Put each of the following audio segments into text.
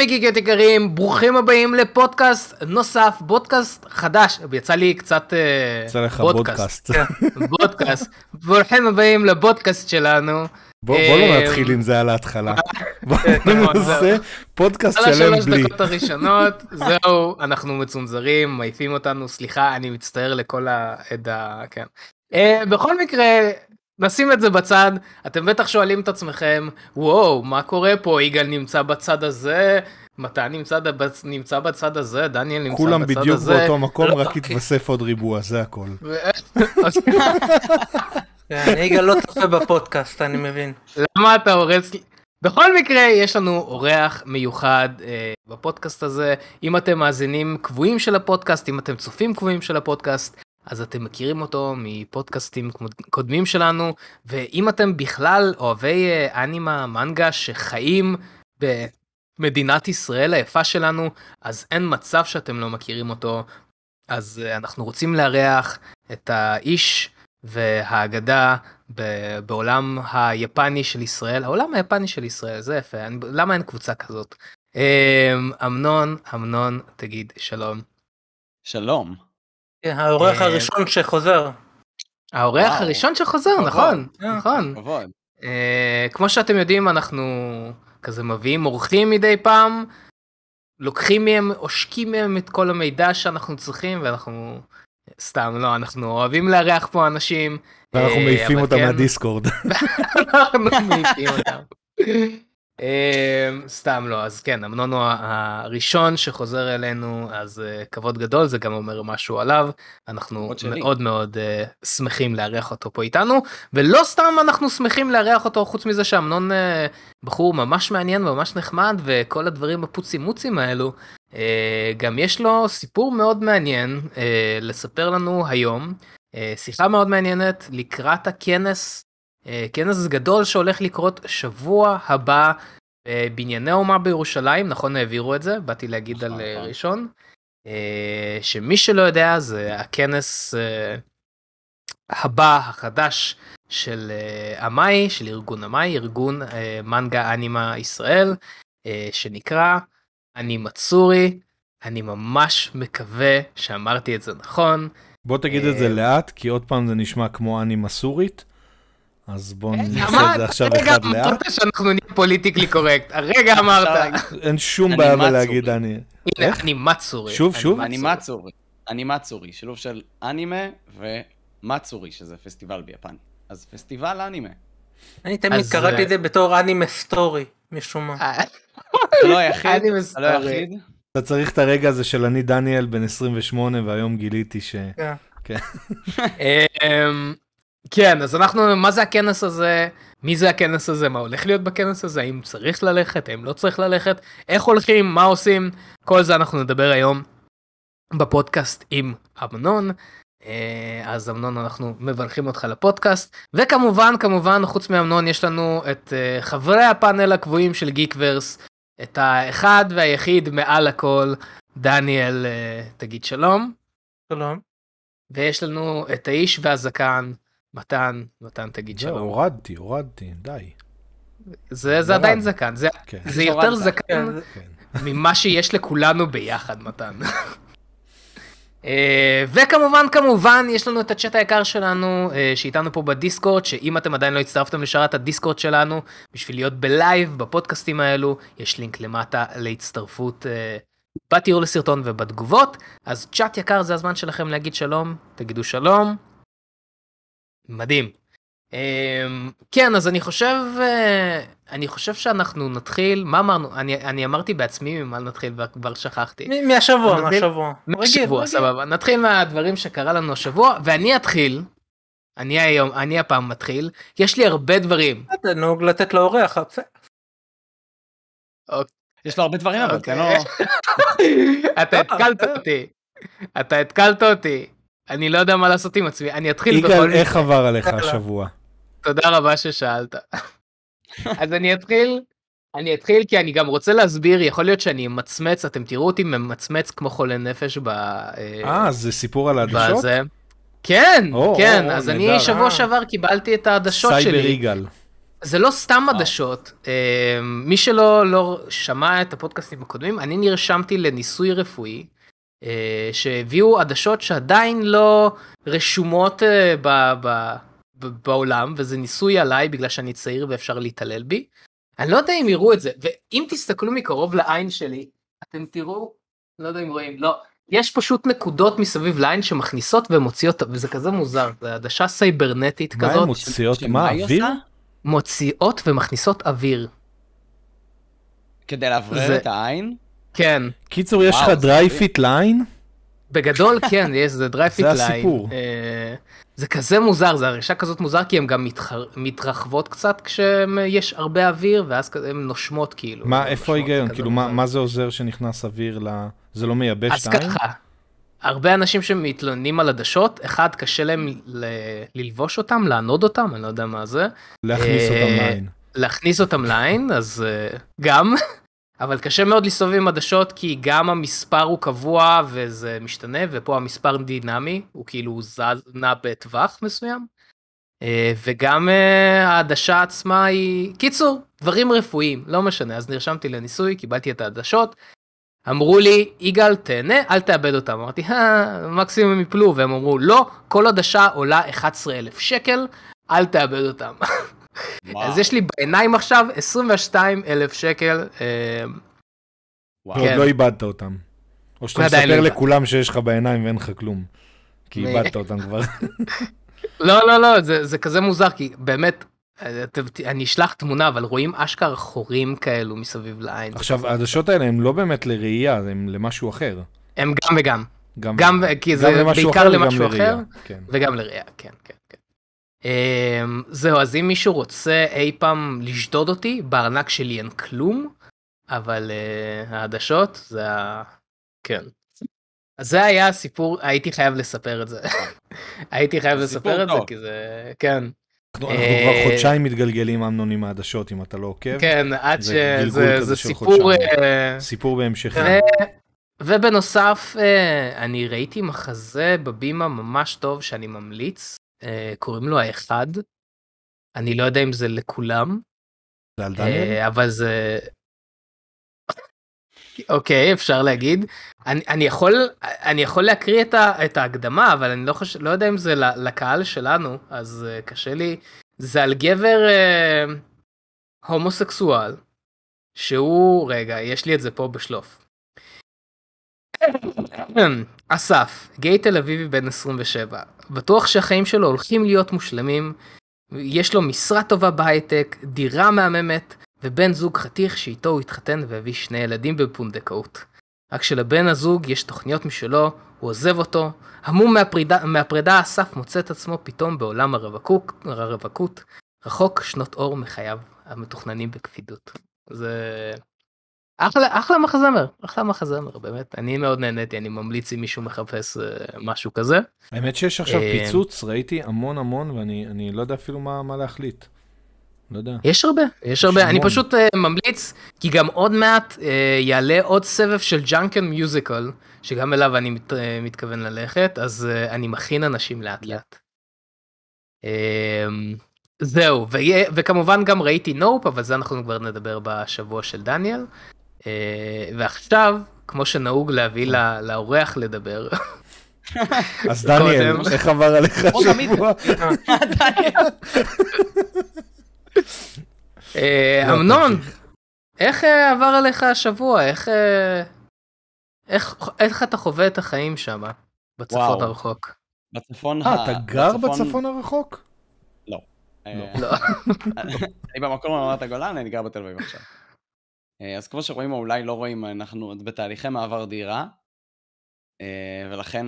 גיקים וגיקיות יקרים, ברוכים הבאים לפודקאסט נוסף, פודקאסט חדש, יצא לי קצת אה, יצא לך בודקאסט. בודקאסט. בודקאסט, ברוכים הבאים לבודקאסט שלנו. בוא לא אה, נתחיל עם זה על ההתחלה. נכון, נעשה פודקאסט על שלם השלוש בלי. דקות הראשונות, זהו, אנחנו מצונזרים, מעיפים אותנו, סליחה, אני מצטער לכל העדה, כן. אה, בכל מקרה, נשים את זה בצד, אתם בטח שואלים את עצמכם, וואו, מה קורה פה, יגאל נמצא בצד הזה, מתן נמצא, בצ- נמצא בצד הזה, דניאל נמצא כולם בצד בדיוק הזה. באותו מקום, לא, רק אוקיי. התווסף עוד ריבוע, זה הכל. כן, יגאל לא צופה בפודקאסט, אני מבין. למה אתה הורס לי? בכל מקרה, יש לנו אורח מיוחד אה, בפודקאסט הזה. אם אתם מאזינים קבועים של הפודקאסט, אם אתם צופים קבועים של הפודקאסט, אז אתם מכירים אותו מפודקאסטים קודמים שלנו, ואם אתם בכלל אוהבי אה, אנימה, מנגה, שחיים במדינת ישראל היפה שלנו, אז אין מצב שאתם לא מכירים אותו. אז אה, אנחנו רוצים לארח את האיש והאגדה בעולם היפני של ישראל, העולם היפני של ישראל, זה יפה, אני, למה אין קבוצה כזאת? אמ, אמנון, אמנון, תגיד שלום. שלום. כן, האורח אה, הראשון שחוזר. האורח. הראשון שחוזר. נכון, אה. נכון. אה, כמו שאתם יודעים, אנחנו כזה מביאים אורחים מדי פעם, לוקחים מהם, עושקים מהם את כל המידע שאנחנו צריכים, ואנחנו... סתם, לא, אנחנו אוהבים לארח פה אנשים. ואנחנו אה, מעיפים אותם כן, מהדיסקורד. אנחנו מעיפים אותם. אמ, סתם לא אז כן אמנון הוא הראשון שחוזר אלינו אז אה, כבוד גדול זה גם אומר משהו עליו אנחנו. מאוד מאוד אה, שמחים לארח אותו פה איתנו ולא סתם אנחנו שמחים לארח אותו חוץ מזה שאמנון אה, בחור ממש מעניין ממש נחמד וכל הדברים הפוצי מוצים האלו גם יש לו סיפור מאוד מעניין לספר לנו היום שיחה מאוד מעניינת לקראת הכנס כנס גדול שהולך לקרות שבוע הבא בבנייני האומה בירושלים, נכון העבירו את זה, באתי להגיד על נכון, אה, נכון. ראשון. אה, שמי שלא יודע זה הכנס אה, הבא החדש של אה, אמאי, של ארגון אמאי, ארגון אה, מנגה אנימה ישראל, אה, שנקרא אנימצורי. אני ממש מקווה שאמרתי את זה נכון. בוא תגיד את זה אה, לאט, כי עוד פעם זה נשמע כמו אני מסורית. אז בוא נעשה אמרת, את זה עכשיו הרגע אחד לאט. אמרת שאנחנו נהיה פוליטיקלי קורקט, הרגע אמרת. אין שום אני בעיה מצורי. בלהגיד אני... הנה? אני מצורי. שוב, אני שוב? מצורי. אנימצורי. אנימצורי, שילוב של אנימה ומצורי, שזה פסטיבל ביפן. אז פסטיבל אנימה. אני תמיד קראתי אה, את זה בתור אנימה סטורי, משום מה. אה, אתה לא היחיד, אני אתה לא. היחיד. אתה צריך את הרגע הזה של אני דניאל בן 28 והיום גיליתי ש... כן. כן, אז אנחנו, מה זה הכנס הזה? מי זה הכנס הזה? מה הולך להיות בכנס הזה? האם צריך ללכת? האם לא צריך ללכת? איך הולכים? מה עושים? כל זה אנחנו נדבר היום בפודקאסט עם אמנון. אה, אז אמנון אנחנו מברכים אותך לפודקאסט וכמובן כמובן חוץ מאמנון יש לנו את אה, חברי הפאנל הקבועים של גיקוורס את האחד והיחיד מעל הכל דניאל אה, תגיד שלום שלום. ויש לנו את האיש והזקן מתן מתן תגיד שלום הורדתי, הורדתי, די. זה זה ירד. עדיין זקן זה כן, זה יותר הורדת. זקן כן, כן. ממה שיש לכולנו ביחד מתן. אה, וכמובן כמובן יש לנו את הצ'אט היקר שלנו אה, שאיתנו פה בדיסקורד שאם אתם עדיין לא הצטרפתם לשרת הדיסקורד שלנו בשביל להיות בלייב בפודקאסטים האלו יש לינק למטה להצטרפות אה, בתיאור לסרטון ובתגובות אז צ'אט יקר זה הזמן שלכם להגיד שלום תגידו שלום. מדהים. אמ, כן אז אני חושב אה, אני חושב שאנחנו נתחיל מה אמרנו אני אני אמרתי בעצמי ממה נתחיל וכבר שכחתי. מהשבוע, מהשבוע. רגיל, שבוע רגיל. סבבה נתחיל מהדברים שקרה לנו השבוע ואני אתחיל. אני היום אני הפעם מתחיל יש לי הרבה דברים. אתה נהוג לתת לאורח, בסדר. יש לו הרבה דברים, אבל אוקיי. תן לו... אתה התקלת אותי. אתה התקלת אותי. אני לא יודע מה לעשות עם עצמי אני אתחיל בכל יגאל, מקרה. איך עבר עליך. השבוע? תודה רבה ששאלת. אז אני אתחיל, אני אתחיל כי אני גם רוצה להסביר, יכול להיות שאני אמצמץ, אתם תראו אותי ממצמץ כמו חולה נפש ב... אה, זה סיפור על העדשות? בזה. כן, או, כן, או, אז נהדר. אני שבוע אה. שעבר קיבלתי את העדשות סייבר שלי. יגאל. זה לא סתם עדשות, אה, מי שלא לא שמע את הפודקאסטים הקודמים, אני נרשמתי לניסוי רפואי, אה, שהביאו עדשות שעדיין לא רשומות אה, ב, ב, ב, בעולם, וזה ניסוי עליי בגלל שאני צעיר ואפשר להתעלל בי. אני לא יודע אם יראו את זה, ואם תסתכלו מקרוב לעין שלי, אתם תראו, לא יודע אם רואים, לא, יש פשוט נקודות מסביב לעין שמכניסות ומוציאות, וזה כזה מוזר, זה עדשה סייברנטית מה הן כזאת, מוציאות? שמה מה, אוויר? מוציאות ומכניסות אוויר. כדי לאוורר זה- את העין? כן, קיצור, יש לך וואו, זה dry מדהים. fit line? בגדול כן, יש, זה dry fit זה line. הסיפור. אה, זה כזה מוזר, זה הרגשה כזאת מוזר, כי הן גם מתחר, מתרחבות קצת כשיש הרבה אוויר, ואז כזה הן נושמות כאילו. מה, איפה ההיגיון? זה כאילו, מה זה עוזר שנכנס אוויר ל... זה לא מייבש אז את העין? ככה, הרבה אנשים שמתלוננים על עדשות, אחד, קשה להם ל- ללבוש אותם, לענוד אותם, אני לא יודע מה זה. להכניס אה, אותם לעין. להכניס אותם לעין, אז uh, גם, אבל קשה מאוד להסתובב עם עדשות, כי גם המספר הוא קבוע וזה משתנה, ופה המספר דינמי, הוא כאילו זז, נע בטווח מסוים. Uh, וגם uh, העדשה עצמה היא, קיצור, דברים רפואיים, לא משנה, אז נרשמתי לניסוי, קיבלתי את העדשות. אמרו לי, יגאל תהנה, אל תאבד אותם. אמרתי, אה, מקסימום הם יפלו, והם אמרו, לא, כל עדשה עולה 11,000 שקל, אל תאבד אותם. וואו, אז יש לי בעיניים עכשיו 22 אלף שקל. אה, וואו. ועוד כן. לא איבדת אותם. או שאתה לא מספר. לכולם שיש לך בעיניים ואין לך כלום. כי איבדת אותם כבר. לא לא לא זה זה כזה מוזר כי באמת אה, אני אשלח תמונה אבל רואים אשכרה חורים כאלו מסביב לעין. עכשיו, העדשות האלה הן לא באמת לראייה, הן למשהו אחר. הם גם וגם גם גם כי זה למשהו בעיקר אחר וגם למשהו לראייה, אחר כן. וגם לראייה כן כן זהו אז אם מישהו רוצה אי פעם לשדוד אותי בארנק שלי אין כלום אבל אה, העדשות זה ה... כן. אז זה היה הסיפור הייתי חייב לספר את זה. הייתי חייב זה לספר את זה טוב. כי זה כן אנחנו אנחנו אה, כבר חודשיים מתגלגלים אמנון עם העדשות, אם אתה לא עוקב. כן עד זה כזה זה סיפור. אה, סיפור בהמשך. ו- ובנוסף אני ראיתי מחזה בבימה ממש טוב שאני ממליץ קוראים לו האחד. אני לא יודע אם זה לכולם זה על דניאל? אה, אבל זה אוקיי אפשר להגיד אני, אני יכול אני יכול להקריא את, ה, את ההקדמה אבל אני לא חושב לא יודע אם זה לקהל שלנו אז uh, קשה לי זה על גבר uh, הומוסקסואל שהוא רגע יש לי את זה פה בשלוף. אסף גיי תל אביבי בן 27 בטוח שהחיים שלו הולכים להיות מושלמים יש לו משרה טובה בהייטק דירה מהממת ובן זוג חתיך שאיתו הוא התחתן והביא שני ילדים בפונדקאות. רק שלבן הזוג יש תוכניות משלו, הוא עוזב אותו, המום מהפרידה, מהפרידה אסף מוצא את עצמו פתאום בעולם הרווקות, הרווקות, רחוק שנות אור מחייו המתוכננים בקפידות. זה אחלה, אחלה מחזמר, אחלה מחזמר, באמת. אני מאוד נהניתי, אני ממליץ אם מישהו מחפש אה, משהו כזה. האמת שיש עכשיו אה, פיצוץ, ראיתי המון המון, ואני אני לא יודע אפילו מה מה להחליט. לא יודע. יש הרבה, יש הרבה, אני המון. פשוט uh, ממליץ, כי גם עוד מעט uh, יעלה עוד סבב של ג'אנקן מיוזיקל, שגם אליו אני מת, uh, מתכוון ללכת, אז uh, אני מכין אנשים לאט לאט. Um, זהו, ו- וכמובן גם ראיתי נופ, אבל זה אנחנו כבר נדבר בשבוע של דניאל. Uh, ועכשיו, כמו שנהוג להביא ל- לאורח לדבר, אז דניאל. איך עבר עליך. השבוע? אה, לא, אמנון. איך אה, עבר עליך השבוע? איך אה, אתה חווה את החיים שם בצפון. הרחוק? בצפון אה, ה- אתה גר בצפון הרחוק? אה, לא. אני במקור רמת הגולן, אני גר בתל אביב עכשיו. אה, אז כמו שרואים או אולי לא רואים, אנחנו עוד בתהליכי מעבר דירה, אה, ולכן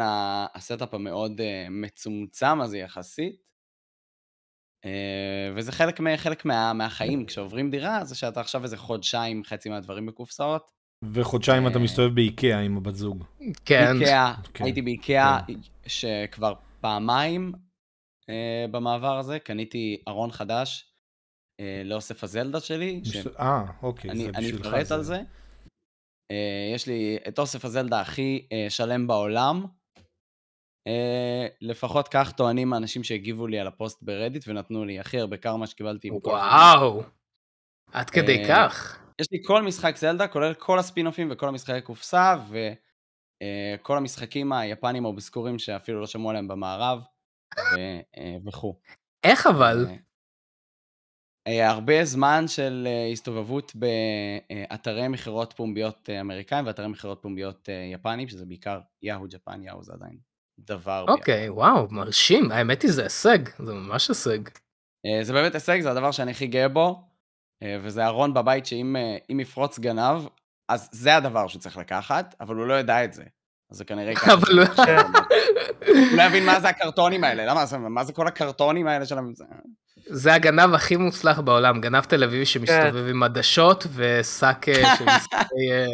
ה setup המאוד אה, מצומצם הזה יחסית. וזה חלק, חלק מה, מהחיים, כשעוברים דירה, זה שאתה עכשיו איזה חודשיים, חצי מהדברים בקופסאות. וחודשיים אתה. מסתובב באיקאה עם הבת זוג. כן. איקאה, כן, הייתי באיקאה שכבר פעמיים במעבר הזה, קניתי ארון חדש לאוסף הזלדה שלי, ש- אה, אוקיי, אני, זה אני בשבילך. אפרט על זה. Uh, יש לי את אוסף הזלדה הכי uh, שלם בעולם. אה, לפחות כך טוענים האנשים שהגיבו לי על הפוסט ברדיט ונתנו לי הכי הרבה קרמה שקיבלתי. וואו. עד כדי אה, כך. יש לי כל משחק זלדה, כולל כל הספינופים וכל המשחקי קופסה, וכל המשחקים היפנים האובסקורים שאפילו לא שמעו עליהם במערב, אה, וכו'. איך אבל? אה, הרבה זמן של אה, הסתובבות באתרי מכירות פומביות אה, אמריקאים ואתרי מכירות פומביות יפנים, שזה בעיקר יאהו ג'פן, יאהו זה עדיין דבר. אוקיי, וואו, מרשים. האמת היא זה הישג, זה ממש הישג. זה באמת הישג, זה הדבר שאני הכי גאה בו, וזה ארון בבית שאם אם יפרוץ גנב, אז זה הדבר שהוא צריך לקחת, אבל הוא לא ידע את זה. אז זה כנראה ייקח... אבל הוא- הוא לא יבין מה זה הקרטונים האלה, למה זה, מה זה כל הקרטונים האלה של... זה הגנב הכי מוצלח בעולם, גנב תל אביבי שמסתובב עם עדשות ושק אה, של אה.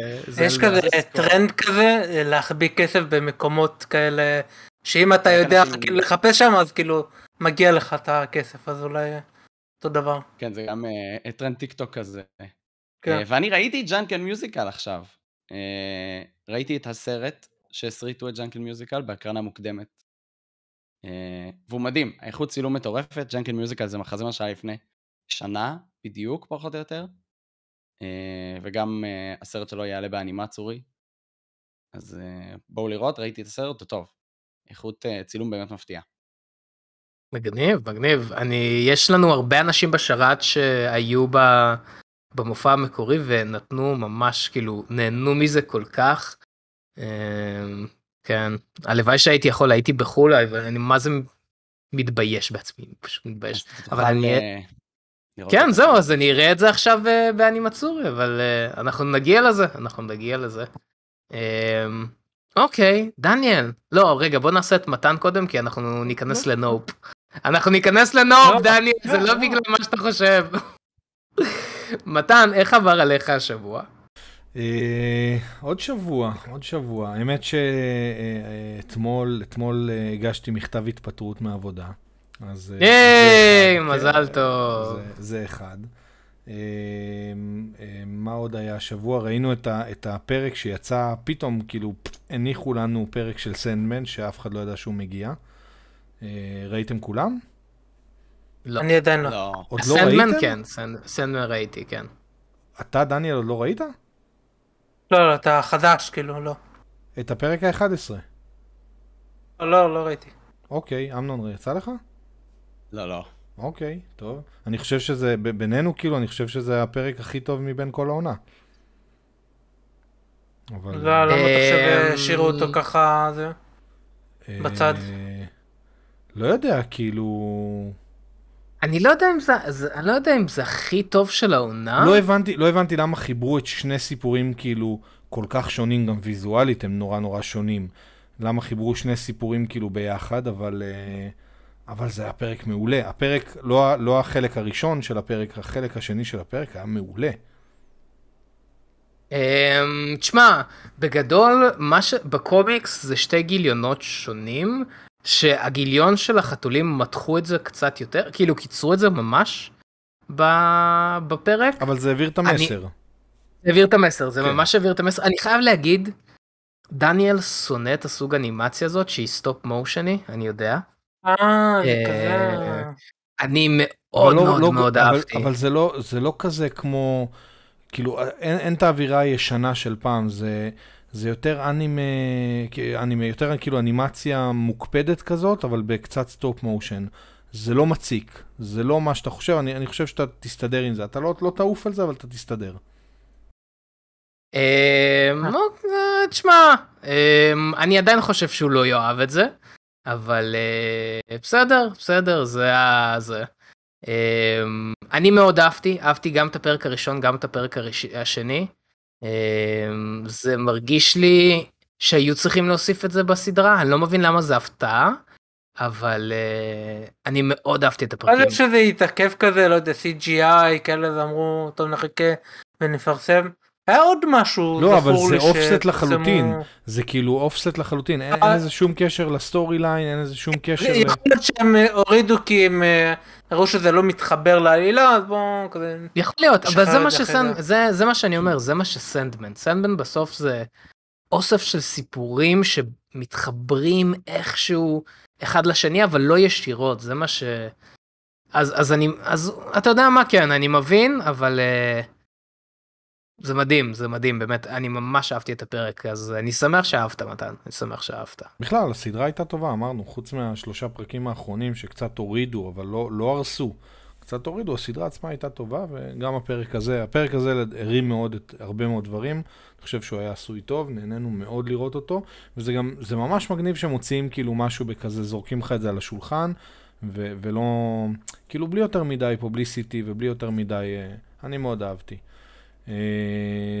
יש כזה. טרנד כזה אה, להחביא כסף במקומות כאלה שאם אתה יודע כאילו לחפש שם אז כאילו מגיע לך את הכסף אז אולי אותו דבר. כן, זה גם טרנד טיק טוק כזה. כן. ואני ראיתי Jungle Musical עכשיו. ראיתי את הסרט שהסריטו את Jungle Musical בהקרנה מוקדמת. אה, והוא מדהים, האיכות צילום מטורפת, Jungle Musical זה מחזה מה שהיה לפני שנה בדיוק, פחות או יותר. אה, וגם אה, הסרט שלו יעלה באנימאטסורי. אז אה, בואו לראות, ראיתי את הסרט, הוא טוב. איכות צילום באמת מפתיעה. מגניב, מגניב. אני, יש לנו הרבה אנשים בשרת שהיו במופע המקורי ונתנו ממש, כאילו, נהנו מזה כל כך. אמ, כן, הלוואי שהייתי יכול, הייתי בחו"ל, אבל אני מה זה מתבייש בעצמי, פשוט מתבייש. אבל אני- אה, כן, זהו, זה. אז אני אראה את זה עכשיו אה, באנימצורי, אבל אה, אנחנו נגיע לזה, אנחנו נגיע לזה. אמ, אוקיי, דניאל. לא, רגע, בוא נעשה את מתן קודם, כי אנחנו ניכנס לנופ. אנחנו ניכנס לנופ, לא, דניאל, זה לא, לא לא. בגלל מה שאתה חושב. מתן, איך עבר עליך השבוע? אה, עוד שבוע, עוד שבוע. האמת שאתמול, אתמול אה, הגשתי מכתב התפטרות מהעבודה. אז... אה, ייי, זה אחד, מזל כן, טוב. זה, זה אחד. אה, אה, מה עוד היה השבוע? ראינו את, ה, את הפרק שיצא, פתאום כאילו הניחו לנו פרק של סנדמן, שאף אחד לא ידע שהוא מגיע. אה, ראיתם כולם? לא. אני עדיין לא. לא. עוד לא סנדמן ראיתם? כן, סנד- סנדמן ראיתי, כן. אתה, דניאל, עוד לא ראית? לא, לא, אתה חדש כאילו לא. את הפרק ה-11. לא, לא, לא ראיתי. אוקיי, אמנון, יצא לך? לא, לא. אוקיי, טוב. אני חושב שזה, בינינו, כאילו, אני חושב שזה הפרק הכי טוב מבין כל העונה. אבל... לא, למה אתה חושב אמ, השאירו אותו ככה זה? אה, בצד. לא יודע, כאילו... אני לא יודע אם זה, זה- אני לא יודע אם זה הכי טוב של העונה. לא הבנתי, לא הבנתי למה חיברו את שני סיפורים כאילו כל כך שונים, גם ויזואלית הם נורא נורא שונים. למה חיברו שני סיפורים כאילו ביחד, אבל, אה, אבל זה היה פרק מעולה. הפרק, לא, לא החלק הראשון של הפרק, החלק השני של הפרק היה מעולה. אמ, תשמע, בגדול, מה ש... בקומיקס זה שתי גיליונות שונים, שהגיליון של החתולים מתחו את זה קצת יותר, כאילו קיצרו את זה ממש ב... בפרק. אבל זה העביר את המסר. זה העביר את המסר, זה כן. ממש העביר את המסר. אני חייב להגיד, דניאל שונא את הסוג אנימציה הזאת שהיא stop motion, אני יודע. אה, זה אה, כזה... אני אבל מאוד לא- מאוד לא- מאוד אבל, אהבתי. אבל זה לא, זה לא כזה כמו, כאילו, אין, אין את האווירה הישנה של פעם, זה, זה יותר אנימה, אנימה, יותר כאילו אנימציה מוקפדת כזאת, אבל בקצת stop motion. זה לא מציק, זה לא מה שאתה חושב, אני, אני חושב שאתה תסתדר עם זה. אתה לא, לא תעוף על זה, אבל אתה תסתדר. אמ, אוקיי, תשמע, אמ, אני עדיין חושב שהוא לא יאהב את זה, אבל אה, בסדר, בסדר, זה ה... זה. אמ, אני מאוד אהבתי, אהבתי גם את הפרק הראשון, גם את הפרק השני. אמ, זה מרגיש לי שהיו צריכים להוסיף את זה בסדרה, אני לא מבין למה זה הפתעה, אבל אה, אני מאוד אהבתי את הפרקים. שזה יתעכב כזה, לא יודע, CGI, כאלה ואמרו, טוב נחכה ונפרסם. היה עוד משהו לא, אבל זכור זה לי offset שפרסמו- לחלוטין. זה כאילו אופסט לחלוטין, אין, אה. לזה שום קשר לסטורי ליין, אין לזה שום קשר. יכול להיות שהם אה, הורידו כי הם אה, הראו שזה לא מתחבר לעלילה, אז בואו כזה... יכול להיות, אבל זה מה זה. זה. זה, זה שאני אומר, זה מה שסנדמן. סנדמן בסוף זה אוסף של סיפורים שמתחברים איכשהו אחד לשני, אבל לא ישירות, זה מה ש... אז, אז אני, אז אתה יודע מה כן, אני מבין, אבל uh, זה מדהים, זה מדהים, באמת, אני ממש אהבתי את הפרק, אז אני שמח שאהבת מתן, אני שמח שאהבת. בכלל, הסדרה הייתה טובה, אמרנו, חוץ מהשלושה פרקים האחרונים שקצת הורידו, אבל לא, לא הרסו. קצת הורידו, הסדרה עצמה הייתה טובה, וגם הפרק הזה, הפרק הזה הרים מאוד את הרבה מאוד דברים. אני חושב שהוא היה עשוי טוב, נהנינו מאוד לראות אותו, וזה גם, זה ממש מגניב שמוציאים כאילו משהו בכזה, זורקים לך את זה על השולחן, ו- ולא, כאילו בלי יותר מדי פובליסיטי ובלי יותר מדי, אה, אני מאוד אהבתי. Uh,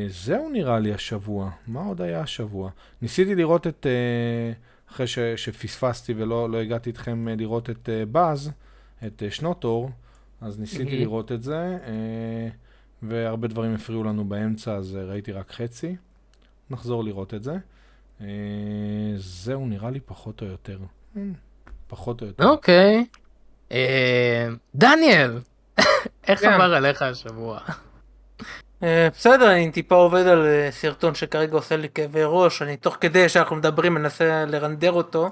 זהו נראה לי השבוע, מה עוד היה השבוע? ניסיתי לראות את, uh, אחרי ש- שפספסתי ולא לא הגעתי איתכם לראות את uh, באז, את uh, שנוטור, אז ניסיתי לראות את זה, uh, והרבה דברים הפריעו לנו באמצע, אז uh, ראיתי רק חצי. נחזור לראות את זה. Uh, זהו נראה לי פחות או יותר. פחות או יותר. אוקיי. אה, דניאל, איך כן. עבר עליך השבוע? אה, בסדר, אני טיפה עובד על אה, סרטון שכרגע עושה לי כאבי ראש, אני תוך כדי שאנחנו מדברים מנסה לרנדר אותו,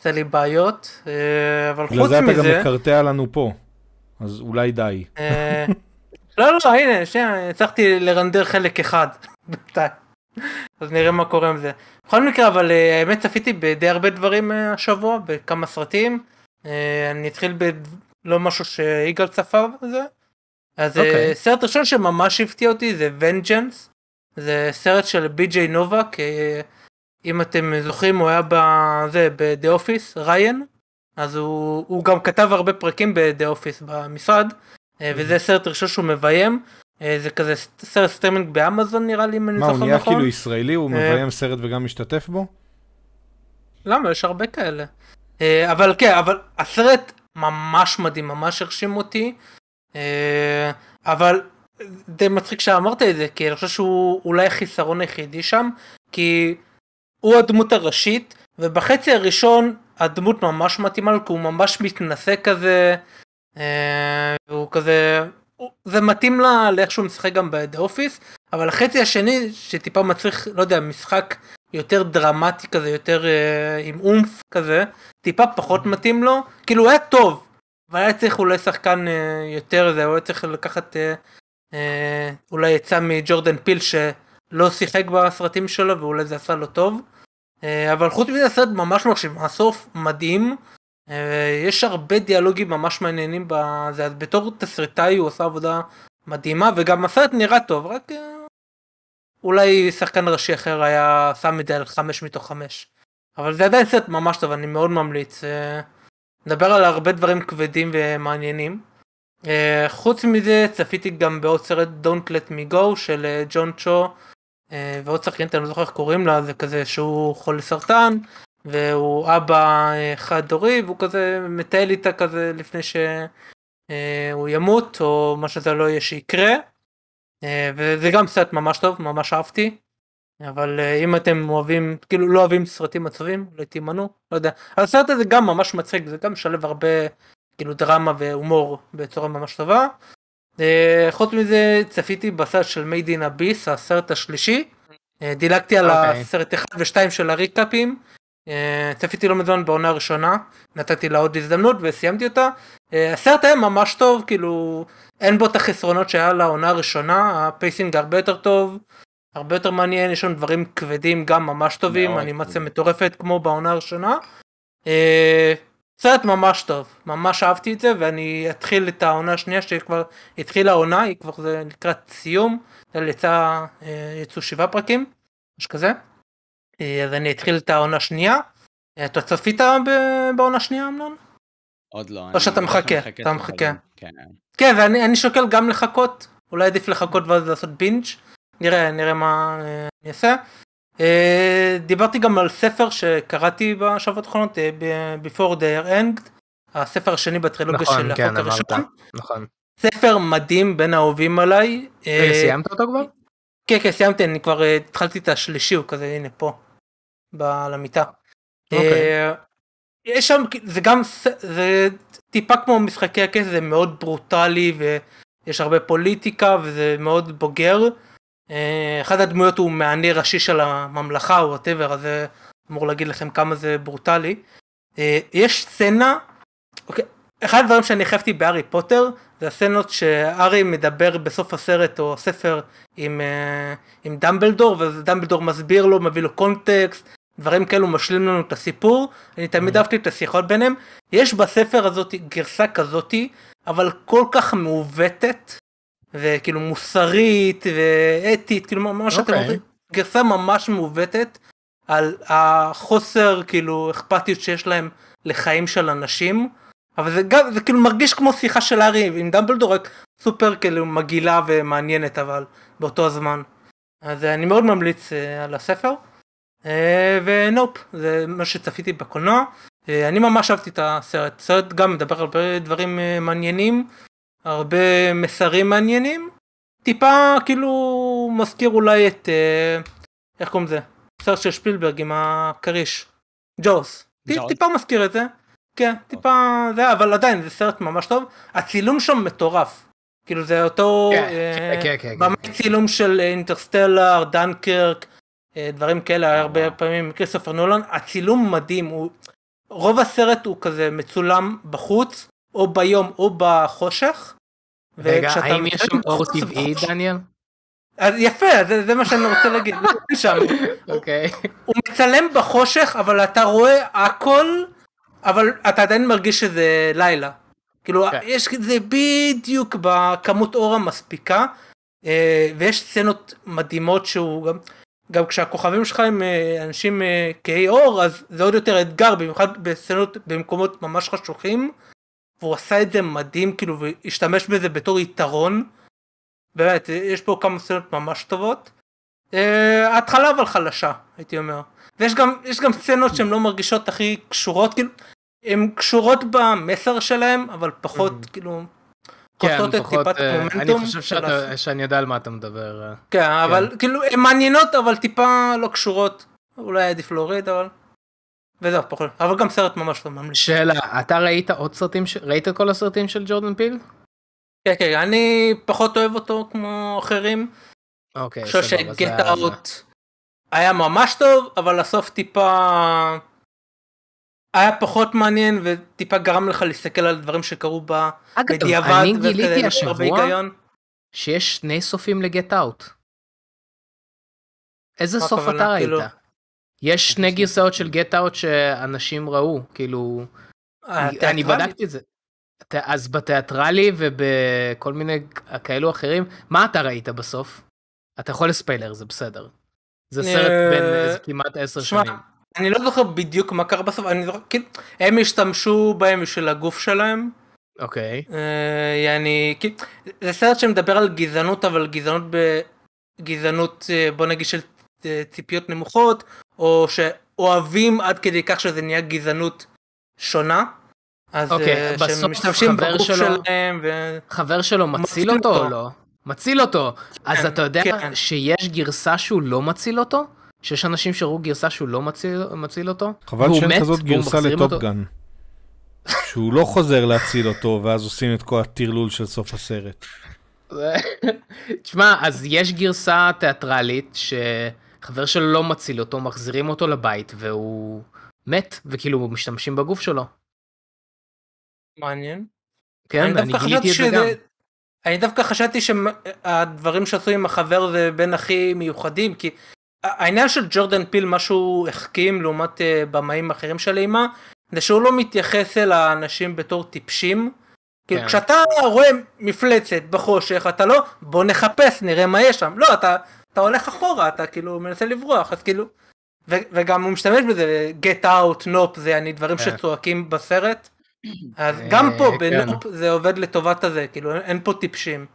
עושה לי בעיות, אה, אבל חוץ זה אתה גם מזה, מקרטע לנו פה, אז אולי די. אה, לא לא הנה שנייה הצלחתי לרנדר חלק אחד בינתיים. אז נראה מה קורה עם זה. בכל מקרה אבל האמת צפיתי בדי הרבה דברים השבוע בכמה סרטים. אני אתחיל בלא משהו שיגאל צפה בזה. אז אה, אוקיי. סרט ראשון שממש הפתיע אותי זה Vengeance. זה סרט של בי.ג'יי נובק. אה, אם אתם זוכרים הוא היה בזה ב "The Office" ריאן. אז הוא, הוא גם כתב הרבה פרקים ב "The Office" במשרד. אה, וזה סרט ראשון שהוא מביים. זה כזה סרט סטרימינג באמזון נראה לי אם אני מה, הוא זוכר נהיה נכון. כאילו ישראלי, הוא מביים סרט וגם משתתף בו? למה יש הרבה כאלה. אבל כן אבל הסרט ממש מדהים ממש הרשים אותי. אה, אבל די מצחיק שאמרת את זה כי אני חושב שהוא אולי החיסרון היחידי שם כי הוא הדמות הראשית ובחצי הראשון הדמות ממש מתאימה לו כי הוא ממש מתנשא כזה. אה, הוא כזה הוא- זה מתאים לה לאיך שהוא משחק גם ב"דה אופיס" אבל החצי השני שטיפה מצריך לא יודע משחק יותר דרמטי כזה יותר אה, עם אומף כזה טיפה פחות מתאים לו כאילו הוא היה טוב אבל היה צריך אולי שחקן אה, יותר זה הוא היה צריך לקחת אה, אה, אולי עצה מג'ורדן פיל שלא שיחק בסרטים שלו ואולי זה עשה לו טוב אבל חוץ מזה הסרט ממש מרשים הסוף מדהים יש הרבה דיאלוגים ממש מעניינים בזה אז בתור תסריטאי הוא עשה עבודה מדהימה וגם הסרט נראה טוב רק אולי שחקן ראשי אחר היה שם את זה על חמש מתוך חמש. אבל זה עדיין סרט ממש טוב אני מאוד ממליץ. נדבר על הרבה דברים כבדים ומעניינים. אה, חוץ מזה צפיתי גם בעוד סרט Don't Let Me Go של אה, ג'ון צ'ו אה, ועוד שחקנית אני לא זוכר איך קוראים לה זה כזה שהוא חולה סרטן והוא אבא חד הורי והוא כזה מטייל איתה כזה לפני שהוא ימות או מה שזה לא יהיה שיקרה. וזה גם סרט ממש טוב ממש אהבתי. אבל אה, אם אתם אוהבים כאילו לא אוהבים סרטים עצובים אולי תימנעו לא יודע הסרט הזה גם ממש מצחיק זה גם משלב הרבה כאילו דרמה והומור בצורה ממש טובה. אה, חוץ מזה צפיתי בסרט של מייד אין אביס הסרט השלישי. אה, דילגתי על אוקיי. הסרט 1 ו2 של הריקאפים. צפיתי לא מזמן בעונה הראשונה נתתי לה עוד הזדמנות וסיימתי אותה. הסרט היה ממש טוב כאילו אין בו את החסרונות שהיה לעונה הראשונה ה pacing הרבה יותר טוב. הרבה יותר מעניין יש שם דברים כבדים גם ממש טובים אנימציה. מטורפת כמו בעונה הראשונה. אה, סרט ממש טוב ממש אהבתי את זה ואני אתחיל את העונה השנייה שכבר התחילה העונה היא כבר זה לקראת סיום יצא אה, יצאו שבעה פרקים משהו כזה. אה, אז אני אתחיל את העונה השנייה. אה, אתה צפית בעונה שנייה אמנון? עוד לא. או שאתה בדרך מחכה, אתה מחכה. כן. כן ואני אני שוקל גם לחכות אולי עדיף לחכות ואז לעשות בינג' נראה נראה מה אה, אני אעשה. אה, דיברתי גם על ספר שקראתי בשבועות האחרונות אה, before they are ended הספר השני בטרילוגיה נכון, של כן, החוק הראשון. אמרת. נכון. ספר מדהים בין האהובים עליי. רגע, סיימת אותו כבר? כן כן סיימתי אני כבר התחלתי את השלישי הוא כזה הנה פה. על המיטה. אוקיי. יש שם זה גם זה טיפה כמו משחקי הכס זה מאוד ברוטלי ויש הרבה פוליטיקה וזה מאוד בוגר. אה, אחד הדמויות הוא מענה ראשי של הממלכה או whatever, אז זה אמור להגיד לכם כמה זה ברוטלי. אה, יש סצנה, אוקיי, אחד הדברים שאני חייבתי בהארי פוטר, זה הסצנות שהארי מדבר בסוף הסרט או הספר עם, אה, עם דמבלדור, ודמבלדור מסביר לו, מביא לו קונטקסט, דברים כאלו משלים לנו את הסיפור, אני תמיד אהבתי את השיחות ביניהם. יש בספר הזאת גרסה כזאתי, אבל כל כך מעוותת, וכאילו מוסרית ואתית, כאילו מה שאתם אוקיי. רוצים, גרסה ממש מעוותת על החוסר כאילו אכפתיות שיש להם לחיים של אנשים, אבל זה גם, זה כאילו מרגיש כמו שיחה של הארי עם דמבלדור, רק סופר כאילו מגעילה ומעניינת אבל באותו הזמן. אז אה, אני מאוד ממליץ אה, על הספר. אה, ונופ, זה מה שצפיתי בקולנוע. אה, אני ממש אהבתי את הסרט, הסרט גם מדבר על הרבה דברים אה, מעניינים, הרבה מסרים מעניינים. טיפה כאילו מזכיר אולי את, אה, איך קוראים לזה? סרט של שפילברג עם הכריש. ג'וס. טיפ-. טיפה מזכיר את זה. כן, טיפה זה, אבל עדיין זה סרט ממש טוב. הצילום שם מטורף. כאילו זה אותו כן, אה, כן, כן. במאי צילום של אינטרסטלר, דנקרק, אה, דברים כאלה, הרבה פעמים כריסטופר נולן, הצילום מדהים, הוא, רוב הסרט הוא כזה מצולם בחוץ, או ביום או בחושך. רגע, האם יש שם אור טבעי, דניאל? אז יפה, זה, זה מה שאני רוצה להגיד, שם. אוקיי. הוא מצלם בחושך, אבל אתה רואה הכל, אבל אתה עדיין מרגיש שזה לילה. כאילו, כן. יש את זה בדיוק בכמות אור המספיקה, אה, ויש סצנות מדהימות שהוא גם, גם כשהכוכבים שלך הם אה, אנשים אה, כהי אור, אז זה עוד יותר אתגר, במיוחד בסצנות במקומות ממש חשוכים, והוא עשה את זה מדהים, כאילו, והשתמש בזה בתור יתרון. באמת, יש פה כמה סצנות ממש טובות. אה, ההתחלה אבל חלשה, הייתי אומר. ויש גם, יש גם סצנות שהן לא מרגישות הכי קשורות, כאילו, הן קשורות במסר שלהם, אבל פחות, Mhm. כאילו, כן, פחות, אה. אני חושב שאתה- שאני יודע על מה אתה מדבר. אה. כן, אבל כאילו, הן מעניינות, אבל טיפה לא קשורות. אולי עדיף להוריד, אבל... וזהו, פחות. אבל גם סרט ממש לא ממליץ. שאלה, אתה ראית עוד סרטים, ש- ראית את כל הסרטים של ג'ורדן פיל? כן, כן, אני פחות אוהב אותו כמו אחרים. אוקיי, אני חושב סבבה, שגט אאוט היה ממש טוב, אבל הסוף טיפה היה פחות מעניין וטיפה גרם לך להסתכל על דברים שקרו בה אגב, בדיעבד. אני וכזה, גיליתי הרבה השבוע היגיון. שיש שני סופים לגט אאוט. איזה סוף? אתה כאילו- ראית? יש שני גרסאות של גט אאוט שאנשים ראו, כאילו, אה, אני? בדקתי את זה. אז בתיאטרלי ובכל מיני כאלו אחרים, מה אתה ראית בסוף? אתה יכול לספיילר, זה בסדר. זה סרט אה, בין איזה כמעט עשר שנים. אני לא זוכר בדיוק מה קרה בסוף, אני זוכר, כאילו, הם השתמשו בהם בשביל הגוף שלהם. אוקיי. אה, יעני, כאילו, זה סרט שמדבר על גזענות, אבל גזענות בגזענות, אה, בוא נגיד של ציפיות נמוכות, או שאוהבים עד כדי כך שזה נהיה גזענות שונה. אז אוקיי, אה, בסוף שהם משתמשים חבר בגוף שלו- שלהם, ו... חבר שלו מציל מציל אותו או אותו. לא? מציל אותו. אז כן, אתה יודע כן. שיש גרסה שהוא לא מציל אותו? שיש אנשים שראו גרסה שהוא לא מציל, מציל אותו? חבל שאין מת, כזאת גרסה אותו- לטופגן. שהוא לא חוזר להציל אותו, ואז עושים את כל הטרלול של סוף הסרט. תשמע, אז יש גרסה תיאטרלית שחבר שלו לא מציל אותו, מחזירים אותו לבית והוא מת, וכאילו משתמשים בגוף שלו. מעניין. כן, אני דווקא גיליתי את חשבתי זה גם. שזה- אני דווקא חשבתי שהדברים שעשו עם החבר זה בין הכי מיוחדים, כי העניין של ג'ורדן פיל, מה שהוא החכים לעומת אה, במאים אחרים של אימה, זה שהוא לא מתייחס אל האנשים בתור טיפשים. כאילו כן. כשאתה רואה מפלצת בחושך, אתה לא, בוא נחפש, נראה מה יש שם. לא, אתה, אתה הולך אחורה, אתה כאילו מנסה לברוח, אז כאילו... ו, וגם הוא משתמש בזה, get out, נופ, זה אני דברים כן. שצועקים בסרט. אז אה, גם פה כן. בנופ זה עובד לטובת הזה, כאילו אין, פה טיפשים.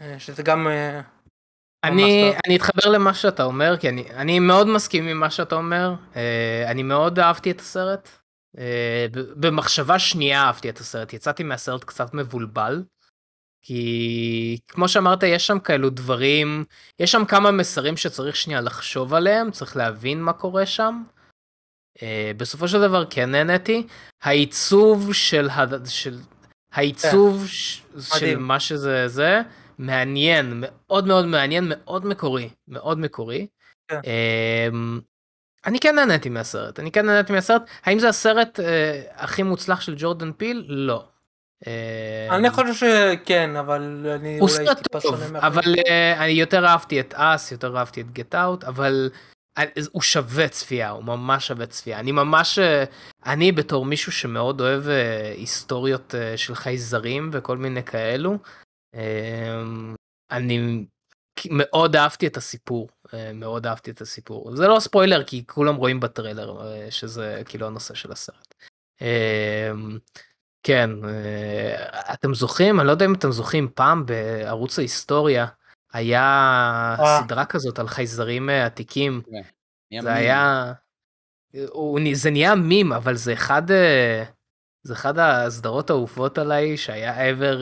אה, שזה גם... אה, אני. אני אתחבר למה שאתה אומר, כי אני, אני מאוד מסכים עם מה שאתה אומר. אה, אני מאוד אהבתי את הסרט. אה, במחשבה שנייה אהבתי את הסרט. יצאתי מהסרט קצת מבולבל. כי כמו שאמרת, יש שם כאלו דברים, יש שם כמה מסרים שצריך שנייה לחשוב עליהם, צריך להבין מה קורה שם. אה, בסופו של דבר כן נהניתי. העיצוב של, ה- של העיצוב ש- של. מה שזה זה, מעניין, מאוד מאוד מעניין, מאוד מקורי, מאוד מקורי. כן. אמ, אני כן נהניתי מהסרט, אני כן נהניתי מהסרט. האם זה הסרט אה, הכי מוצלח של ג'ורדן פיל? לא. אמ, אני חושב שכן, אבל אני הוא אולי סרט טיפה טוב, שונה. אבל אה, אני יותר אהבתי את אס, יותר אהבתי את גט אאוט, אבל אה, הוא שווה צפייה, הוא ממש שווה צפייה. אני ממש, אה, אני בתור מישהו שמאוד אוהב אה, היסטוריות אה, של חייזרים וכל מיני כאלו, אה, אני מאוד אהבתי את הסיפור, אה, מאוד אהבתי את הסיפור. זה לא ספוילר כי כולם רואים בטריילר אה, שזה כאילו הנושא של הסרט. כן, אה, אתם זוכרים? אני לא יודע אם אתם זוכרים, פעם בערוץ ההיסטוריה היה אה. סדרה כזאת על חייזרים אה, עתיקים. זה מים. היה... זה נהיה מים, אבל זה אחד... זה אחד הסדרות האהובות עליי שהיה ever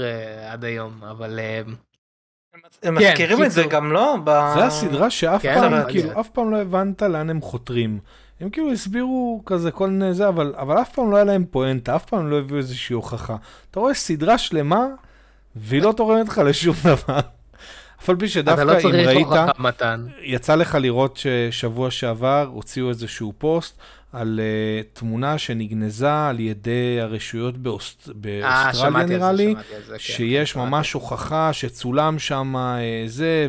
עד היום, אבל... הם כן, מזכירים את זה. גם לא? ב- זה הסדרה שאף כן, פעם, כאילו, אף פעם לא הבנת לאן הם חותרים. הם כאילו הסבירו כזה כל מיני זה, אבל, אבל אף פעם לא היה להם פואנטה, אף פעם לא הביאו איזושהי הוכחה. אתה רואה סדרה שלמה, והיא לא תורמת לך לשום דבר. אף על פי שדווקא לא אם ראית, מתן. יצא לך לראות ששבוע שעבר הוציאו איזשהו פוסט על uh, תמונה שנגנזה על ידי הרשויות באוסט... אה, באוסטרליה על נראה זה, לי, זה, כן. שיש שמעתי. ממש הוכחה שצולם שם אה, זה,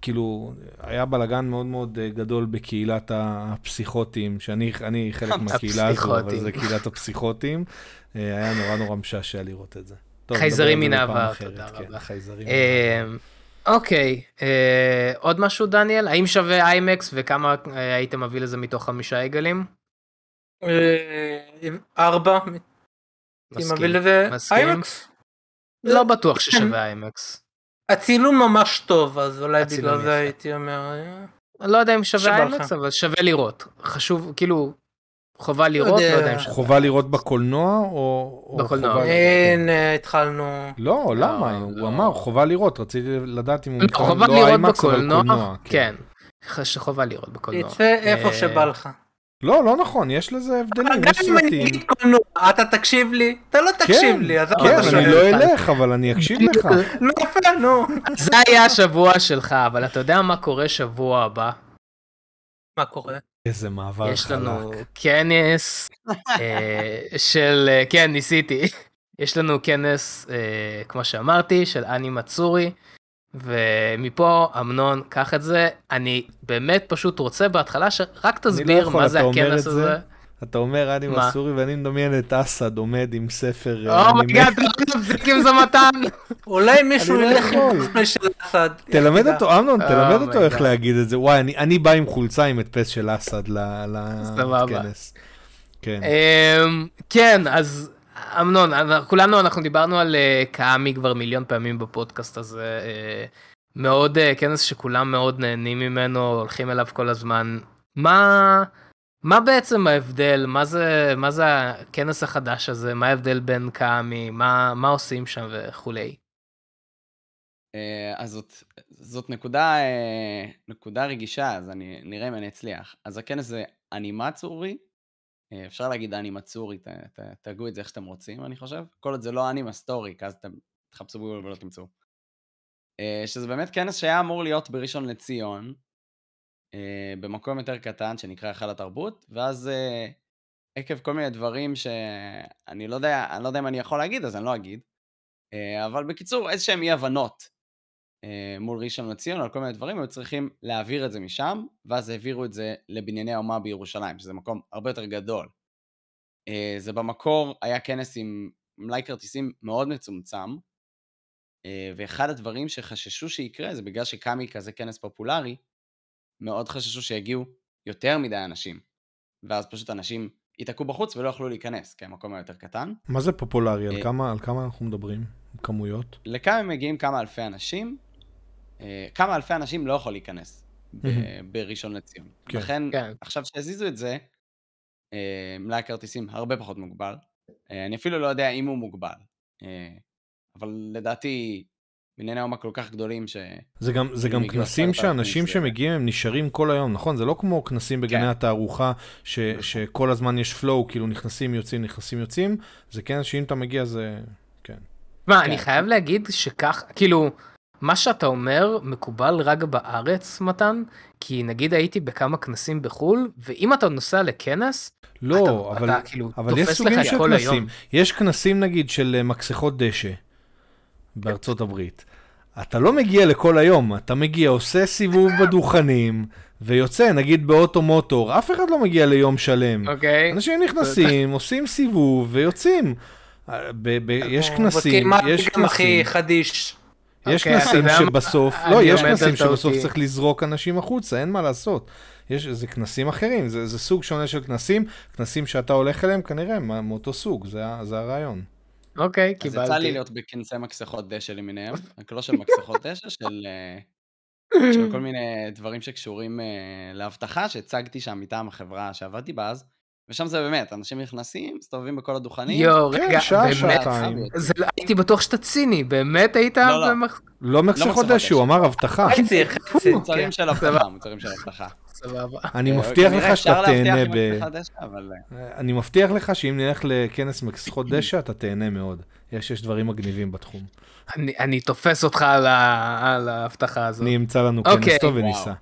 וכאילו, היה בלאגן מאוד מאוד אה, גדול בקהילת הפסיכוטים, שאני אני חלק מהקהילה הזו, אבל. זה קהילת הפסיכוטים. אה, היה נורא נורא משעשע לראות את זה. טוב, חייזרים מן בפעם העבר, אחרת, תודה כן, רבה. חייזרים. אוקיי, אה, עוד משהו דניאל? האם שווה איימקס וכמה היית מביא לזה מתוך חמישה עגלים? ארבע, מסכים, מביא לזה מסכים. איימקס. לא בטוח ששווה איימקס. הצילום ממש טוב, אז אולי בגלל זה. הייתי אומר... אה, לא יודע אם שווה. איימקס, אבל שווה לראות. חשוב, כאילו, חובה לראות, לא יודע. אם שווה. חובה לראות בקולנוע או... או בקולנוע. חובה- הנה, התחלנו. לא, למה? הוא לא. אמר חובה לראות, רציתי לדעת אם הוא לא, מתכוון חובה לא לראות איימקס, אבל בקולנוע, כן. ח- חובה לראות בקולנוע. יצא איפה אה, שבא לך. לא, לא נכון, יש לזה הבדלים, גם יש אם אני סרטים. אגיד קולנוע, אתה תקשיב לי? אתה לא תקשיב לי, אז כן, אתה כן, שואל. אני לא אלך, אבל אני אקשיב לך. נו יפה, נו. זה היה השבוע שלך, אבל אתה יודע מה קורה שבוע הבא? מה קורה? איזה מעבר יש לנו חלק. כנס אה, של, אה, כן, ניסיתי. יש לנו כנס, אה, כמו שאמרתי, של אני מצורי, ומפה, אמנון, קח את זה. אני באמת פשוט רוצה בהתחלה שרק תסביר יכול, מה זה הכנס את זה? הזה. אתה אומר אני? מסורי ואני מדמיין את אסד עומד עם ספר אה, אומייגאד, אתה לא תפסיק עם זה מתן. אולי מישהו לא ילך. עם חמש של אסד. תלמד אותו, אמנון, Oh תלמד אותו my איך God. להגיד את זה. וואי, אני- אני בא עם חולצה עם הדפס של אסד. לכנס. כן. אמ, כן, אז אמנון, כולנו אנחנו דיברנו על אה, קאמי כבר מיליון פעמים בפודקאסט הזה. אה, מאוד אה, כנס שכולם מאוד נהנים ממנו, הולכים אליו כל הזמן. מה מה בעצם ההבדל? מה זה מה זה הכנס החדש הזה? מה ההבדל בין קאמי? מה מה עושים שם וכולי? אה, אז זאת, זאת נקודה, אה, נקודה רגישה, אז אני, נראה אם אני אצליח. אז הכנס זה אנימצורי, אה, אפשר להגיד אנימצורי, ת, ת, תגעו את זה איך שאתם רוצים, אני חושב. כל עוד זה לא אנימה סטורי, כי אז אתם תחפשו בגוגל ולא תמצאו. אה, שזה באמת כנס שהיה אמור להיות בראשון לציון, אה, במקום יותר קטן שנקרא היכל התרבות, ואז אה, עקב כל מיני דברים שאני לא יודע, אני לא יודע אם אני יכול להגיד, אז אני לא אגיד. אה, אבל בקיצור, איזה שהם אי הבנות אה, מול ראשון לציון על כל מיני דברים, היו צריכים להעביר את זה משם, ואז העבירו את זה לבנייני האומה בירושלים, שזה מקום הרבה יותר גדול. אה, זה במקור היה כנס עם מלאי כרטיסים מאוד מצומצם, אה, ואחד הדברים שחששו שיקרה זה בגלל שקאמי כזה כנס פופולרי, מאוד חששו שיגיעו יותר מדי אנשים, ואז פשוט אנשים ייתקעו בחוץ ולא יוכלו להיכנס, כי המקום היה יותר קטן. מה זה פופולרי? על אה, כמה- על כמה אנחנו מדברים? כמויות? לכאן מגיעים כמה אלפי אנשים, אה, כמה אלפי אנשים לא יכול להיכנס. בראשון לציון. כן. לכן, כן. עכשיו שהזיזו את זה, אה, מלאי הכרטיסים הרבה פחות מוגבל. אה, אני אפילו לא יודע אם הוא מוגבל, אה, אבל לדעתי בנייני האומה כל כך גדולים ש... זה גם, זה גם כנסים שאנשים זה- שמגיעים הם נשארים כל היום, נכון? זה לא כמו כנסים בגני כן. התערוכה, ש, נכון. שכל הזמן יש flow, כאילו נכנסים יוצאים נכנסים יוצאים, זה כנס שאם אתה מגיע זה... כן. מה, כן. אני חייב להגיד שכך, כאילו, מה שאתה אומר מקובל רק בארץ, מתן, כי נגיד הייתי בכמה כנסים בחו"ל, ואם אתה נוסע לכנס, לא, אתה, אבל, אתה כאילו אבל יש תופס סוגים לך של כנסים. היום. יש כנסים נגיד של אה, מכסחות דשא בארצות הברית. אתה לא מגיע לכל היום, אתה מגיע, עושה סיבוב בדוכנים, ויוצא, נגיד באוטו מוטור, אף אחד לא מגיע ליום שלם. אוקיי? אנשים נכנסים, עושים סיבוב ויוצאים. אה, ב- ב- יש כנסים, מה יש הפתגם הכי כנסים, חדיש. יש אוקיי, אתה כנסים? שבסוף, לא, יש כנסים שבסוף. צריך לזרוק אנשים החוצה, אין מה לעשות. יש, זה כנסים אחרים, זה, זה סוג שונה של כנסים, כנסים שאתה הולך אליהם כנראה מה- מאותו סוג, זה, זה הרעיון. אוקיי, אז יצא לי קיבלתי. להיות בכנסי מכסחות דשא למיניהם, רק לא של מכסחות דשא, של, אה, של כל מיני דברים שקשורים אה, לאבטחה, שהצגתי שם מטעם החברה שעבדתי בה אז, ושם זה באמת, אנשים נכנסים, מסתובבים בכל הדוכנים. יואו, כן, רגע, שעה, באמת, שעתיים. זה- הייתי בטוח שאתה ציני, באמת היית? לא, לא. במח- לא מכסחות דשא, דשא. הוא אמר אבטחה. חצי, חצי. מוצרים של אבטחה, מוצרים של אבטחה. סבבה. אני אה, מבטיח כנראה לך שאתה תהנה ב... אה, אני מבטיח לך שאם נלך לכנס מכסחות דשא, אתה תהנה מאוד. יש, יש דברים מגניבים בתחום. אני- אני תופס אותך על ה- על ההבטחה הזאת. אני אמצא לנו אוקיי. כנס טוב וואו. וניסע.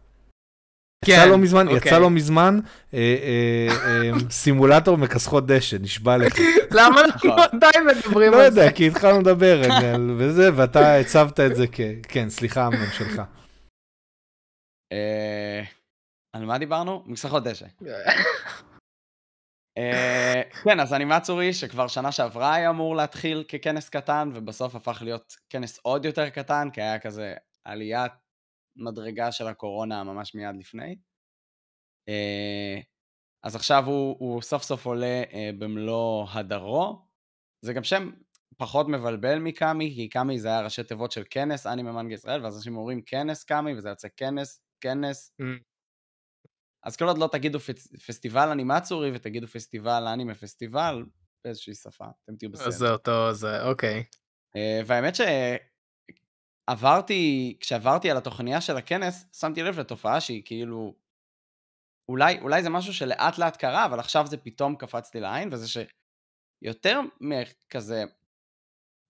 כן, יצא לא מזמן, אוקיי. יצא לא מזמן אה, אה, אה, סימולטור מכסחות דשא, נשבע לך. למה אנחנו. עדיין מדברים לא על זה? יודע, כי התחלנו לדבר על- וזה, ואתה הצבת את זה כ... כן, סליחה, אמנון שלך. אה, על מה דיברנו? מכסחות דשא. אה, כן, אז אנימצורי שכבר שנה שעברה היה אמור להתחיל ככנס קטן, ובסוף הפך להיות כנס עוד יותר קטן, כי היה כזה עליית מדרגה של הקורונה ממש מיד לפני. אה, אז עכשיו הוא, הוא סוף סוף עולה אה, במלוא הדרו. זה גם שם פחות מבלבל מקאמי, כי קאמי זה היה ראשי תיבות של כנס אנימה מנגה ישראל, ואז אנשים אומרים כנס קאמי, וזה יוצא כנס, כנס. Mm. אז כל עוד לא תגידו פס, פסטיבל אנימצורי ותגידו פסטיבל אנימה פסטיבל, באיזושהי שפה, אתם תהיו בסדר. זה אותו, זה, אוקיי. אה, והאמת שעברתי, כשעברתי על התוכניה של הכנס, שמתי לב לתופעה שהיא כאילו, אולי, אולי זה משהו שלאט לאט קרה, אבל עכשיו זה פתאום קפץ לי לעין, וזה שיותר מכזה,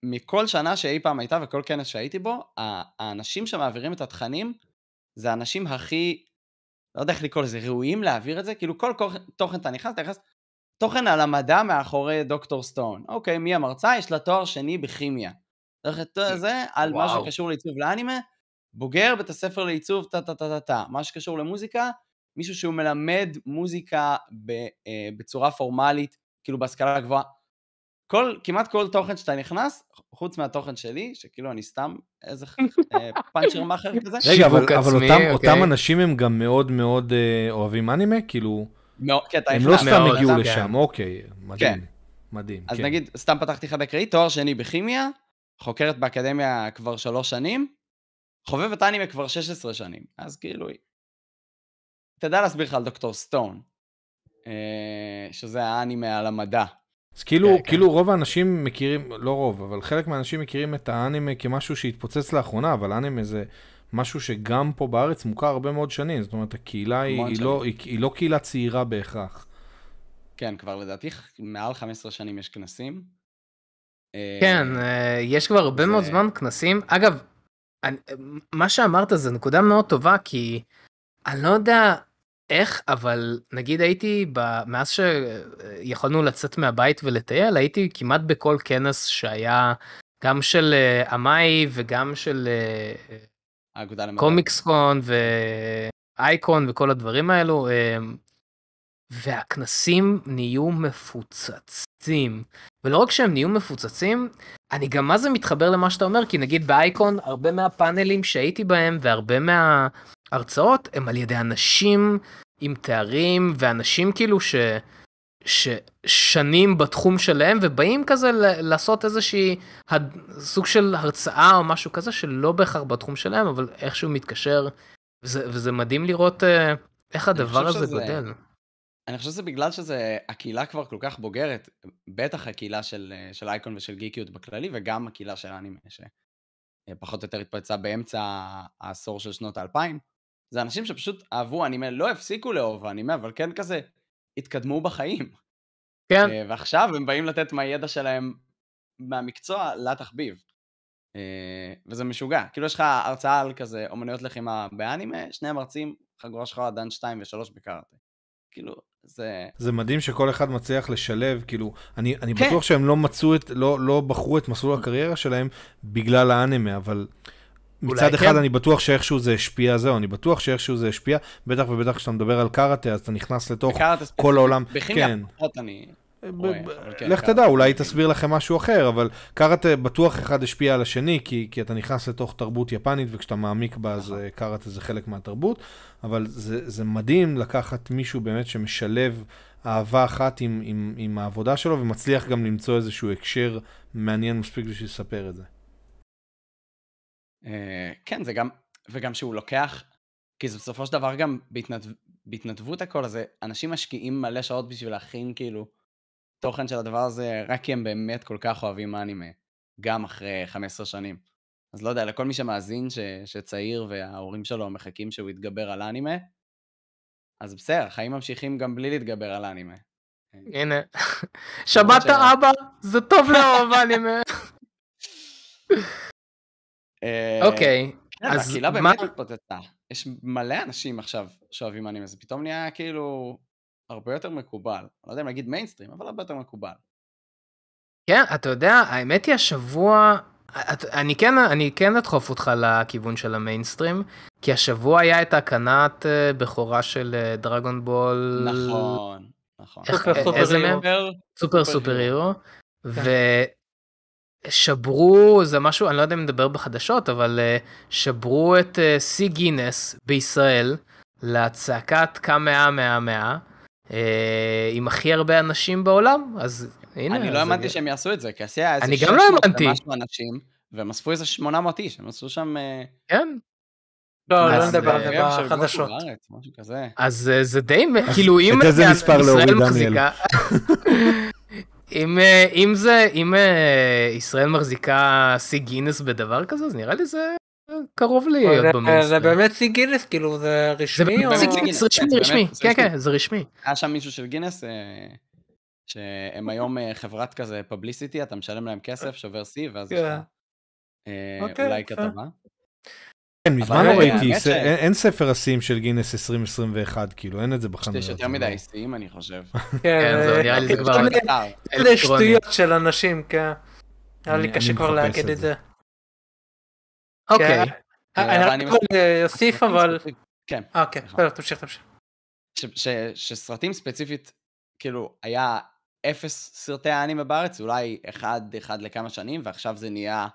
מכל שנה שאי פעם הייתה וכל כנס שהייתי בו, האנשים שמעבירים את התכנים, זה האנשים הכי, לא יודע איך לקרוא לזה, ראויים להעביר את זה, כאילו כל תוכן אתה נכנס, אתה נכנס, תוכן על המדע מאחורי דוקטור סטון. אוקיי, מי המרצה? יש לה תואר שני בכימיה. צריך את זה על מה. שקשור לעיצוב לאנימה, בוגר בית הספר לעיצוב טה טה טה טה טה. מה שקשור למוזיקה, מישהו שהוא מלמד מוזיקה ב, אה, בצורה פורמלית, כאילו בהשכלה גבוהה. כל, כמעט כל תוכן שאתה נכנס, חוץ מהתוכן שלי, שכאילו אני סתם איזה אה, פאנצ'ר מאכר כזה. רגע, אבל, שיווק אבל עצמי, אותם, אוקיי. אותם אנשים הם גם מאוד מאוד אה, אוהבים אנימה? כאילו, מאוד, כן, הם לא סתם מאוד, הגיעו כן. לשם, אוקיי, מדהים. כן. מדהים, אז כן. נגיד, סתם פתחתי חד אקראי, תואר שני בכימיה, חוקרת באקדמיה כבר שלוש שנים, חובבת אנימה כבר 16 שנים, אז כאילו, תדע להסביר לך על דוקטור סטון, אה, שזה האנימה על המדע. אז כאילו, כן, כן. כאילו רוב האנשים מכירים, לא רוב, אבל חלק מהאנשים מכירים את האנימה כמשהו שהתפוצץ לאחרונה, אבל אנימה זה משהו שגם פה בארץ מוכר הרבה מאוד שנים, זאת אומרת, הקהילה היא, היא, לא, היא, היא לא קהילה צעירה בהכרח. כן, כבר לדעתי מעל 15 שנים יש כנסים. אה, כן, אה, יש כבר הרבה זה- מאוד זמן כנסים. אגב, אני- מה שאמרת זה נקודה מאוד טובה, כי אני לא יודע איך, אבל נגיד הייתי, ב- מאז שיכולנו לצאת מהבית ולטייל, הייתי כמעט בכל כנס שהיה, גם של אה, אמאי וגם של אה. קומיקסקון ואייקון וכל הדברים האלו. והכנסים נהיו מפוצצים. ולא רק שהם נהיו מפוצצים, אני גם מה זה מתחבר למה שאתה אומר, כי נגיד באייקון, הרבה מהפאנלים שהייתי בהם והרבה מההרצאות הם על ידי אנשים עם תארים ואנשים כאילו ש... ששנים בתחום שלהם ובאים כזה לעשות איזושהי הד... סוג של הרצאה או משהו כזה שלא בהכרח בתחום שלהם אבל איכשהו מתקשר וזה, וזה מדהים לראות אה, איך הדבר הזה שזה- גודל. אני חושב שזה בגלל שזה, הקהילה כבר כל כך בוגרת, בטח הקהילה של, אה, של אייקון ושל גיקיות בכללי, וגם הקהילה של האנימה, שפחות או יותר התפרצה באמצע העשור של שנות האלפיים. זה אנשים שפשוט אהבו אנימה, לא הפסיקו לאהוב אנימה, אבל כן כזה התקדמו בחיים. כן, אה, ועכשיו הם באים לתת מהידע שלהם מהמקצוע לתחביב. אה, וזה משוגע. כאילו יש לך הרצאה על כזה אומנויות לחימה באנימה, שני מרצים, חגורה שחורה, דן 2 ו-3 בקארטה. כאילו, זה... זה מדהים שכל אחד מצליח לשלב, כאילו, אני, אני כן. בטוח שהם לא מצאו את, לא, לא בחרו את מסלול הקריירה שלהם בגלל האנימה, אבל מצד כן. אחד אני בטוח שאיכשהו זה השפיע, זהו, אני בטוח שאיכשהו זה השפיע, בטח ובטח כשאתה מדבר על קארטה, אז אתה נכנס לתוך. כל העולם, בכימיה כן. פחות אני... כן, לך. תדע, אולי תסביר לכם משהו אחר, אבל קארטה בטוח אחד השפיע על השני, כי, כי אתה נכנס לתוך תרבות יפנית, וכשאתה מעמיק בה, אז נכון. אה, קארטה זה חלק מהתרבות, אבל זה, זה מדהים לקחת מישהו באמת שמשלב אהבה אחת עם, עם, עם העבודה שלו, ומצליח גם למצוא איזשהו הקשר מעניין מספיק בשביל לספר את זה. אה, כן, זה גם, וגם שהוא לוקח, כי זה בסופו של דבר גם בהתנדב, בהתנדבות הכל הזה, אנשים משקיעים מלא שעות בשביל להכין כאילו תוכן של הדבר הזה, רק כי הם באמת כל כך אוהבים אנימה, גם אחרי 15 שנים. אז לא יודע, לכל מי שמאזין ש, שצעיר וההורים שלו מחכים שהוא יתגבר על אנימה, אז בסדר, החיים ממשיכים גם בלי להתגבר על אנימה. הנה. שמעת ש- אבא? זה טוב לאהוב אנימה. אה, אוקיי. כן, אז הקהילה מה- באמת התפוצצה. יש מלא אנשים עכשיו שאוהבים אנימה, זה פתאום נהיה כאילו הרבה יותר מקובל. אני לא יודע אם להגיד מיינסטרים, אבל הרבה יותר מקובל. כן, אתה יודע, האמת היא השבוע, את- אני כן, אני כן אדחוף אותך לכיוון של המיינסטרים, כי השבוע היה את הקנת אה, בכורה של אה, דרגון בול. נכון, נכון. איך- סופר איזה. מהם? סופר, סופר הירו. הירו. ושברו, זה משהו, אני לא יודע אם נדבר בחדשות, אבל אה, שברו את אה, שיא גינס בישראל לצעקת קמאה מאה מאה. אה, עם הכי הרבה אנשים בעולם, אז הנה. אני לא האמנתי שהם יעשו את זה, כי עשייה איזה אני גם לא 600 האמנתי. ומשהו אנשים, והם אספו איזה 800 איש, הם עשו שם... אה, כן, לא, לא נדבר על זה של גוקו בחדשות. אז אה, זה די, כאילו אם אה, ישראל להוריד, מחזיקה, אם, אה, אם זה, אם אה, ישראל מחזיקה שיא גינס בדבר כזה, אז נראה לי זה קרוב להיות זה- זה במיינסטרים. באמת שיא גינס, כאילו זה זה רשמי או... באמת שיא או- גינס, זה רשמי, רשמי, זה כן. כן, זה רשמי. היה שם מישהו של גינס, אה, שהם היום אה, חברת כזה פבליסיטי, אתה משלם להם כסף, שובר שיא, ואז כן. אה, אוקיי, אולי. כתבה. כן, מזמן לא ראיתי, אין ספר השיאים של גינס 2021, כאילו, אין את זה בחנויות. יש יותר זה מדי שיאים, אני חושב. כן, זהו, נראה לי זה יש כבר אלקטרוני. שטויות של אנשים, כן. היה לי קשה כבר להגיד את זה. אוקיי, אני אבל רק אני יכול להוסיף אבל... כן. אה, אוקיי, סליחה. בסדר, תמשיך, תמשיך. שסרטים ספציפית, כאילו, היה אפס סרטי האנימה בארץ, אולי אחד, אחד לכמה שנים, ועכשיו זה נהיה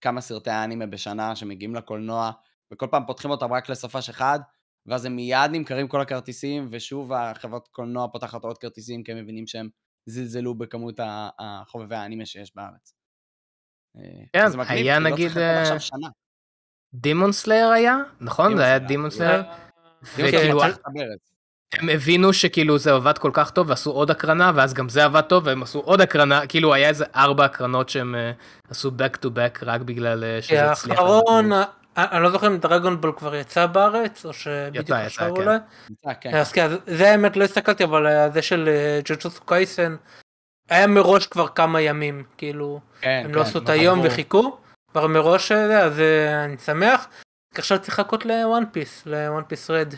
כמה סרטי האנימה בשנה שמגיעים לקולנוע, וכל פעם פותחים אותם רק לסופש אחד, ואז הם מיד נמכרים כל הכרטיסים, ושוב החברת קולנוע פותחת עוד כרטיסים, כי הם מבינים שהם זלזלו בכמות החובבי האנימה שיש בארץ. אה, כן, היה לא נגיד, צריך לחכות אה, עכשיו שנה. Demon Slayer היה, נכון? זה היה Demon Slayer? וכאילו, הברז. הם הבינו שכאילו זה עבד כל כך טוב ועשו עוד הקרנה ואז גם זה עבד טוב והם עשו עוד הקרנה כאילו היה איזה ארבע הקרנות שהם אה, עשו back to back רק בגלל אה, שזה הצליח. האחרון, אה, אני לא זוכר אם Dragon Ball כבר יצא בארץ, או שבדיוק עכשיו כן. כן. אז כן, זה האמת לא הסתכלתי, אבל אה, זה של Jujutsu Kaisen, היה מראש כבר כמה ימים, כאילו, כן, הם לא כן, עשו את לא היום. וחיכו, כבר מראש זה, אז אה, אני שמח. עכשיו צריך לחכות ל One Piece, ל One Piece Red.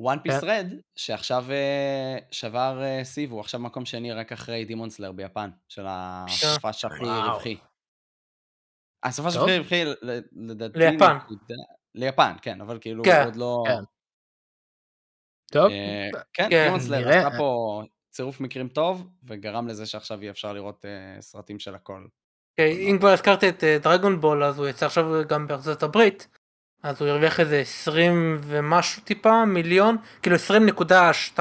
One Piece כן. Red, שעכשיו אה, שבר אה, שיא, והוא עכשיו מקום שני רק אחרי Demon Slayer ביפן, של הסופש הכי וואו. רווחי. הסופש. הכי רווחי, ל- לדעתי, ליפן. ליפן, כן, אבל כאילו, כן. הוא עוד לא... כן. טוב, כן, כן, דימון סלר נראה. עשה פה צירוף מקרים טוב, וגרם לזה שעכשיו יהיה אפשר לראות סרטים של הכל. אוקיי, אם כבר הזכרתי את דרגון בול, אז הוא יצא עכשיו גם בארצות הברית. אז הוא הרוויח איזה 20 ומשהו טיפה מיליון, כאילו 20.2.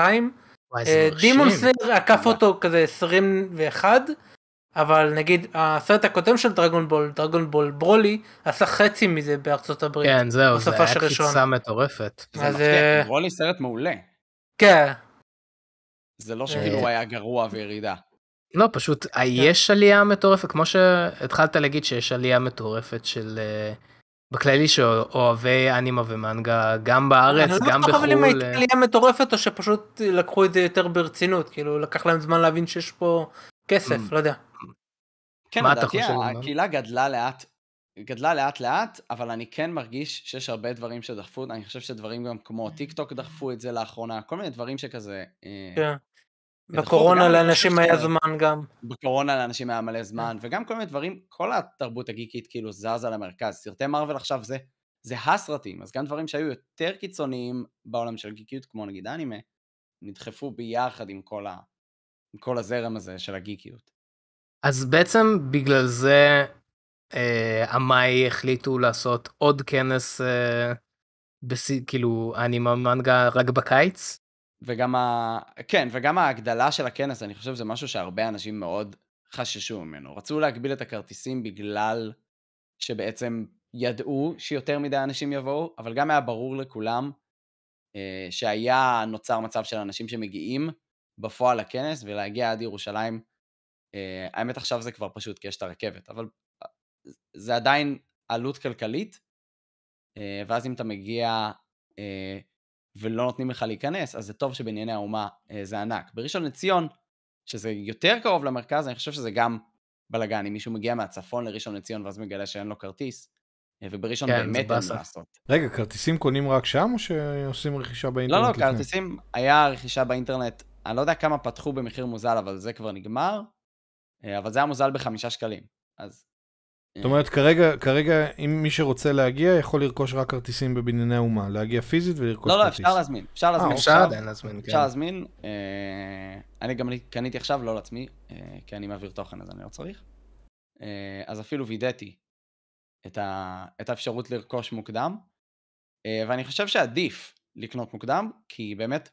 וואי, זה דימון. סלר עקף אותו כזה 21, אבל נגיד הסרט הקודם של דרגון בול, דרגון בול ברולי, עשה חצי מזה בארצות הברית. כן זהו זה היה. קפיצה מטורפת. זה אז, מפתיע, אה, כי רולי סרט מעולה. כן, זה לא שכאילו אה, הוא היה גרוע וירידה. לא פשוט אה, יש עלייה מטורפת כמו שהתחלת להגיד שיש עלייה מטורפת של אה, בכללי שאוהבי אנימה ומנגה גם בארץ אני לא גם בטוח אבל אם בחו"ל. הייתה אה, עלייה מטורפת או שפשוט לקחו את זה יותר ברצינות, כאילו לקח להם זמן להבין שיש פה כסף, Mm. לא יודע. כן, מה אתה לדעתי חושב? הקהילה גדלה לאט גדלה לאט לאט, אבל אני כן מרגיש שיש הרבה דברים שדחפו, אני חושב שדברים גם כמו טיק טוק דחפו את זה לאחרונה, כל מיני דברים שכזה... כן. בקורונה לאנשים היה זמן גם. בקורונה לאנשים היה מלא זמן, וגם כל מיני דברים, כל התרבות הגיקית כאילו זזה למרכז. סרטי מארוול עכשיו זה, זה הסרטים, אז גם דברים שהיו יותר קיצוניים בעולם של גיקיות, כמו נגיד אנימה, נדחפו ביחד עם כל, ה, עם כל הזרם הזה של הגיקיות. אז בעצם בגלל זה אה, המאי החליטו לעשות עוד כנס אה, בשיא, כאילו אנימה מנגה רק בקיץ. וגם ה... כן, וגם ההגדלה של הכנס, אני חושב שזה משהו שהרבה אנשים מאוד חששו ממנו. רצו להגביל את הכרטיסים בגלל שבעצם ידעו שיותר מדי אנשים יבואו, אבל גם היה ברור לכולם אה, שהיה נוצר מצב של אנשים שמגיעים בפועל לכנס, ולהגיע עד ירושלים, אה, האמת עכשיו זה כבר פשוט, כי יש את הרכבת, אבל אה, זה עדיין עלות כלכלית, אה, ואז אם אתה מגיע אה, ולא נותנים לך להיכנס, אז זה טוב שבענייני האומה אה, זה ענק. בראשון לציון, שזה יותר קרוב למרכז, אני חושב שזה גם בלאגן, אם מישהו מגיע מהצפון לראשון לציון ואז מגלה שאין לו כרטיס, אה, ובראשון כן, באמת אין. מה לעשות. רגע, כרטיסים קונים רק שם, או שעושים רכישה לא, באינטרנט לא, לפני? כרטיסים, היה רכישה באינטרנט, אני לא יודע כמה פתחו במחיר מוזל, אבל זה כבר נגמר, אה, אבל זה היה מוזל בחמישה שקלים, אז... זאת אומרת, כרגע, כרגע, אם מי שרוצה להגיע, יכול לרכוש רק כרטיסים בבנייני האומה. להגיע פיזית ולרכוש לא, לא, כרטיס. אפשר להזמין, אפשר להזמין אה, אפשר. עדיין להזמין, כן. אפשר להזמין, אה, אני גם קניתי עכשיו, לא לעצמי, אה, כי אני מעביר תוכן אז אני לא צריך. אה, אז אפילו וידאתי את, ה, את האפשרות לרכוש מוקדם, אה, ואני חושב שעדיף לקנות מוקדם, כי באמת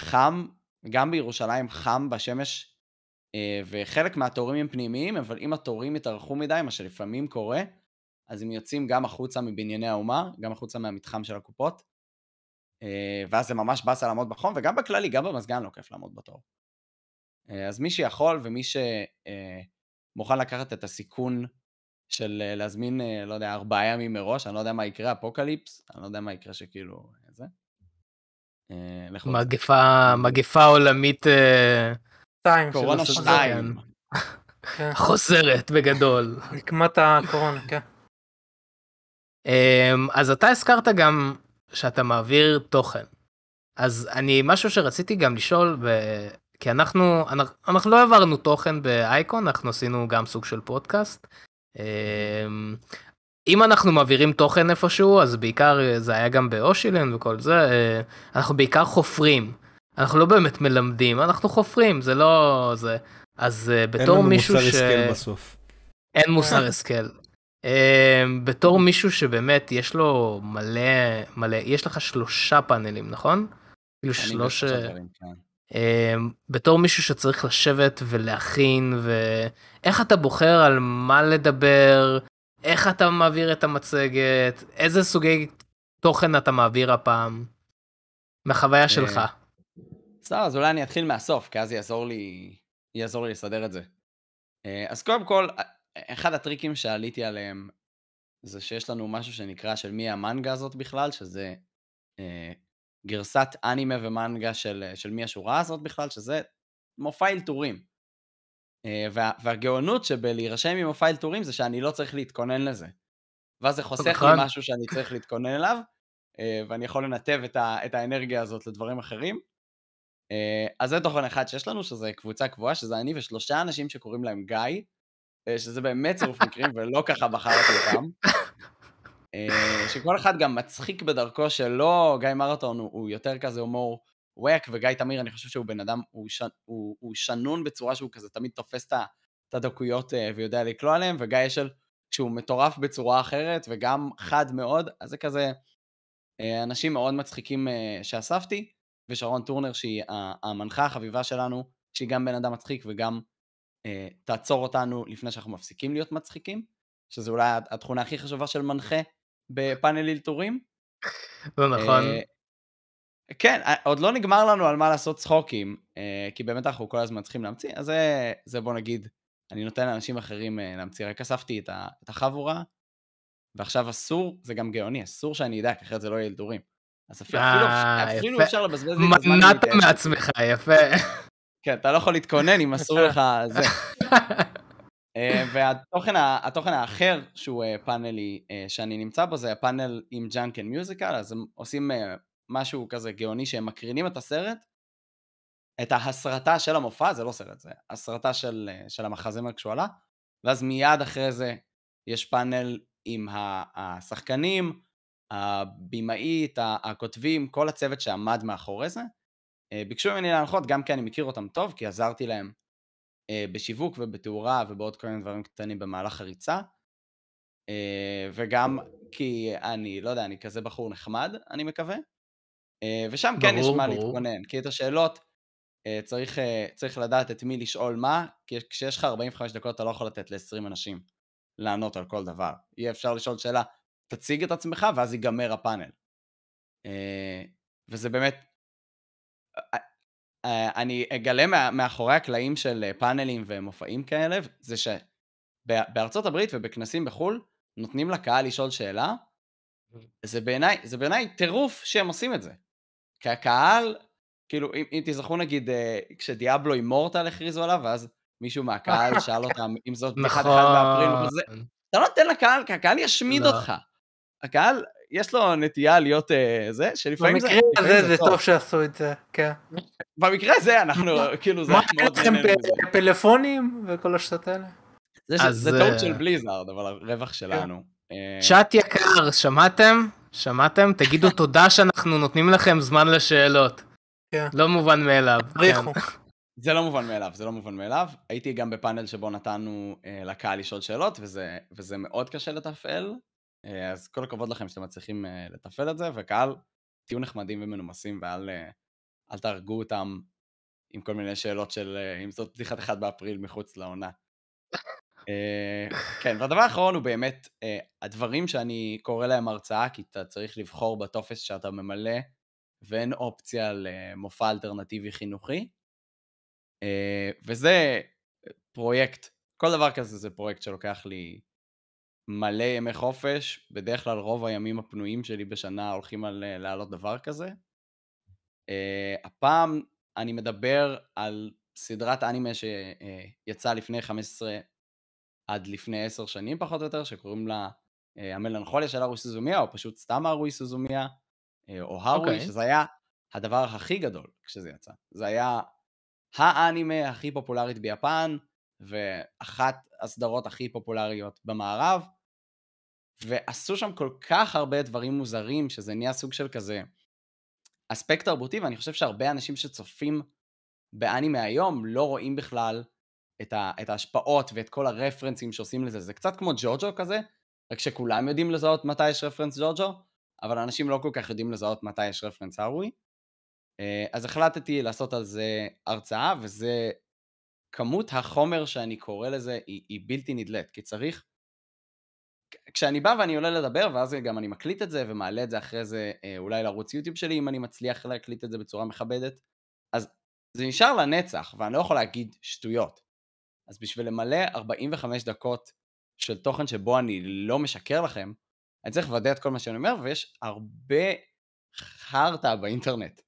חם, גם בירושלים חם בשמש, אה, וחלק מהתורים הם פנימיים, אבל אם התורים יתארכו מדי, מה שלפעמים קורה, אז הם יוצאים גם החוצה מבנייני האומה, גם החוצה מהמתחם של הקופות, אה, ואז זה ממש באסה לעמוד בחום, וגם בכללי, גם במזגן לא כיף לעמוד בתור. אה, אז מי שיכול ומי שמוכן לקחת את הסיכון של אה, להזמין, אה, לא יודע, ארבעה ימים מראש, אני לא יודע מה יקרה, אפוקליפס, אני לא יודע מה יקרה שכאילו, אה, זה. אה. מגפה, מגפה עולמית אה, שתיים. קורונה שתיים. כן. חוזרת בגדול. נקמת הקורונה, כן. אמ, אז אתה הזכרת גם שאתה מעביר תוכן. אז אני משהו שרציתי גם לשאול ו... כי אנחנו אנחנו, אנחנו לא העברנו תוכן באייקון אנחנו עשינו גם סוג של פודקאסט. אמ, אם אנחנו מעבירים תוכן איפשהו אז בעיקר זה היה גם באושילן וכל זה אה, אנחנו בעיקר חופרים אנחנו לא באמת מלמדים אנחנו חופרים זה לא זה אז אין בתור לנו מישהו מוסר ש... השכל בסוף. אין מוסר השכל. אמ, בתור מישהו שבאמת יש לו מלא מלא יש לך שלושה פאנלים נכון? כאילו שלוש. אמ, בתור מישהו שצריך לשבת ולהכין ואיך אתה בוחר על מה לדבר איך אתה מעביר את המצגת איזה סוגי תוכן אתה מעביר הפעם מהחוויה שלך. בסדר, אז אולי אני אתחיל מהסוף, כי אז יעזור לי, יעזור לי לסדר את זה. אה, אז קודם כל, אחד הטריקים שעליתי עליהם, זה שיש לנו משהו שנקרא של מי המנגה הזאת בכלל, שזה אה, גרסת אנימה ומנגה של, של מי השורה הזאת בכלל, שזה מופע אלתורים. אה, וה, והגאונות שבלהירשם עם מופע אלתורים זה שאני לא צריך להתכונן לזה. ואז זה חוסך. לי משהו שאני צריך להתכונן אליו, אה, ואני יכול לנתב את, ה, את האנרגיה הזאת לדברים אחרים. אה, אז זה תוכן אחד שיש לנו, שזה קבוצה קבועה, שזה אני ושלושה אנשים שקוראים להם גיא, אה, שזה באמת צירוף מקרים, ולא ככה בחרתי אותם. אה, שכל אחד גם מצחיק בדרכו שלו, גיא מרתון הוא, הוא יותר כזה הומור וואק, וגיא תמיר, אני חושב שהוא בן אדם, הוא, ש, הוא, הוא שנון בצורה שהוא כזה תמיד תופס את הדקויות ויודע לקלוע עליהם, וגיא אשל, שהוא מטורף בצורה אחרת, וגם חד מאוד, אז זה כזה אנשים מאוד מצחיקים שאספתי, ושרון טורנר, שהיא המנחה החביבה שלנו, שהיא גם בן אדם מצחיק וגם אה, תעצור אותנו לפני שאנחנו מפסיקים להיות מצחיקים, שזה אולי התכונה הכי חשובה של מנחה בפאנל אלתורים. לא נכון. אה, כן, אה, עוד לא נגמר לנו על מה לעשות צחוקים, אה, כי באמת אנחנו כל הזמן צריכים להמציא, אז זה, זה בוא נגיד, אני נותן לאנשים אחרים אה, להמציא, רק אספתי את, ה, את החבורה, ועכשיו אסור, זה גם גאוני, אסור שאני אדע, כי אחרת זה לא יהיה אלתורים. אז אפילו, אה. אפשר לבזבז לי את הזמן. מנעת. מעצמך יפה. כן, אתה לא יכול להתכונן אם אסור לך זה. אה, והתוכן האחר שהוא אה, פאנלי שאני נמצא בו זה הפאנל עם ג'אנקן מיוזיקל, אז הם עושים משהו כזה גאוני שהם מקרינים את הסרט, את ההסרטה של המופע, זה לא סרט, זה הסרטה של, של המחזמר כשהוא עלה, ואז מיד אחרי זה יש פאנל עם השחקנים, הבמאית, הכותבים, כל הצוות שעמד מאחורי זה. אה, ביקשו ממני להנחות גם כי אני מכיר אותם טוב, כי עזרתי להם אה, בשיווק ובתאורה ובעוד כל מיני דברים קטנים במהלך הריצה. אה, וגם כי אני, לא יודע, אני כזה בחור נחמד, אני מקווה. ושם כן יש ברור, מה ברור. להתכונן, כי את השאלות צריך, צריך לדעת את מי לשאול מה, כי כשיש לך 45 דקות אתה לא יכול לתת ל-20 אנשים לענות על כל דבר. יהיה אפשר לשאול שאלה, תציג את עצמך ואז ייגמר הפאנל. אה, וזה באמת, אה, אה, אני אגלה מה- מאחורי הקלעים של פאנלים ומופעים כאלה, זה שבארצות הברית ובכנסים בחו"ל, נותנים לקהל לשאול שאלה, זה בעיניי, זה בעיניי טירוף שהם עושים את זה. כי הקהל, כאילו, אם, אם תזכרו נגיד, כשדיאבלו אימורטל הכריזו עליו, ואז מישהו מהקהל שאל אותם אם זאת בדיחת אחד באפריל, נכון. וזה, אתה לא נותן לקהל, כי הקהל ישמיד לא. אותך. הקהל, יש לו נטייה להיות אה, זה, שלפעמים זה, במקרה הזה זה טוב שעשו את זה, כן. במקרה הזה אנחנו, כאילו, זה מה, מאוד לכם נהנינו מזה. פ- פלאפונים וכל השטות האלה? זה, זה טעות אה, של בליזארד, אבל הרווח שלנו. אה, צ'אט יקר, שמעתם? שמעתם? תגידו תודה שאנחנו נותנים לכם זמן לשאלות. כן. לא מובן מאליו. כן. זה לא מובן מאליו, זה לא מובן מאליו. הייתי גם בפאנל שבו נתנו אה, לקהל לשאול שאלות, וזה, וזה מאוד קשה לתפעל. אה, אז כל הכבוד לכם שאתם מצליחים אה, לתפעל את זה, וקהל, תהיו נחמדים ומנומסים, ואל אה, תהרגו אותם עם כל מיני שאלות של אם זאת בדיחת אחד באפריל מחוץ לעונה. כן, והדבר האחרון הוא באמת הדברים שאני קורא להם הרצאה, כי אתה צריך לבחור בטופס שאתה ממלא, ואין אופציה למופע אלטרנטיבי חינוכי. וזה פרויקט, כל דבר כזה זה פרויקט שלוקח לי מלא ימי חופש, בדרך כלל רוב הימים הפנויים שלי בשנה הולכים על אה, להעלות דבר כזה. אה, הפעם אני מדבר על סדרת אנימה שיצאה לפני 15 עד לפני 10 שנים פחות או יותר, שקוראים לה אה, המלנכוליה של הרוי סוזומיה, או פשוט סתם הרוי סוזומיה, אה, או הרוי, אוקיי. שזה היה הדבר הכי גדול כשזה יצא. זה היה האנימה הכי פופולרית ביפן, ואחת הסדרות הכי פופולריות במערב, ועשו שם כל כך הרבה דברים מוזרים, שזה נהיה סוג של כזה אספקט תרבותי, ואני חושב שהרבה אנשים שצופים באנימה היום לא רואים בכלל את, ה, את ההשפעות ואת כל הרפרנסים שעושים לזה. זה קצת כמו ג'וג'ו כזה, רק שכולם יודעים לזהות מתי יש רפרנס ג'וג'ו, אבל אנשים לא כל כך יודעים לזהות מתי יש רפרנס הרוי. אה, אז החלטתי לעשות על זה הרצאה, וזה... כמות החומר שאני קורא לזה היא, היא בלתי נדלית, כי צריך... כשאני בא ואני עולה לדבר, ואז גם אני מקליט את זה ומעלה את זה אחרי זה אה, אולי לערוץ יוטיוב שלי, אם אני מצליח להקליט את זה בצורה מכבדת, אז זה נשאר לנצח, ואני לא יכול להגיד שטויות. אז בשביל למלא 45 דקות של תוכן שבו אני לא משקר לכם, אני צריך לוודא את כל מה שאני אומר, ויש הרבה חרטא באינטרנט.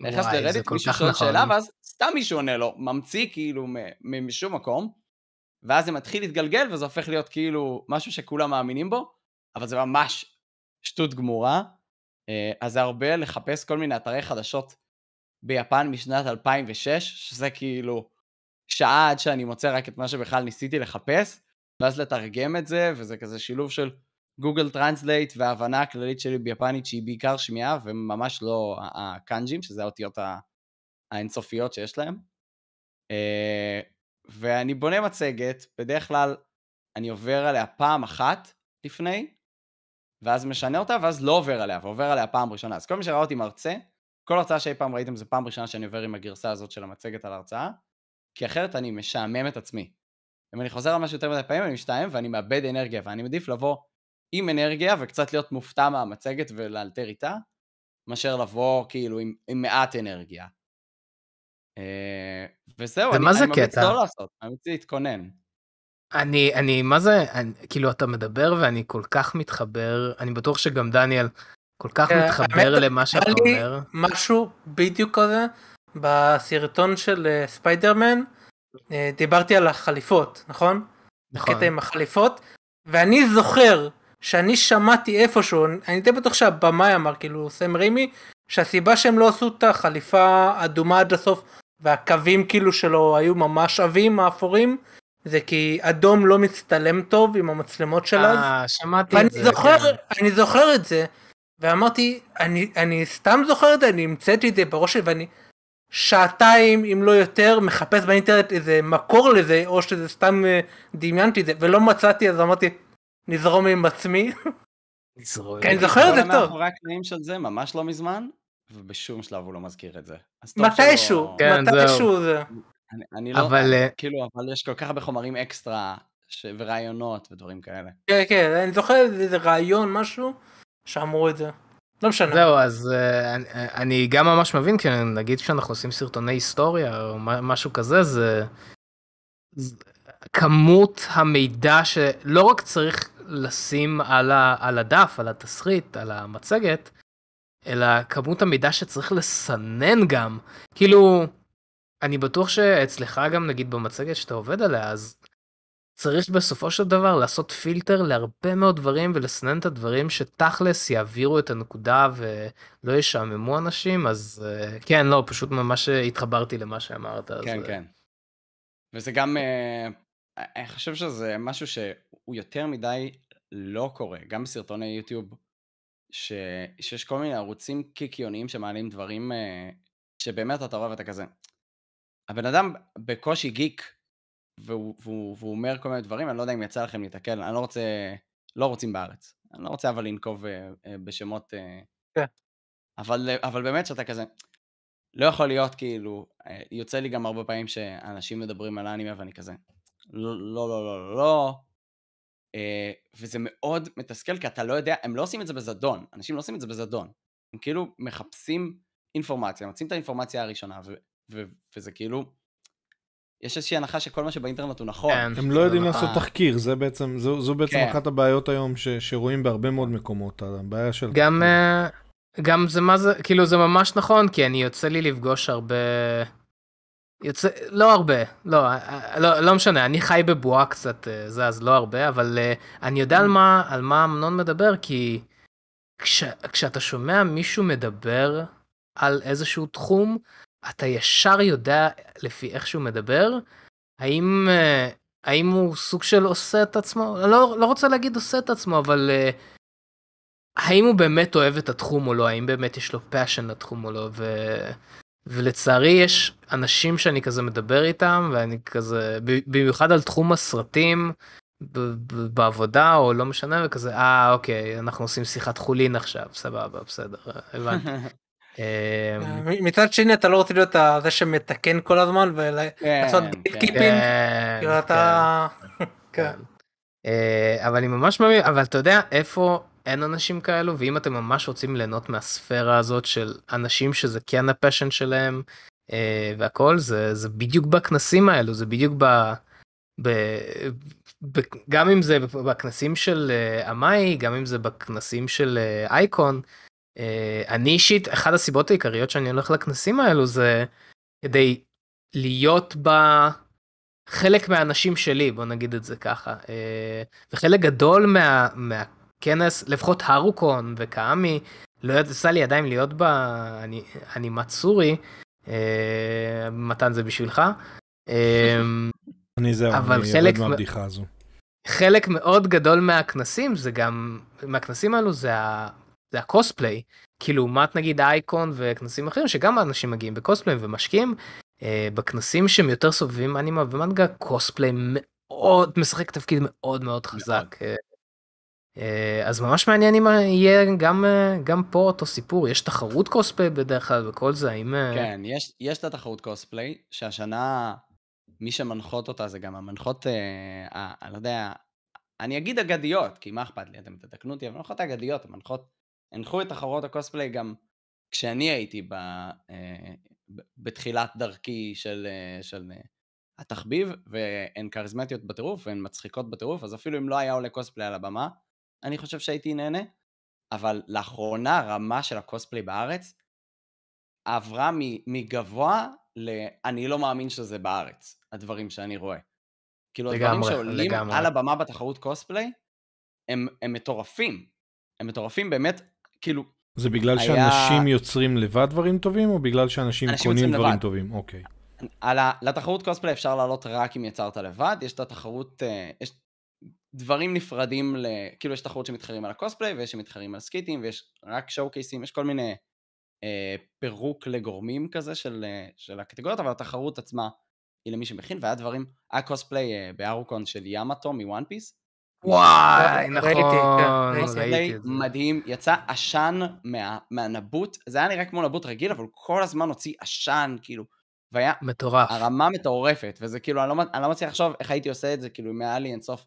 נכנס לרדיט, מישהו שואל נכון. שאלה, ואז סתם מישהו עונה לו, ממציא כאילו משום מקום, ואז זה מתחיל להתגלגל, וזה הופך להיות כאילו משהו שכולם מאמינים בו, אבל זה ממש שטות גמורה. אה, אז זה הרבה לחפש כל מיני אתרי חדשות ביפן משנת 2006, שזה כאילו שעה עד שאני מוצא רק את מה שבכלל ניסיתי לחפש, ואז לתרגם את זה, וזה כזה שילוב של Google Translate וההבנה הכללית שלי ביפנית שהיא בעיקר שמיעה, וממש לא הקאנג'ים, שזה האותיות האינסופיות שיש להם. ואני בונה מצגת, בדרך כלל אני עובר עליה פעם אחת לפני, ואז משנה אותה, ואז לא עובר עליה, ועובר עליה פעם ראשונה. אז כל מי שראה אותי מרצה, כל הרצאה שאי פעם ראיתם זה פעם ראשונה שאני עובר עם הגרסה הזאת של המצגת על ההרצאה, כי אחרת אני משעמם את עצמי. אם אני חוזר על משהו יותר מדי פעמים, אני משתעמם ואני מאבד אנרגיה, ואני מעדיף לבוא עם אנרגיה וקצת להיות מופתע מהמצגת ולאלתר איתה, מאשר לבוא כאילו עם, עם מעט אנרגיה. אה, וזהו, אני, אני ממליץ קטע? לא לעשות, אני ממליץ להתכונן. אני, אני, מה זה, אני, כאילו אתה מדבר ואני כל כך מתחבר, אני בטוח שגם דניאל כל כך כן, מתחבר למה שאתה היה לי אומר. משהו בדיוק כזה בסרטון של אה, ספיידרמן, אה, דיברתי על החליפות, נכון? נכון. הקטע עם החליפות, ואני זוכר שאני שמעתי איפשהו, אני די בטוח שהבמאי אמר, כאילו סם רימי, שהסיבה שהם לא עשו את החליפה אדומה עד הסוף, והקווים כאילו שלו היו ממש עבים, האפורים, זה כי אדום לא מצטלם טוב עם המצלמות של אז. אה, שמעתי ואני את זה. זוכר, כן. אני זוכר את זה, ואמרתי, אני, אני סתם זוכר את זה, אני המצאתי את זה בראש שלי, ואני שעתיים, אם לא יותר, מחפש באינטרנט איזה מקור לזה, או שזה סתם אה, דמיינתי את זה, ולא מצאתי, אז אמרתי, נזרום עם עצמי. נזרוק. כן, אני זוכר את זה כל טוב. מאחורי הקלעים של זה ממש לא מזמן, ובשום שלב הוא לא מזכיר את זה. מתישהו, כן, מתישהו זה. אני, אני לא, אבל, אה, כאילו, אבל יש כל כך הרבה חומרים אקסטרה, ש... ורעיונות ודברים כאלה. כן, כן, אני זוכר איזה רעיון, משהו, שאמרו את זה. לא משנה. זהו, אז אה, אני- אני גם ממש מבין, כי נגיד כשאנחנו עושים סרטוני היסטוריה או מה- משהו כזה, זה... זה- כמות המידע שלא רק צריך לשים על, ה, על הדף, על התסריט, על המצגת, אלא כמות המידע שצריך לסנן גם. כאילו, אני בטוח שאצלך גם נגיד במצגת שאתה עובד עליה, אז צריך בסופו של דבר לעשות פילטר להרבה מאוד דברים ולסנן את הדברים שתכלס יעבירו את הנקודה ולא ישעממו אנשים, אז אה, כן, לא, פשוט ממש התחברתי למה שאמרת. אז, כן, אה, כן. וזה גם, אה, אני חושב שזה משהו שהוא יותר מדי לא קורה, גם בסרטוני יוטיוב, ש... שיש כל מיני ערוצים קיקיוניים שמעלים דברים אה, שבאמת אתה רואה ואתה כזה. הבן אדם בקושי גיק, והוא, והוא, והוא אומר כל מיני דברים, אני לא יודע אם יצא לכם להתקל, אני לא רוצה, לא רוצים בארץ. אני לא רוצה אבל לנקוב אה, אה, בשמות... אה, כן. אבל, אבל באמת שאתה כזה, לא יכול להיות כאילו, אה, יוצא לי גם הרבה פעמים שאנשים מדברים על האנימה ואני כזה, לא, לא, לא, לא, לא, לא. אה, וזה מאוד מתסכל, כי אתה לא יודע, הם לא עושים את זה בזדון, אנשים לא עושים את זה בזדון. הם כאילו מחפשים אינפורמציה, מוצאים את האינפורמציה הראשונה, ו- ו- וזה כאילו, יש איזושהי הנחה שכל מה שבאינטרנט הוא נכון. כן. הם לא יודעים אה. לעשות תחקיר, זה בעצם, זו, זו בעצם כן. אחת הבעיות היום ש, שרואים בהרבה מאוד מקומות, הבעיה של... גם, אה, גם זה מה זה, כאילו זה ממש נכון, כי אני יוצא לי לפגוש הרבה... יוצא, לא הרבה, לא, אה, לא, לא משנה, אני חי בבועה קצת, אה, זה אז לא הרבה, אבל אה, אני יודע על מה, על מה אמנון מדבר, כי כש, כשאתה שומע מישהו מדבר על איזשהו תחום, אתה ישר יודע לפי איך שהוא מדבר, האם, אה, האם הוא סוג של עושה את עצמו, לא, לא רוצה להגיד עושה את עצמו, אבל אה, האם הוא באמת אוהב את התחום או לא, האם באמת יש לו passion לתחום או לא, ו... ולצערי יש אנשים שאני כזה מדבר איתם, ואני כזה, במיוחד על תחום הסרטים, בעבודה או לא משנה, וכזה, אה אוקיי, אנחנו עושים שיחת חולין עכשיו, סבבה, בסדר, הבנתי. אמ, מצד שני אתה לא רוצה להיות זה שמתקן כל הזמן ולעשות כן, gatekeeping. כן, כאילו. כן. כן. אה, אבל אני ממש מאמין, אבל אתה יודע איפה אין אנשים כאלו, ואם אתם ממש רוצים ליהנות מהספירה הזאת של אנשים שזה כן ה passion שלהם אה, והכל, זה, זה בדיוק בכנסים האלו, זה בדיוק ב... ב, ב גם אם זה בכנסים של אה, אמאי, גם אם זה בכנסים של אה, אייקון. אה, אני אישית, אחת הסיבות העיקריות שאני הולך לכנסים האלו זה כדי להיות ב... חלק מהאנשים שלי, בוא נגיד את זה ככה. אה, וחלק גדול מה, מהכנס, לפחות הרוקון וקאמי, לא יצא לי עדיין להיות באנימצורי, אה, מתן זה בשבילך. אה, אני זהו, אני חלק יורד מהבדיחה הזו. חלק מאוד גדול מהכנסים זה גם, מהכנסים האלו זה, ה, זה הקוספליי. כאילו, לעומת נגיד אייקון וכנסים אחרים, שגם האנשים מגיעים בקוספליי ומשקיעים, אה, בכנסים שהם יותר סובבים אנימה ומנגה, קוספליי מאוד, משחק תפקיד מאוד מאוד חזק. אה, אז ממש מעניין אם יהיה גם, אה, גם פה אותו סיפור, יש תחרות קוספליי בדרך כלל וכל זה, האם... אה, כן, יש, יש את התחרות קוספליי, שהשנה מי שמנחות אותה זה גם המנחות, אה, אני לא יודע, אני אגיד אגדיות, כי מה אכפת לי, אתם תתקנו אותי, אבל המנחות האגדיות, המנחות, הנחו את תחרות הקוספליי גם כשאני הייתי ב, אה, בתחילת דרכי של, אה, של אה, התחביב, והן כריזמטיות בטירוף, והן מצחיקות בטירוף, אז אפילו אם לא היה עולה קוספליי על הבמה, אני חושב שהייתי נהנה, אבל לאחרונה הרמה של הקוספליי בארץ עברה מ- מגבוה ל... אני לא מאמין שזה בארץ, הדברים שאני רואה. כאילו הדברים לגמרי, שעולים לגמרי. על הבמה בתחרות קוספליי, הם, הם מטורפים. הם מטורפים באמת, כאילו, זה בגלל היה- שאנשים יוצרים לבד דברים טובים, או בגלל שאנשים אנשים קונים דברים לבד. טובים? אוקיי. על ה... לתחרות קוספליי אפשר לעלות רק אם יצרת לבד, יש את התחרות, אה, יש דברים נפרדים, ל... כאילו יש תחרות שמתחרים על הקוספליי, ויש שמתחרים על סקיטים, ויש רק showcase ים, יש כל מיני אה, פירוק לגורמים כזה של, אה, של הקטגוריות, אבל התחרות עצמה היא למי שמכין, והיה דברים, היה קוספליי אה, בהארוקון של ימאטו מ One Piece, וואי, ראיתי, נכון, כן, ראיתי. את זה. מדהים, יצא עשן מה, מהנבוט, זה היה נראה כמו נבוט רגיל, אבל כל הזמן הוציא עשן, כאילו, והיה מטורף. הרמה מטורפת, וזה כאילו, אני לא, אני לא מצליח לחשוב איך הייתי עושה את זה, כאילו, אם היה לי אינסוף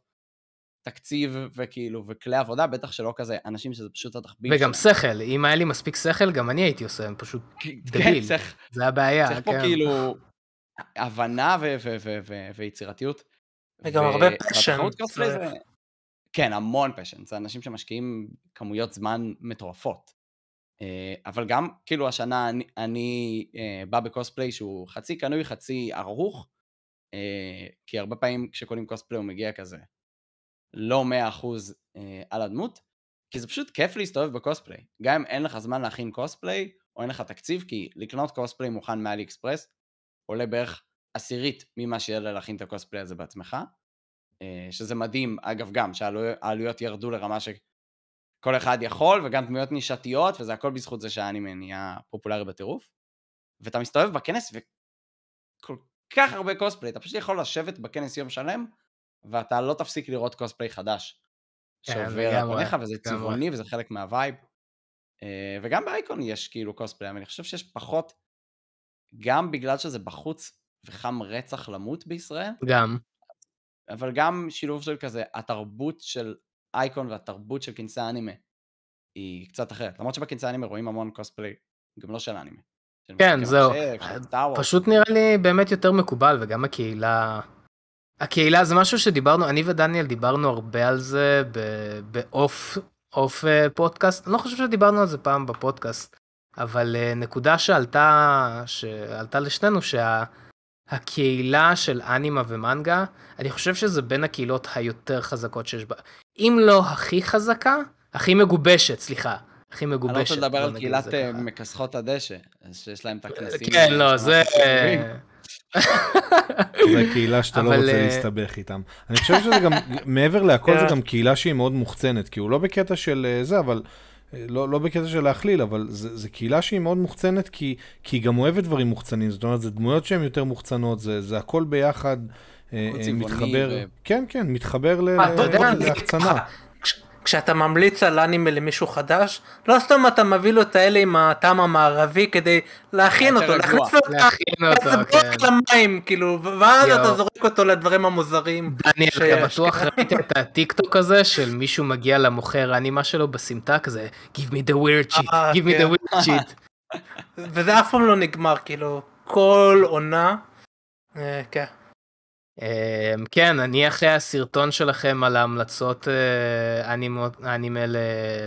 תקציב וכאילו, וכלי עבודה, בטח שלא כזה אנשים שזה פשוט התחביב וגם שלהם. שכל, אם היה לי מספיק שכל, גם אני הייתי עושה, הם פשוט כן, דביל. צריך, זה הבעיה, צריך פה כן. כאילו הבנה ו- ו- ו- ו- ויצירתיות. וגם ו- הרבה צריך. זה... כן, המון פשן, זה אנשים שמשקיעים כמויות זמן מטורפות. אה, אבל גם, כאילו, השנה אני, אני אה, בא בקוספליי שהוא חצי קנוי, חצי ערוך, אה, כי הרבה פעמים כשקונים קוספליי הוא מגיע כזה לא 100% אה, על הדמות, כי זה פשוט כיף להסתובב בקוספליי. גם אם אין לך זמן להכין קוספליי, או אין לך תקציב, כי לקנות קוספליי מוכן מאלי אקספרס עולה בערך עשירית ממה שיעלה להכין את הקוספליי הזה בעצמך, אה, שזה מדהים, אגב גם, שהעלויות ירדו לרמה שכל אחד יכול, וגם דמויות נישתיות, וזה הכל בזכות זה שהאנימה נהיה פופולרי בטירוף. ואתה מסתובב בכנס וכל כך הרבה קוספליי, אתה פשוט יכול לשבת בכנס יום שלם, ואתה לא תפסיק לראות קוספליי חדש שעובר על פניך, וזה. צבעוני וזה חלק מה vibe. אה, וגם באייקון יש כאילו קוספליי, אבל אני חושב שיש פחות, גם בגלל שזה בחוץ וחם רצח למות בישראל, גם. אבל גם שילוב של כזה, התרבות של אייקון והתרבות של כנסי האנימה היא קצת אחרת. למרות שבכנסי האנימה רואים המון קוספליי, גם לא של אנימה. של כן, זהו. וורס. פשוט נראה לי באמת יותר מקובל, וגם הקהילה... הקהילה זה משהו שדיברנו, אני ודניאל דיברנו הרבה על זה ב off off אה, פודקאסט, אני לא חושב שדיברנו על זה פעם בפודקאסט, אבל אה, נקודה שעלתה, שעלתה לשנינו, שהקהילה של אנימה ומנגה, אני חושב שזה בין הקהילות היותר חזקות שיש בה. אם לא הכי חזקה, הכי מגובשת, סליחה. הכי אני מגובשת. לא רוצה לדבר על קהילת אה. מכסחות הדשא, שיש להם את הכנסים. כן, לא, זה... זו קהילה שאתה לא רוצה אה, להסתבך איתם. אני חושב שזה גם, מעבר להכל זה כן. גם קהילה שהיא מאוד מוחצנת, כאילו לא בקטע של אה, זה, אבל... אה, לא, לא בקטע של להכליל, אבל זה, זה קהילה שהיא מאוד מוחצנת, כי, כי היא גם אוהבת דברים מוחצנים, זאת אומרת, זה דמויות שהן יותר מוחצנות, זה, זה הכל ביחד מתחבר, ו- כן, כן, מתחבר להחצנה. כשאתה ממליץ על אנימה למישהו חדש, לא סתם אתה מביא לו את האלה עם הטעם המערבי כדי להכין אותו. להכניס לו את כן. בוק למים, כאילו, ואז. אתה זורק אותו לדברים המוזרים. דניאל, אתה שיש, בטוח כן. ראית את הטיק טוק הזה של מישהו מגיע למוכר האנימה שלו בסמטה כזה, Give me the weird shit, אה, give me כן. the weird shit. וזה אף פעם לא נגמר, כאילו, כל עונה. אה, כן. אמ, כן, אני אחרי הסרטון שלכם על ההמלצות אה, אנימה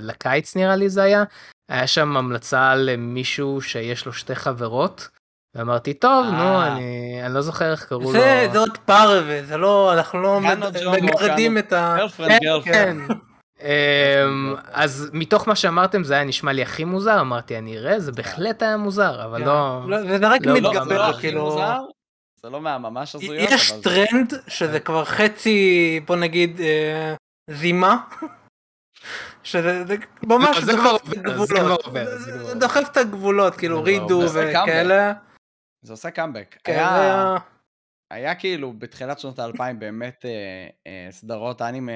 לקיץ נראה לי זה היה, היה שם המלצה למישהו שיש לו שתי חברות, ואמרתי, טוב, נו, אה. אני אני לא זוכר איך קראו לו. זה זה עוד פרווה, זה לא, אנחנו לא מגרדים. את ה... כן. כן. אמ, אז מתוך מה שאמרתם זה היה נשמע לי הכי מוזר, אמרתי אני אראה, זה בהחלט היה מוזר, אבל לא... לא, זה רק לא, לא, מתגבר, כאילו... זה לא מהממש הזויות, יש אבל זה- טרנד שזה כבר חצי, בוא נגיד, אה, זימה. שזה זה ממש זה כבר דוחף את הגבולות. זה- כאילו Redo. וכאלה. זה עושה קאמבק. כן, היה- היה כאילו בתחילת שנות האלפיים באמת אה, אה, סדרות אנימה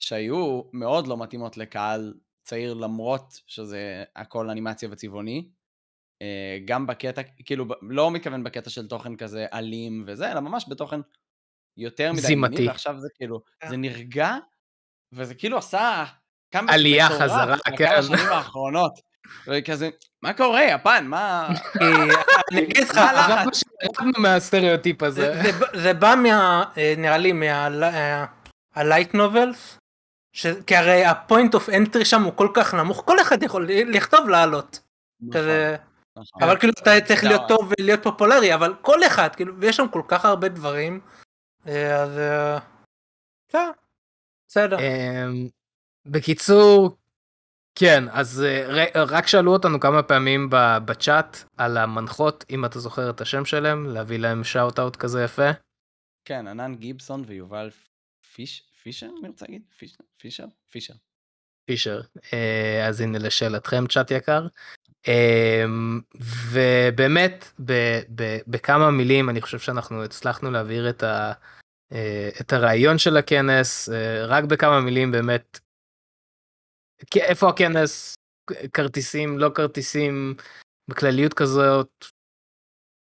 שהיו מאוד לא מתאימות לקהל צעיר למרות שזה הכל אנימציה וצבעוני. אה, גם בקטע, כאילו לא מתכוון בקטע של תוכן כזה אלים וזה, אלא ממש בתוכן יותר מדי זימתי. מיני, ועכשיו זה כאילו, כן. זה נרגע, וזה כאילו עשה עלייה חזרה, כן. השנים האחרונות. וכזה, מה קורה, יפן, מה... כי אני אגיד לך, מה? אנחנו שירדנו מהסטריאוטיפ הזה. זה- זה- זה בא מה... אה, נראה לי מהלייט נובלס. כי הרי ה point of entry שם הוא כל כך נמוך, כל אחד יכול לכתוב לעלות. כזה... נכון. אבל כאילו אתה צריך להיות טוב ולהיות פופולרי, אבל כל אחד, כאילו, ויש שם כל כך הרבה דברים, אה, אז אה, בסדר. אמ, בקיצור, כן, אז אה, רק שאלו אותנו כמה פעמים ב- בצ'אט על המנחות, אם אתה זוכר את השם שלהם, להביא להם shout out כזה יפה. כן, ענן גיבסון ויובל פיש, פישר, אני רוצה להגיד? פישר? פישר? פישר. פישר. אז הנה לשאלתכם צ'אט יקר. אמ, ובאמת ב- ב- בכמה מילים אני חושב שאנחנו הצלחנו להעביר את, ה, אה, את הרעיון של הכנס אה, רק בכמה מילים באמת. איפה הכנס כרטיסים לא כרטיסים בכלליות כזאת.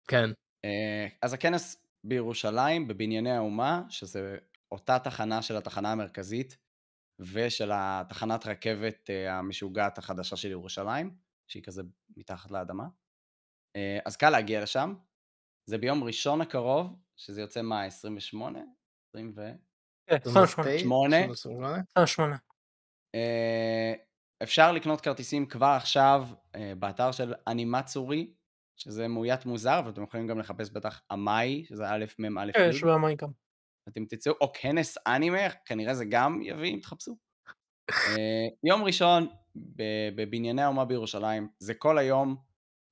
כן. אה, אז הכנס בירושלים, בבנייני האומה, שזה אותה תחנה של התחנה המרכזית ושל התחנת רכבת המשוגעת החדשה של ירושלים, שהיא כזה מתחת לאדמה. אה, אז קל להגיע לשם. זה ביום ראשון הקרוב, שזה יוצא מה, 28? 20 ו... כן, 28. שמונה. 28. אה, אפשר לקנות כרטיסים כבר עכשיו אה, באתר של אנימצורי, שזה מאוית מוזר, אבל אתם יכולים גם לחפש בטח אמאי, שזה א' מ' א' כן. יש במה גם. אתם תצאו, או כנס אנימה, כנראה זה גם יביא אם תחפשו. יום ראשון בבנייני האומה בירושלים, זה כל היום,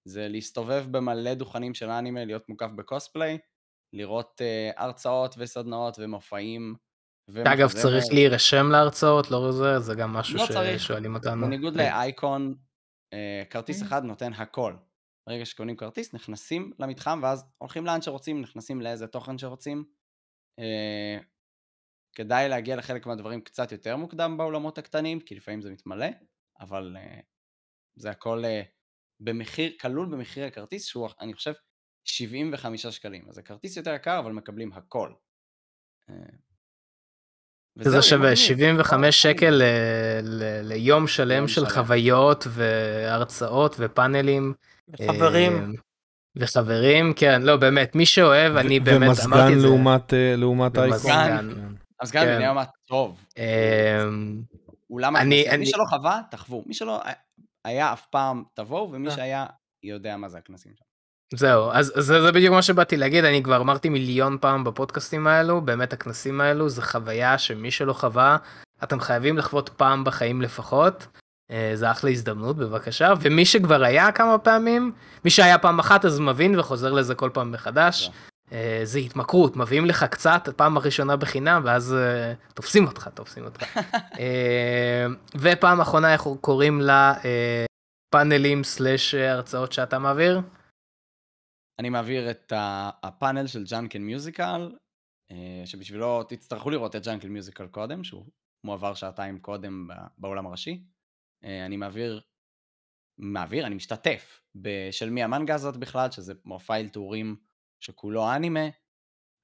זה להסתובב במלא דוכנים של אנימה, להיות מוקף בקוספליי, לראות uh, הרצאות וסדנאות ומופעים. אגב. צריך להירשם להרצאות לא זה זה גם משהו לא. ששואלים אותנו. בניגוד לאייקון, אה, כרטיס Mm. אחד נותן הכל. ברגע שקונים כרטיס, נכנסים למתחם, ואז הולכים לאן שרוצים, נכנסים לאיזה תוכן שרוצים. אה, כדאי להגיע לחלק מהדברים קצת יותר מוקדם באולמות הקטנים, כי לפעמים זה מתמלא, אבל אה, זה הכל אה, במחיר, כלול במחיר הכרטיס, שהוא, אני חושב, 75 שקלים. אז זה כרטיס יותר יקר, אבל מקבלים הכל. אה, זה שווה מגניב. 75 שקל ל- ל- ליום שלם של. חוויות והרצאות ופאנלים. חברים, וחברים, כן, לא באמת, מי שאוהב, אני באמת ומזגן אמרתי את זה. אה, לעומת אייקון. ומזגן. אז גם כן. בני יום טוב. אה, אולם אני- הכנסים, אני- מי שלא חווה, תחוו. מי שלא היה אף פעם, תבואו, ומי אה. שהיה, יודע מה זה הכנסים שם. זהו, אז אז זה, זה בדיוק מה שבאתי להגיד, אני כבר אמרתי מיליון פעם בפודקאסטים האלו, באמת הכנסים האלו זה חוויה שמי שלא חווה, אתם חייבים לחוות פעם בחיים לפחות. אה, זה אחלה הזדמנות בבקשה, ומי שכבר היה כמה פעמים, מי שהיה פעם אחת אז מבין וחוזר לזה כל פעם מחדש. אה, זה התמכרות, מביאים לך קצת, פעם הראשונה בחינם, ואז אה, תופסים אותך, תופסים אותך. אה, ופעם אחרונה איך קוראים לה אה, פאנלים סלאש הרצאות שאתה מעביר? אני מעביר את הפאנל של ג'אנקן מיוזיקל, אה, שבשבילו תצטרכו לראות את ג'אנקן מיוזיקל קודם, שהוא מועבר שעתיים קודם ב- באולם הראשי. אה, אני מעביר, מעביר, אני משתתף בשל מי המנגה הזאת בכלל, שזה מופע אלתורים שכולו אנימה,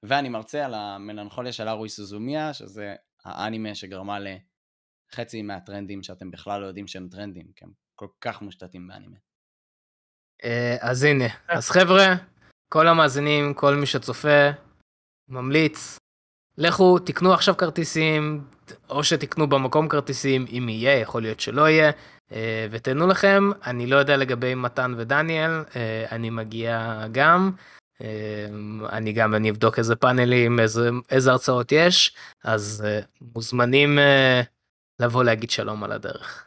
ואני מרצה על המלנכוליה של ארוי סוזומיה, שזה האנימה שגרמה לחצי מהטרנדים שאתם בכלל לא יודעים שהם טרנדים, כי הם כל כך מושתתים באנימה. אה, אז הנה, אז חבר'ה, כל המאזינים, כל מי שצופה, ממליץ, לכו תקנו עכשיו כרטיסים, או שתקנו במקום כרטיסים, אם יהיה, יכול להיות שלא יהיה, אה, ותנו לכם, אני לא יודע לגבי מתן ודניאל, אה, אני מגיע גם, אני גם, אני אבדוק איזה פאנלים, איזה, איזה הרצאות יש, אז אה, מוזמנים אה, לבוא להגיד שלום על הדרך.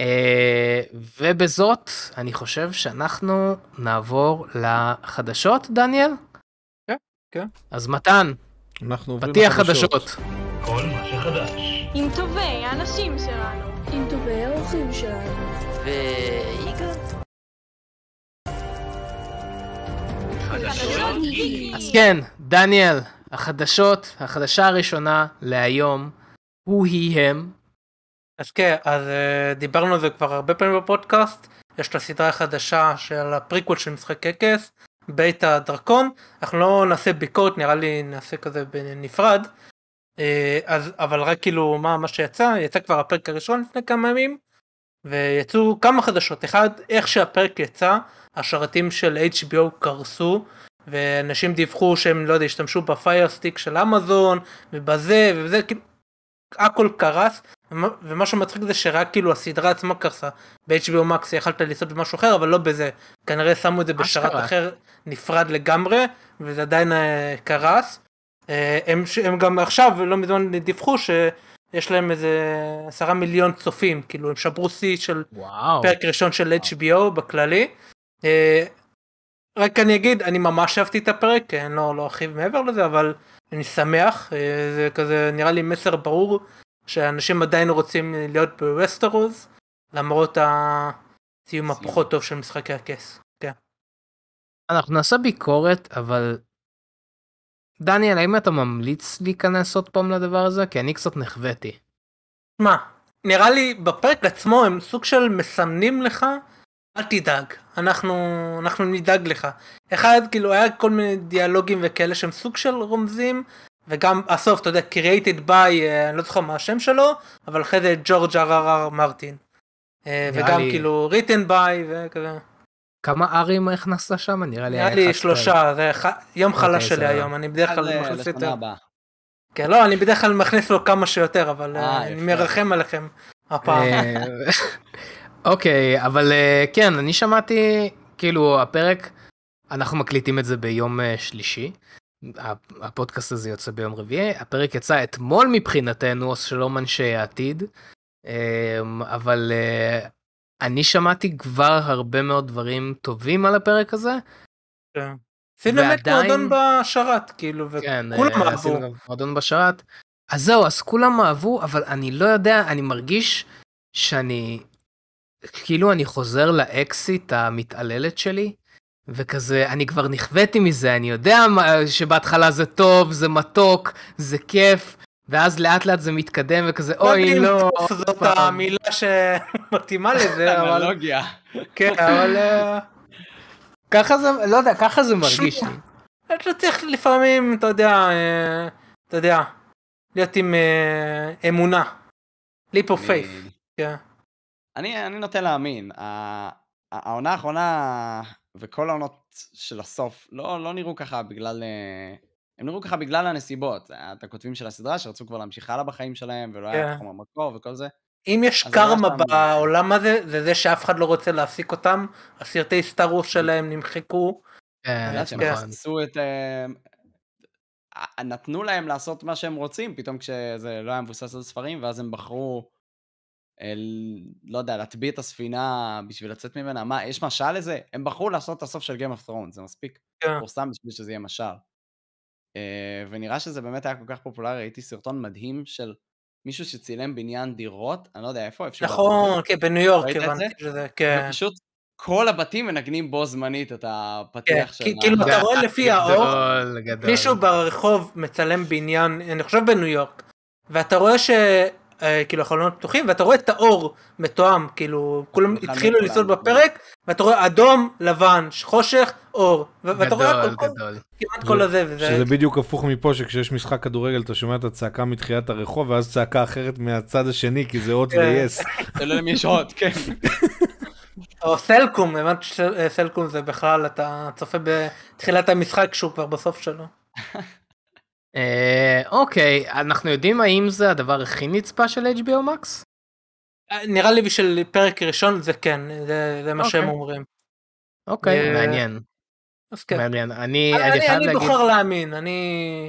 אה, ובזאת אני חושב שאנחנו נעבור לחדשות דניאל. כן, כן. אז מתן, אנחנו עוברים פתיח לחדשות. חדשות. כל מה שחדש. עם טובי האנשים שלנו. עם טובי האורחים שלנו. חדשות אז כן, דניאל, החדשות, החדשה הראשונה להיום, הוא היא הם. אז כן, אז אה, דיברנו על זה כבר הרבה פעמים בפודקאסט, יש את הסדרה החדשה של הפריקוול של משחקי הכס, בית הדרקון, אנחנו לא נעשה ביקורת, נראה לי נעשה כזה בנפרד, אה, אז, אבל רק כאילו מה, מה שיצא, יצא כבר הפרק הראשון לפני כמה ימים, ויצאו כמה חדשות, אחד, איך שהפרק יצא, השרתים של HBO קרסו, ואנשים דיווחו שהם, לא יודע, השתמשו ב Fire Stick של אמזון, ובזה, ובזה, כאילו, הכל קרס, ומה- שמצחיק זה שרק כאילו הסדרה עצמה קרסה. ב-HBO Max יכלת לצפות במשהו אחר, אבל לא בזה. כנראה שמו את זה בשרת. אחר נפרד לגמרי, וזה עדיין אה, קרס. אה, הם, ש- הם גם עכשיו לא מזמן דיווחו שיש להם איזה עשרה מיליון צופים כאילו הם שברו שיא של וואו. פרק ראשון של HBO בכללי. אה, רק אני אגיד אני ממש אהבתי את הפרק אני לא, לא ארחיב מעבר לזה אבל אני שמח אה, זה כזה נראה לי מסר ברור שאנשים עדיין רוצים להיות בווסטרוס למרות הסיום הפחות טוב של משחקי הכס. כן. אנחנו נעשה ביקורת, אבל... דניאל, האם אתה ממליץ להיכנס עוד פעם לדבר הזה? כי אני קצת נחוויתי. מה נראה לי בפרק עצמו הם סוג של מסמנים לך אל תדאג אנחנו אנחנו נדאג לך אחד כאילו היה כל מיני דיאלוגים וכאלה שהם סוג של רומזים וגם הסוף אתה יודע created by אה, אני לא זוכר מה השם שלו אבל אחרי זה ג'ורג' אר אר אר מרטין אה, וגם לי- כאילו written by וכזה כמה ארים הכנסת שם? נראה לי נראה לי שלושה זה ח- יום אוקיי, חלש שלי סבבה. היום אני בדרך כלל אה, מכניס יותר. כן לא אני בדרך כלל מכניס לו כמה שיותר אבל אני. מרחם עליכם הפעם. אוקיי, אבל אה, כן, אני שמעתי, כאילו, הפרק, אנחנו מקליטים את זה ביום אה, שלישי. הפ- הפודקאסט הזה יוצא ביום רביעי, הפרק יצא אתמול מבחינתנו, אז שלום אנשי העתיד. אה, אבל אה, אני שמעתי כבר הרבה מאוד דברים טובים על הפרק הזה. כן. עשינו באמת מועדון בשרת כאילו כן, וכולם אה, אהבו. עשינו גם מועדון בשרת. אז זהו, אז כולם אהבו, אבל אני לא יודע, אני מרגיש שאני, כאילו אני חוזר לאקסיט המתעללת שלי, וכזה, אני כבר נכוויתי מזה, אני יודע שבהתחלה זה טוב, זה מתוק, זה כיף, ואז לאט לאט זה מתקדם וכזה, אוי לא, זאת. המילה שמתאימה לזה אבל אנלוגיה. כן אבל אה, ככה זה, לא יודע, ככה זה מרגיש לי. אתה צריך לפעמים אתה יודע אה, אתה יודע להיות עם אה, אמונה. leap of faith. אני- כן. אני נוטה להאמין. העונה האחרונה וכל העונות של הסוף לא לא נראו ככה בגלל... אה, הם נראו ככה בגלל הנסיבות. את הכותבים של הסדרה שרצו כבר להמשיך הלאה בחיים שלהם ולא היה כן. חומר מקור וכל זה. אם יש היה קרמה בעולם הזה זה זה שאף אחד לא רוצה להעסיק אותם הסרטי סטארוס שלהם נמחקו. כן, כן. עשו את... אה, אה, נתנו להם לעשות מה שהם רוצים, פתאום כשזה לא היה מבוסס על ספרים, ואז הם בחרו, אה, לא יודע, להטביע את הספינה בשביל לצאת ממנה. מה, יש משל לזה? הם בחרו לעשות את הסוף של Game of Thrones, זה מספיק כן. פורסם בשביל שזה יהיה משל. אה, ונראה שזה באמת היה כל כך פופולרי, ראיתי סרטון מדהים של מישהו שצילם בניין דירות, אני לא יודע איפה, בארצות נכון כן בניו יורק הבנתי זה? שזה כן. ופשוט כל הבתים מנגנים בו זמנית את כן, הפתיח של... כאילו אתה רואה לפי האור גדול. מישהו ברחוב מצלם בניין אני חושב בניו יורק ואתה רואה שכאילו החלונות פתוחים ואתה רואה את האור מתואם כאילו כולם התחילו לצעוד נכון. בפרק ואתה רואה אדום לבן חושך אור ואתה רואה. כמעט כל הזה שזה בדיוק הפוך מפה, שכשיש משחק כדורגל אתה שומע את הצעקה מתחילת הרחוב, ואז צעקה אחרת מהצד השני, כי זה הוט כן. ויס. לא למי יש עוד, כן. או סלקום הבנתי שסלקום זה בכלל אתה צופה בתחילת המשחק שהוא כבר בסוף שלו. אה, אוקיי, אנחנו יודעים האם זה הדבר הכי נצפה של HBO Max? אה, נראה לי בשביל פרק ראשון זה כן זה, זה מה אוקיי. שהם אומרים. אוקיי, אה, מעניין, אז כן. מעניין. אני אני, אני אני, להגיד, בוחר להאמין אני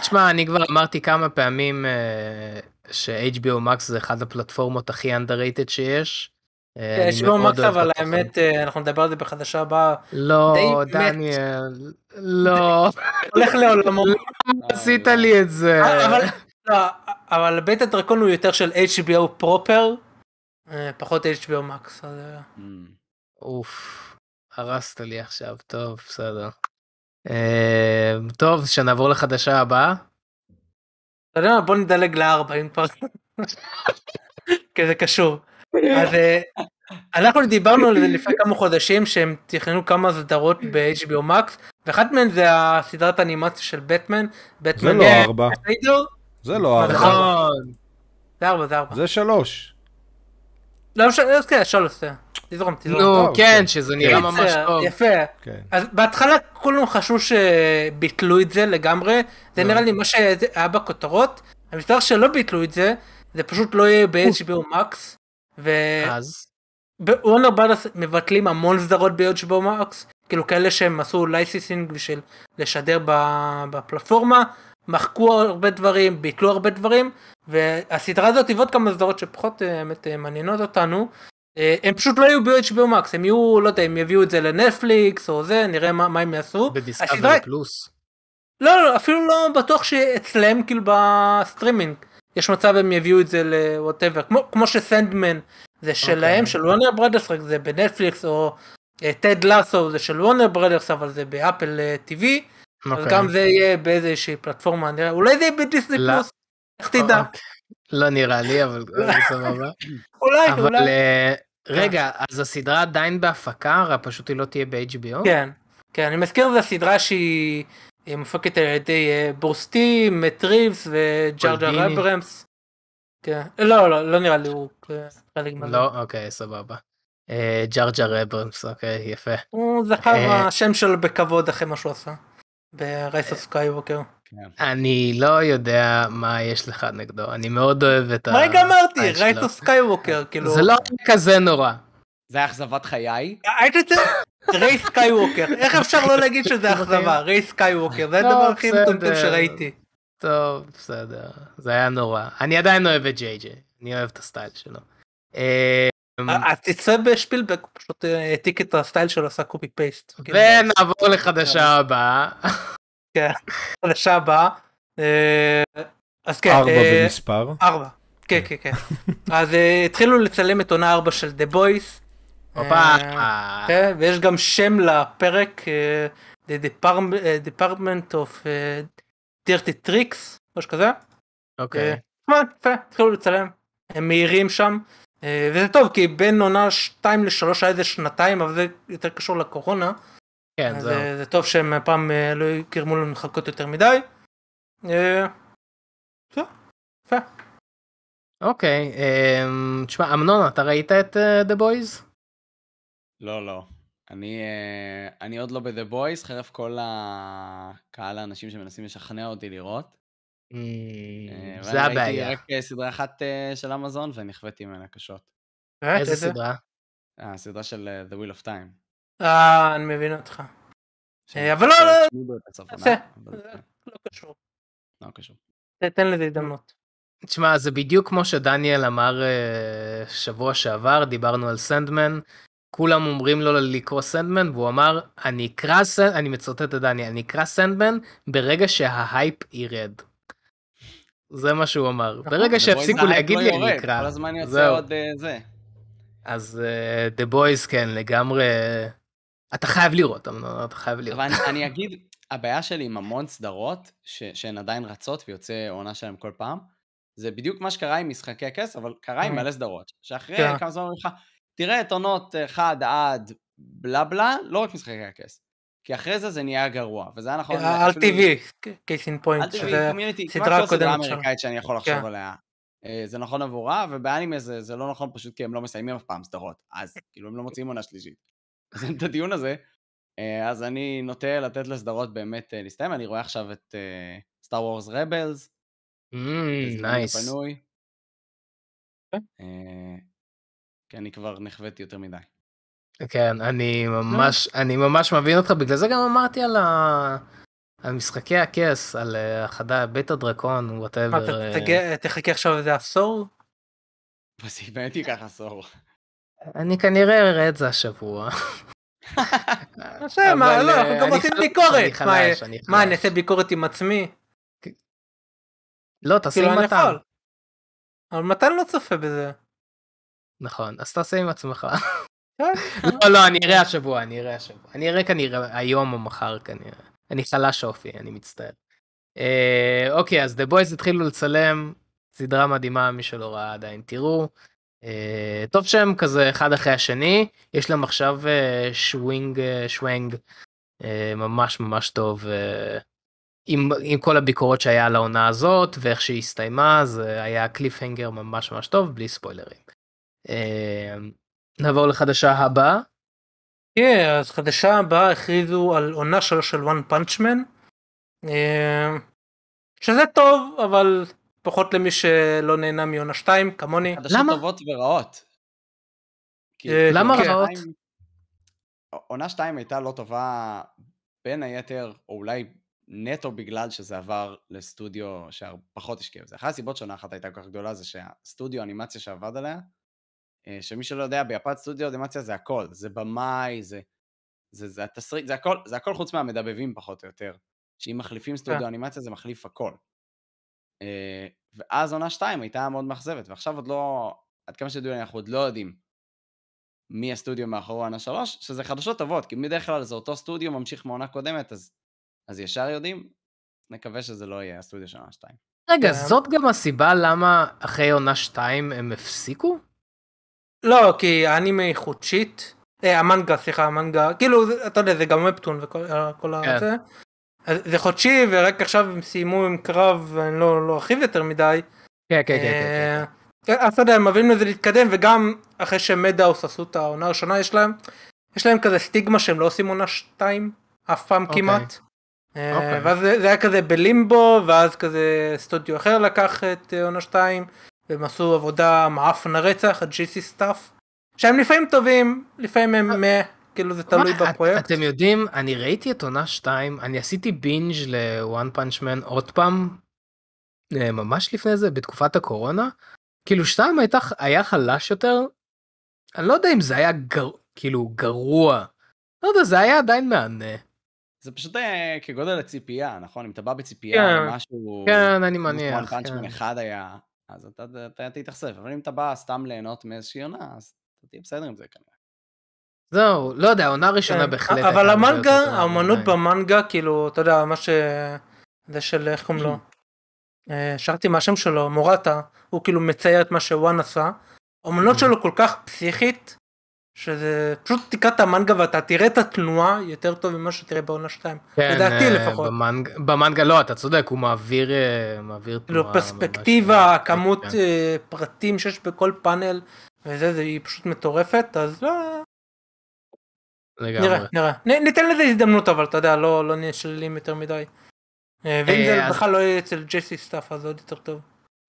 תשמע, אני כבר אמרתי כמה פעמים אה, ש-HBO Max זה אחד הפלטפורמות הכי underrated שיש. אה, יש לו מקס אבל. האמת אה, אנחנו נדבר על זה בחדשה הבאה לא. דניאל, לא, הולך לעולמו. עשית לי את זה. אה, אבל לא, אבל בית הדרקון הוא יותר של HBO פרופר פחות HBO מקס. Mm. אוף, הרסת לי עכשיו, טוב, בסדר. טוב, שנעבור לחדשה הבאה. אתה יודע מה בוא נדלג לארבע אם כבר. כי זה קשור. אז אה, אנחנו דיברנו על זה לפני כמה חודשים שהם תכננו כמה סדרות ב-HBO מקס ואחת מהן זה הסדרת האנימציה של בטמן. זה לא ארבע? זה לא ארבע, נכון. זה ארבע זה ארבע. זה שלוש. לא משנה אז כן שלוש. תזרום תזרום. נו, כן, טוב. שזה נראה ממש בסדר, טוב. יפה. כן. אז בהתחלה כולם חשבו שביטלו את זה לגמרי, זה לא. נראה לי מה שהיה בכותרות, המסתבר שלא ביטלו את זה, זה פשוט לא יהיה ב-HBO Max, אז, ו Warner Bros מבטלים המון סדרות ב-HBO Max, כאילו כאלה שהם עשו licensing בשביל לשדר בפלטפורמה, מחקו הרבה דברים, ביטלו הרבה דברים, והסדרה הזאת היא ועוד כמה סדרות שפחות אה, באמת אה, מעניינות אותנו. אה, הם פשוט לא יהיו ב-HBO Max, הם יהיו, לא יודע, הם יביאו את זה לנטפליקס או זה, נראה מה, מה הם יעשו. הסדרה- ב Discovery Plus. לא, לא, אפילו לא בטוח שאצלם כאילו בסטרימינג. יש מצב הם יביאו את זה ל whatever, כמו, כמו שסנדמן זה שלהם, אוקיי. של Warner Brothers, רק זה בנטפליקס, או טד לאסו זה של Warner Brothers, אבל זה באפל אה, TV, אז אוקיי. גם זה יהיה באיזושהי פלטפורמה, נראה, אולי זה יהיה בדיסני לא. פלוס, איך תדע, אוקיי. לא נראה לי, אבל סבבה. אולי, אבל אולי, אה, רגע, אז הסדרה עדיין בהפקה, פשוט היא לא תהיה ב-HBO? כן, כן, אני מזכיר, זו סדרה שהיא היא מופקת על ידי אה, ברוס טים, מט ריבס וג'יי ג'יי. אברמס. כן, לא, לא, לא נראה לי הוא אה, חלק מהזה. לא? אוקיי, סבבה. אה, ג'יי ג'יי אברמס, אוקיי, יפה. הוא זכר אה, השם שלו בכבוד אחרי מה שהוא עשה. ב Rise of Skywalker. אני לא יודע מה יש לך נגדו, אני מאוד אוהב את ה... רגע אמרתי, Rise. Of Skywalker, כאילו. זה לא כזה נורא. זה היה אכזבת חיי. ריי סקייווקר, איך אפשר לא להגיד שזה אכזבה? ריי סקייווקר, זה הדבר הכי. מטומטם שראיתי. טוב, בסדר, זה היה נורא. אני עדיין אוהב את ג'יי ג'יי, אני אוהב את הסטייל שלו. אה, אז תצפה בשפילברג, הוא פשוט אה, העתיק את הסטייל שלו, עשה copy paste. ונעבור לחדשה הבאה. חדשה הבאה. אה, אז כן, ארבע אה, במספר. ארבע. כן, כן, כן. אז אה, התחילו לצלם את עונה ארבע של דה בויס. הופה. כן, ויש גם שם לפרק, אה, The אה, Department of אה, Dirty Tricks, משהו כזה. אוקיי. נחמד, יפה, התחילו לצלם. הם מהירים שם. אה, וזה טוב, כי בין עונה 2 ל-3 היה איזה שנתיים, אבל זה יותר קשור לקורונה. כן, זהו. אה, זה טוב שהם הפעם אה, לא גרמו לנו לחכות יותר מדי. אה, זהו, יפה. אוקיי. אמ, תשמע, אמנון, אתה ראית את אה, The Boys? לא, לא. אני, אה, אני עוד לא ב-The Boys, חרף כל הקהל האנשים שמנסים לשכנע אותי לראות. אה, אמ, זה ואני ראיתי הבעיה. רק אה, סדרה אחת אה, של אמזון ונכוויתי ממנה קשות. איזה סדרה? אה, הסדרה של אה, The Wheel of Time. אה, אני מבין אותך. אבל לא, לא, זה- כן, לא קשור. לא קשור. תן לזה הזדמנות. תשמע, זה בדיוק כמו שדניאל אמר אה, שבוע שעבר, דיברנו על סנדמן. כולם אומרים לו לקרוא סנדמן, והוא אמר, אני אקרא סנדמן, אני מצטט את דניאל, אני אקרא סנדמן ברגע שההייפ ירד. זה מה שהוא אמר. ברגע נכון, שיפסיקו Boys להגיד לא לי, אני אקרא. כל הזמן יוצא. עוד אה, זה. אז אה, The Boys, כן, לגמרי... אתה חייב לראות, אתה חייב לראות. אבל אני, אגיד, הבעיה שלי עם המון סדרות, שהן עדיין רצות ויוצא עונה שלהן כל פעם, זה בדיוק מה שקרה עם משחקי הכס, אבל קרה עם Mm. מלא סדרות. שאחרי כן. כמה זמן אומרים לך, תראה את עונות 1 עד בלה בלה, לא רק משחקי הכס. כי אחרי זה זה נהיה גרוע, וזה היה נכון. אה, על TV, קייס אין פוינט, שזה סדרה הקודמת שלו. אמריקאית שאני יכול לחשוב כן. עליה. אה, זה נכון עבורה, ובאנימה זה, זה לא נכון פשוט כי הם לא מסיימים אף פעם סדרות. אז כאילו הם לא מוציאים עונה שלישית. אז אין את הדיון הזה. אה, אז אני נוטה לתת לסדרות באמת להסתיים. אני רואה עכשיו את Star Wars Rebels. Nice. אה, כי אני כבר נכוויתי יותר מדי. כן, אני ממש, אני ממש מבין אותך, בגלל זה גם אמרתי על ה... על משחקי הכס, על אה, החדשה, בית הדרקון, מה, whatever. תגיע- תחכה עכשיו איזה עשור? וזה באמת ייקח עשור. אני כנראה אראה את זה השבוע. בסדר, מה, לא, אה, אנחנו גם עושים ביקורת. מה, אני אעשה ביקורת עם עצמי? לא, תעשה כאילו, מתן. אבל מתן לא צופה בזה. נכון, אז תעשה עם עצמך. כן. לא, לא, אני אראה השבוע, אני אראה השבוע. אני אראה כנראה היום או מחר כנראה. אני חלש אופי, אני מצטער. אה, אוקיי, אז The Boys התחילו לצלם, סדרה מדהימה, מי שלא ראה עדיין תראו. אה, טוב שהם כזה אחד אחרי השני, יש להם עכשיו אה, שווינג, אה, שוונג אה, ממש ממש טוב. אה, עם, עם כל הביקורות שהיה על העונה הזאת ואיך שהיא הסתיימה זה היה קליפהנגר ממש ממש טוב בלי ספוילרים. אה, נעבור לחדשה הבאה. כן, אז חדשה הבאה הכריזו על עונה שלוש של וואן פאנצ'מן. שזה טוב, אבל פחות למי שלא נהנה מעונה שתיים, כמוני. חדשות למה? טובות ורעות. אה, למה כן. רעות? עונה 2 הייתה לא טובה בין היתר, או אולי נטו בגלל שזה עבר לסטודיו שפחות השקיע בזה. אחת הסיבות שעונה אחת הייתה כל כך גדולה זה שהסטודיו אנימציה שעבד עליה, שמי שלא יודע, ביפן סטודיו אנימציה זה הכל, זה במאי, זה, זה, זה התסריט, זה הכל, זה הכל חוץ מהמדבבים פחות או יותר. שאם מחליפים סטודיו כן. אנימציה זה מחליף הכל. אה, ואז עונה 2 הייתה מאוד מאכזבת, ועכשיו עוד לא, עד כמה שידוע לי אנחנו עוד לא יודעים מי הסטודיו מאחורי עונה 3, שזה חדשות טובות, כי בדרך כלל זה אותו סטודיו ממשיך מעונה קודמת, אז, אז ישר יודעים, נקווה שזה לא יהיה הסטודיו של עונה 2. רגע, כן. זאת גם הסיבה למה אחרי עונה 2 הם הפסיקו? לא, כי האנימה היא חודשית. אה, המנגה, סליחה, המנגה, כאילו, זה- אתה יודע, זה גם ובטון וכל כל כן. הזה. זה חודשי, ורק עכשיו הם סיימו עם קרב, ואני לא לא ארחיב יותר מדי. כן, כן, כן, כן. אה, אז אתה יודע, הם מבינים לזה להתקדם, וגם אחרי שמדהאוס עשו את העונה הראשונה, יש להם, יש להם כזה סטיגמה שהם לא עושים עונה 2, אף פעם אוקיי. כמעט. אה, אוקיי. ואז זה זה היה כזה בלימבו, ואז כזה סטודיו אחר לקח את אה, עונה 2, והם עשו עבודה מעפן רצח, ה-J.C. Staff, שהם לפעמים טובים, לפעמים הם meh, כאילו זה תלוי מה, את- בפרויקט. אתם יודעים, אני ראיתי את עונה 2, אני עשיתי בינג' ל-one punch man עוד פעם, אה, ממש לפני זה, בתקופת הקורונה. כאילו 2 הייתה, היה חלש יותר, אני לא יודע אם זה היה גר, כאילו גרוע. לא יודע, זה היה עדיין מהנה. זה פשוט אה, כגודל הציפייה, נכון? אם אתה בא בציפייה כן. למשהו... כן, אני כמו מניח. one punch man כן. אחד היה, אז אתה, אתה, אתה תתאכזב, אבל אם אתה בא סתם ליהנות מאיזושהי עונה, אז אתה תהיה בסדר עם זה כנראה. זהו, לא יודע, העונה הראשונה כן, בהחלט אבל המנגה, האמנות. במנגה, כאילו, אתה יודע, מה ש... זה של, איך קוראים לו? אה, שכחתי מה השם שלו, מורטה, הוא כאילו מצייר את מה שוואן עשה. האמנות Mhm. שלו כל כך פסיכית, שזה פשוט תקרא את המנגה ואתה תראה את התנועה יותר טוב ממה שתראה בעונה 2. כן, לדעתי אה, לפחות. במנגה, במנגה לא, אתה צודק, הוא מעביר, אה, מעביר תנועה ממש, פרספקטיבה, אה, כמות כן. אה, פרטים שיש בכל פאנל, וזה, זה היא פשוט מטורפת, אז לא, לגמרי. נראה, נראה. נ- ניתן לזה הזדמנות אבל אתה יודע, לא לא נהיה שלילים יותר מדי. ואם אה, זה אז- בכלל לא יהיה אצל J.C. Staff אז עוד יותר טוב.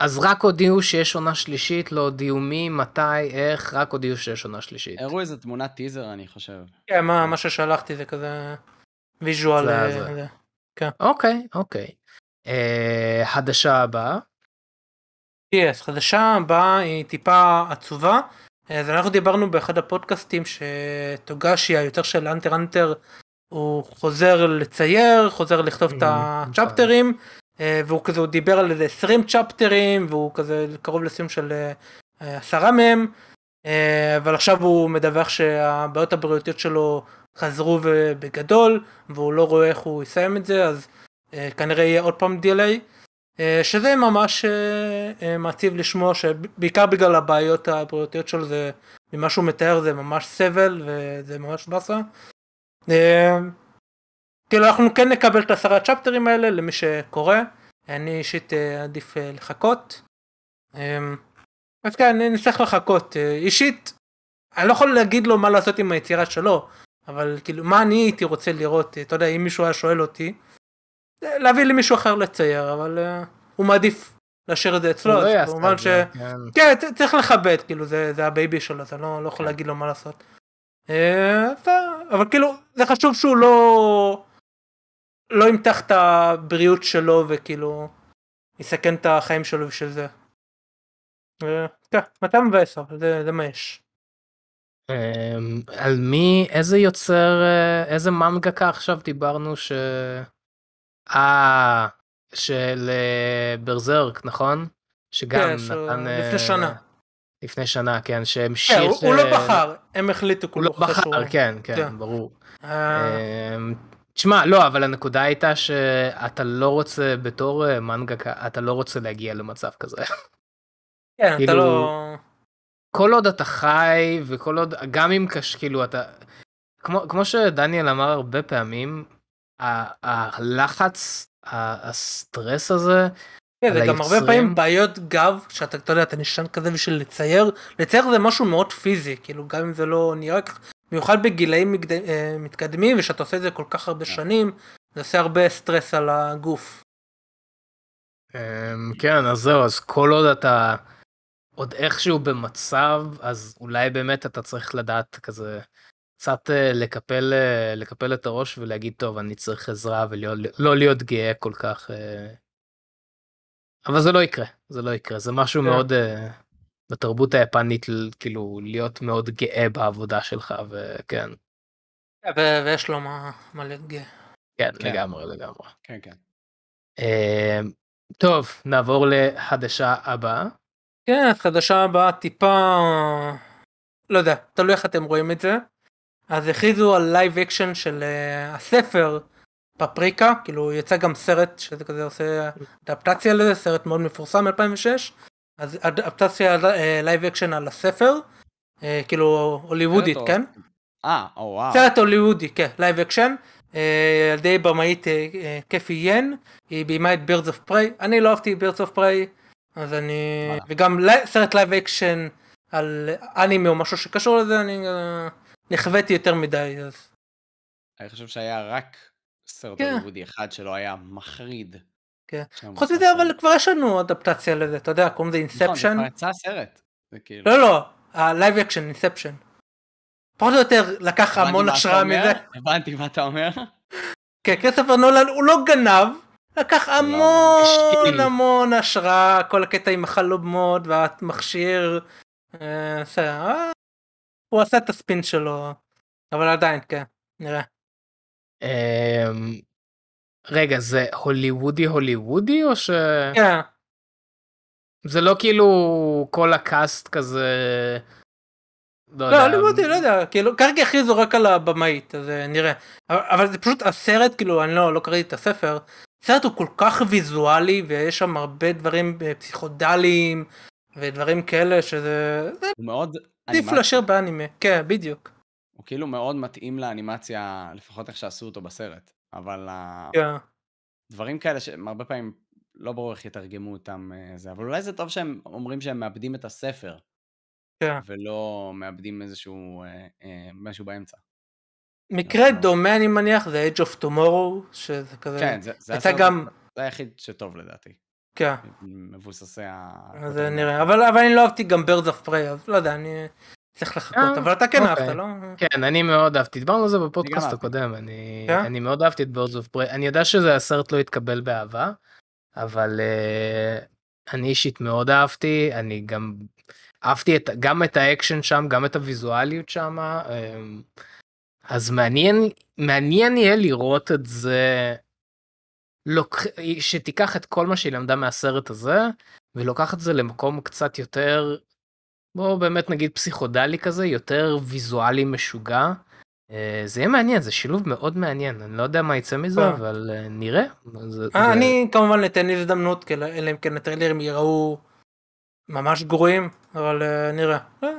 אז רק הודיעו שיש עונה שלישית, לא הודיעו מי, מתי, איך, רק הודיעו שיש עונה שלישית. הראו איזה תמונת טיזר, אני חושב. כן, מה מה ששלחתי זה כזה visual. אה. זה. אוקיי, אוקיי. אה, חדשה הבאה. yes, חדשה הבאה היא טיפה עצובה. אז אנחנו דיברנו באחד הפודקאסטים שטוגאשי היוצר של Hunter Hunter הוא חוזר לצייר, חוזר לכתוב את ה chapter ים, אה, והוא כזה, הוא דיבר על איזה 20 chapter ים, והוא כזה קרוב לסיום של אה, אה, עשרה מהם, אה, אבל עכשיו הוא מדווח שהבעיות הבריאותיות שלו חזרו בגדול, והוא לא רואה איך הוא יסיים את זה, אז אה, כנראה יהיה עוד פעם דיליי. אה, שזה ממש אה, אה, מעציב לשמוע שבעיקר בגלל הבעיות הבריאותיות שלו זה ממה שהוא מתאר זה ממש סבל וזה ממש באסה. כאילו אנחנו כן נקבל את עשרה צ'פטרים האלה למי שקורא אני אישית אה, עדיף אה, לחכות. אה, אז כן נצטרך לחכות אה, אישית אני לא יכול להגיד לו מה לעשות עם היצירה שלו אבל כאילו מה אני הייתי רוצה לראות אתה יודע אם מישהו היה שואל אותי להביא לי מישהו אחר לצייר אבל uh, הוא מעדיף להשאיר את זה אצלו לא אז יעשה כמובן ש... כן. כן צריך לכבד כאילו זה זה ה baby שלו אתה לא, לא יכול להגיד לו מה לעשות. אבל כאילו זה חשוב שהוא לא לא ימתח את הבריאות שלו וכאילו יסכן את החיים שלו בשביל זה. כן, מתי מבאס אבל זה, זה מה יש. אמ, על מי, איזה יוצר, אה, איזה מנגקה עכשיו דיברנו ש... אה, של אה, ברזרק, נכון? שגם כן, נתן... לפני אה, שנה. לפני שנה, כן, כן, שהמשיך... הוא, הוא לא בחר הם החליטו הוא לא בחר, כן, כן, כן. ברור. תשמע, לא, אבל הנקודה הייתה שאתה לא רוצה, בתור אה, מנגקה, אתה לא רוצה להגיע למצב כזה. כן אתה כאילו, לא. כל עוד אתה חי וכל עוד גם אם קש כאילו אתה כמו כמו שדניאל אמר הרבה פעמים הלחץ הסטרס הזה כן, זה גם הרבה. פעמים בעיות גב שאתה אתה יודע אתה נשען כזה בשביל לצייר לצייר זה משהו מאוד פיזי כאילו גם אם זה לא נראה כך במיוחד בגילאים מגד... אה, מתקדמים ושאתה עושה את זה כל כך הרבה שנים זה עושה הרבה סטרס על הגוף. אמ, כן אז זהו אז כל עוד אתה עוד איכשהו במצב אז אולי באמת אתה צריך לדעת כזה קצת אה, לקפל, אה, לקפל את הראש ולהגיד, טוב, אני צריך עזרה ולא לא להיות גאה כל כך. אבל זה לא יקרה, זה לא יקרה, זה משהו כן. מאוד בתרבות היפנית, כאילו, להיות מאוד גאה בעבודה שלך, וכן, ו- ויש לו מה מה להיות גאה. כן, כן. לגמרי, לגמרי. כן, כן. אה, טוב, נעבור לחדשה הבאה. כן, אז חדשה הבאה טיפה, לא יודע, תלוי איך אתם רואים את זה. אז הכריזו על live action של uh, הספר פפריקה, כאילו יצא גם סרט שזה כזה עושה אדפטציה לזה, סרט מאוד מפורסם מ-2006. אז אדפטציה live action על הספר, uh, כאילו הוליוודית, כן? אה, או וואו. סרט הוליוודי, כן, live action, על ידי במאית אה, אה, קאתי יאן, היא ביימה את Birds of Prey, אני לא אהבתי Birds of Prey, אז אני. וגם סרט live action על אנימה או משהו שקשור לזה, אני אה, נכוויתי יותר מדי, אז אני חושב שהיה רק סרט כן. הוליוודי אחד שלא היה מחריד. כן. חוץ מזה אבל. כבר יש לנו אדפטציה לזה, אתה יודע, קוראים לזה נכון, זה Inception, כבר יצא הסרט. זה כאילו... לא לא, ה live action Inception, פחות או יותר לקח המון השראה מזה, הבנתי מה אתה אומר. כן, כריסטופר נולן הוא לא גנב, לקח המון השקיל. המון השראה, כל הקטע עם החלומות והמכשיר, אה, אה, הוא עשה את הספין שלו, אבל עדיין, כן, נראה. רגע, זה הוליוודי הוליוודי או שזה כן, לא כאילו כל הקאסט כזה... לא לא, יודע. הוליוודי, לא יודע, כאילו, כרגע הכריזו רק על הבמאית, אז אה, נראה. אבל- זה פשוט הסרט, כאילו, אני לא לא קראתי את הספר, הסרט הוא כל כך ויזואלי, ויש שם הרבה דברים אה, פסיכודליים, ודברים כאלה, שזה זה הוא מאוד עדיף. להשאיר באנימה, כן, בדיוק. הוא כאילו מאוד מתאים לאנימציה, לפחות איך שעשו אותו בסרט. אבל ה- כן. דברים כאלה שהם הרבה פעמים לא ברור איך יתרגמו אותם אה, זה, אבל אולי זה טוב שהם אומרים שהם מאבדים את הספר, כן. ולא מאבדים איזשהו אה, אה, משהו באמצע. מקרה נכון. דומה אני מניח זה Age of Tomorrow שזה כזה כן, זה, זה, הסרט- גם זה היחיד שטוב לדעתי, כן מבוססי ה... זה נראה אבל אבל אני לא אהבתי גם Birds of Prey אז לא יודע אני צריך לחכות אה, אבל אתה כן אוקיי. אהבת לא? כן, אני מאוד אהבתי, דיברנו על זה בפודקאסט. הקודם, אני, כן? אני מאוד אהבתי את Birds of Prey, אני יודע שזה הסרט לא התקבל באהבה, אבל uh, אני אישית מאוד אהבתי, אני גם אהבתי את, גם את האקשן שם, גם את הוויזואליות שם, um, אז מעניין, מעניין יהיה לראות את זה, לוקח, שתיקח את כל מה שהיא למדה מהסרט הזה, ולוקחת את זה למקום קצת יותר בוא באמת נגיד פסיכודלי כזה, יותר ויזואלי משוגע. אה, זה יהיה מעניין, זה שילוב מאוד מעניין, אני לא יודע מה יצא מזה, אה. אבל אה, נראה. זה- אה, זה- אני כמובן אתן הזדמנות כאילו, אלא אם כן הטריילרים יראו ממש גרועים אבל אה, נראה אה,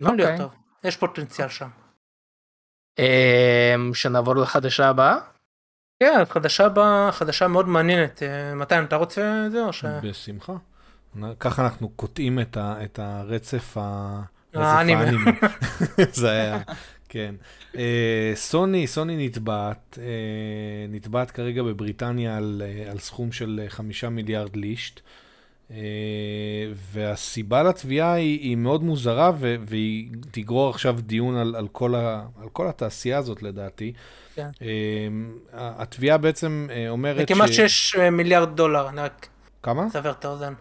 יכול להיות אוקיי. טוב יש פוטנציאל שם. אה, שנעבור לחדשה הבאה? כן חדשה בה חדשה מאוד מעניינת מתן אתה רוצה את זה או ש... בשמחה. ככה אנחנו קוטעים את, ה, את הרצף, ה, האנימה. זה היה, כן. אה, סוני, סוני נתבעת, אה, נתבעת כרגע בבריטניה על, אה, על סכום של חמישה מיליארד לישט. והסיבה לתביעה היא, היא מאוד מוזרה ו, והיא תגרור עכשיו דיון על, על, כל ה, על כל התעשייה הזאת לדעתי. כן. התביעה בעצם אה, זה אומרת כמעט 6 מיליארד דולר אני רק כמה? אסבר את האוזן.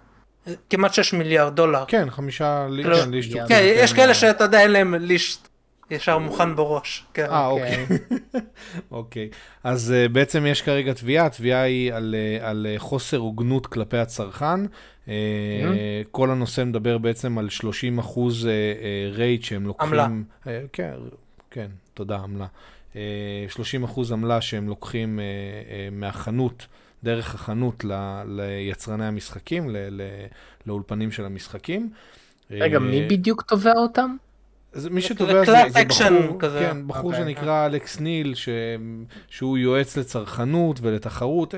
כמעט 6 מיליארד דולר. כן, חמישה לי- לא, כן, לישט. כן, יש כאלה שאתה יודע אין להם לישט ישר מוכן בראש. כן. אה, אוקיי. אוקיי. אז uh, בעצם יש כרגע תביעה, התביעה היא על, על uh, חוסר הוגנות כלפי הצרכן. Uh, כל הנושא מדבר בעצם על 30 אחוז רייט שהם לוקחים... עמלה. כן, כן, תודה, עמלה. Uh, 30 אחוז עמלה שהם לוקחים מהחנות, דרך החנות ל, ליצרני המשחקים, ל, ל, לאולפנים של המשחקים. רגע, אה, מי בדיוק תובע אותם? זה מי שתובע זה, זה בחור, כזה. כן, בחור אוקיי. שנקרא אלכס ניל, ש... שהוא יועץ לצרכנות ולתחרות.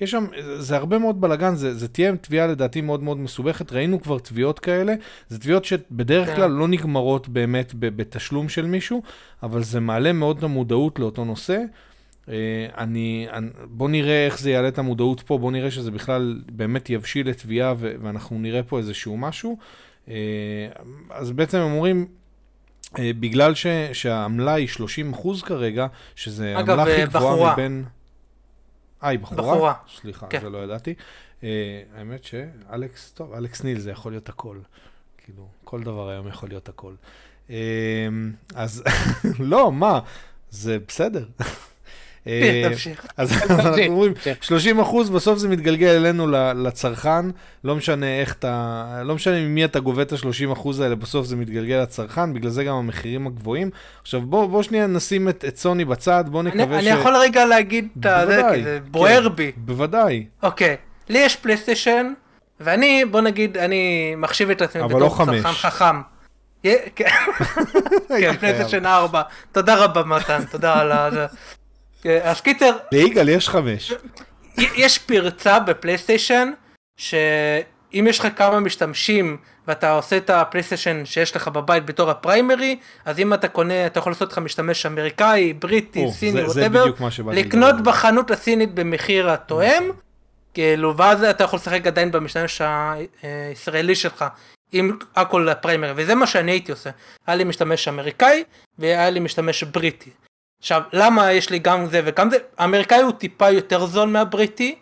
יש שם, זה הרבה מאוד בלאגן, זה, זה תהיה תביעה לדעתי מאוד מאוד מסובכת. ראינו כבר תביעות כאלה, זה תביעות שבדרך כן. כלל לא נגמרות באמת ב- בתשלום של מישהו, אבל זה מעלה מאוד את המודעות לאותו נושא. אה, אני, אני, בוא נראה איך זה יעלה את המודעות פה, בוא נראה שזה בכלל באמת יבשיל לתביעה ו- ואנחנו נראה פה איזשהו משהו. אה, אז בעצם הם אומרים, אה, בגלל ש, שהעמלה היא 30 אחוז כרגע, שזה העמלה הכי גבוהה בחורה. מבין... אה, היא בחורה? בחורה. סליחה, כן. זה לא ידעתי. האמת שאלכס, טוב, אלכס ניל זה יכול להיות הכל. כאילו, כל דבר היום יכול להיות הכל. אז לא, מה? זה בסדר. אה. אז אנחנו אומרים, תמשיך. 30 אחוז, בסוף זה מתגלגל אלינו לצרכן, לא משנה איך אתה, לא משנה ממי אתה גובה את ה-30 אחוז האלה, בסוף זה מתגלגל לצרכן, בגלל זה גם המחירים הגבוהים. עכשיו בוא, בוא שנייה נשים את, סוני בצד, בוא אני נקווה אני ש... יכול רגע להגיד את זה, כי זה בוער כן, בי. בוודאי, אוקיי, לי יש פלייסטיישן, ואני, בוא נגיד, אני מחשיב את עצמי בתור לא. צרכן חכם. כן, כן, פלייסטיישן 4. תודה רבה מתן, תודה על ה... אה, אז קיצר, ליגאל יש חמש. יש פרצה בפלייסטיישן, שאם יש לך כמה משתמשים ואתה עושה את הפלייסטיישן שיש לך בבית בתור ה primary, אז אם אתה קונה, אתה יכול לעשות לך משתמש אמריקאי, בריטי, או, סיני, whatever, לקנות לדבר. בחנות הסינית במחיר התואם, כאילו, ואז אתה יכול לשחק עדיין במשתמש הישראלי שלך, עם הכל ה primary, וזה מה שאני הייתי עושה. היה לי משתמש אמריקאי, והיה לי משתמש בריטי. עכשיו, למה יש לי גם זה וגם זה? האמריקאי הוא טיפה יותר זול מהבריטי,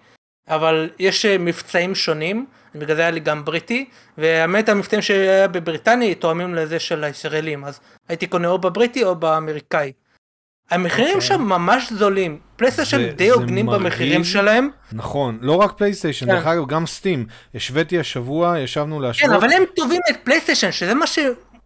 אבל יש אה, מבצעים שונים, בגלל זה היה לי גם בריטי, והאמת המבצעים שהיה בבריטניה תואמים לזה של הישראלים, אז הייתי קונה או בבריטי או באמריקאי. המחירים אוקיי. שם ממש זולים, פלייסטיישן די הוגנים במחירים. שלהם, נכון, לא רק פלייסטיישן, כן. דרך אגב, גם סטים. השוויתי השבוע, ישבנו כן, להשוות. אבל הם טובים את פלייסטיישן, שזה מה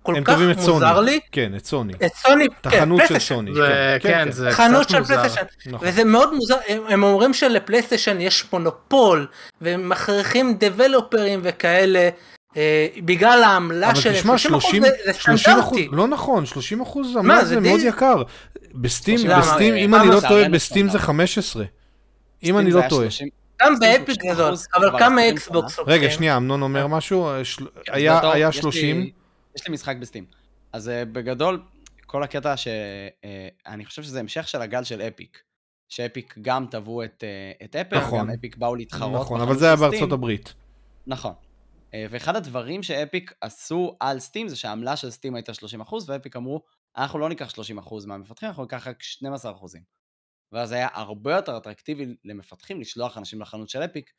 הם כך מוזר סוני. לי, כן, את סוני. את סוני, את כן, החנות של פלייסטיישן. סוני. זה, כן, זה חנות קצת של מוזר. פלייסטיישן, נכון. וזה מאוד מוזר, הם, הם אומרים שלפלייסטיישן יש מונופול, והם מכריחים דבלופרים וכאלה, אה, בגלל העמלה אבל שלהם, תשמע, 30% 30, זה, זה 30 אחוז, סטנדרטי. לא נכון, 30 אחוז מה, עמלה זה זה די- מאוד יקר. בסטים? בסטים, אם למה? אני לא זה טועה, בסטים זה סטנדרט. 15. אם אני לא טועה. 30 גם ב Epic 30% זה זול, אבל כמה 20 אקסבוקס. רגע? שנייה, אמנון אומר משהו, אה, של- אז היה בתור- היה יש לי- 30, יש לי משחק בסטים. אז אה, בגדול, כל הקטע שאני חושב שזה המשך של הגל של אפיק. שאפיק גם תבעו את, אה, את אפל, נכון. גם אפיק באו להתחרות. נכון, אבל זה היה. בארצות הברית. נכון. אה, ואחד הדברים שאפיק עשו על סטים זה שהעמלה של סטים הייתה 30% ואפיק אמרו, אנחנו לא ניקח 30% מהמפתחים, אנחנו ניקח רק 12%. ואז היה הרבה יותר אטרקטיבי למפתחים לשלוח אנשים לחנות של אפיק,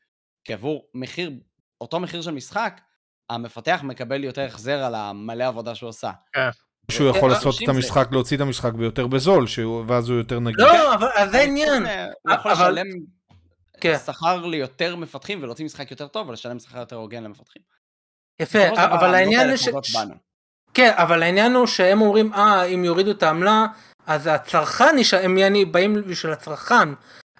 כי עבור מחיר, אותו מחיר של משחק, המפתח מקבל יותר החזר על המלא עבודה שהוא עושה. שהוא יכול אה, לעשות את 30 זה- המשחק, להוציא את המשחק ביותר בזול, ואז הוא יותר נגיש. לא, אבל זה העניין. אה, הוא יכול לשלם כן. שכר ליותר מפתחים ולהוציא משחק יותר טוב ולשלם שכר יותר הוגן למפתחים. יפה, אבל העניין הוא ש... כן, אבל העניין הוא שהם אומרים, אה, אם יורידו את העמלה, אז הצרכן, יש- הם יעני באים בשביל הצרכן.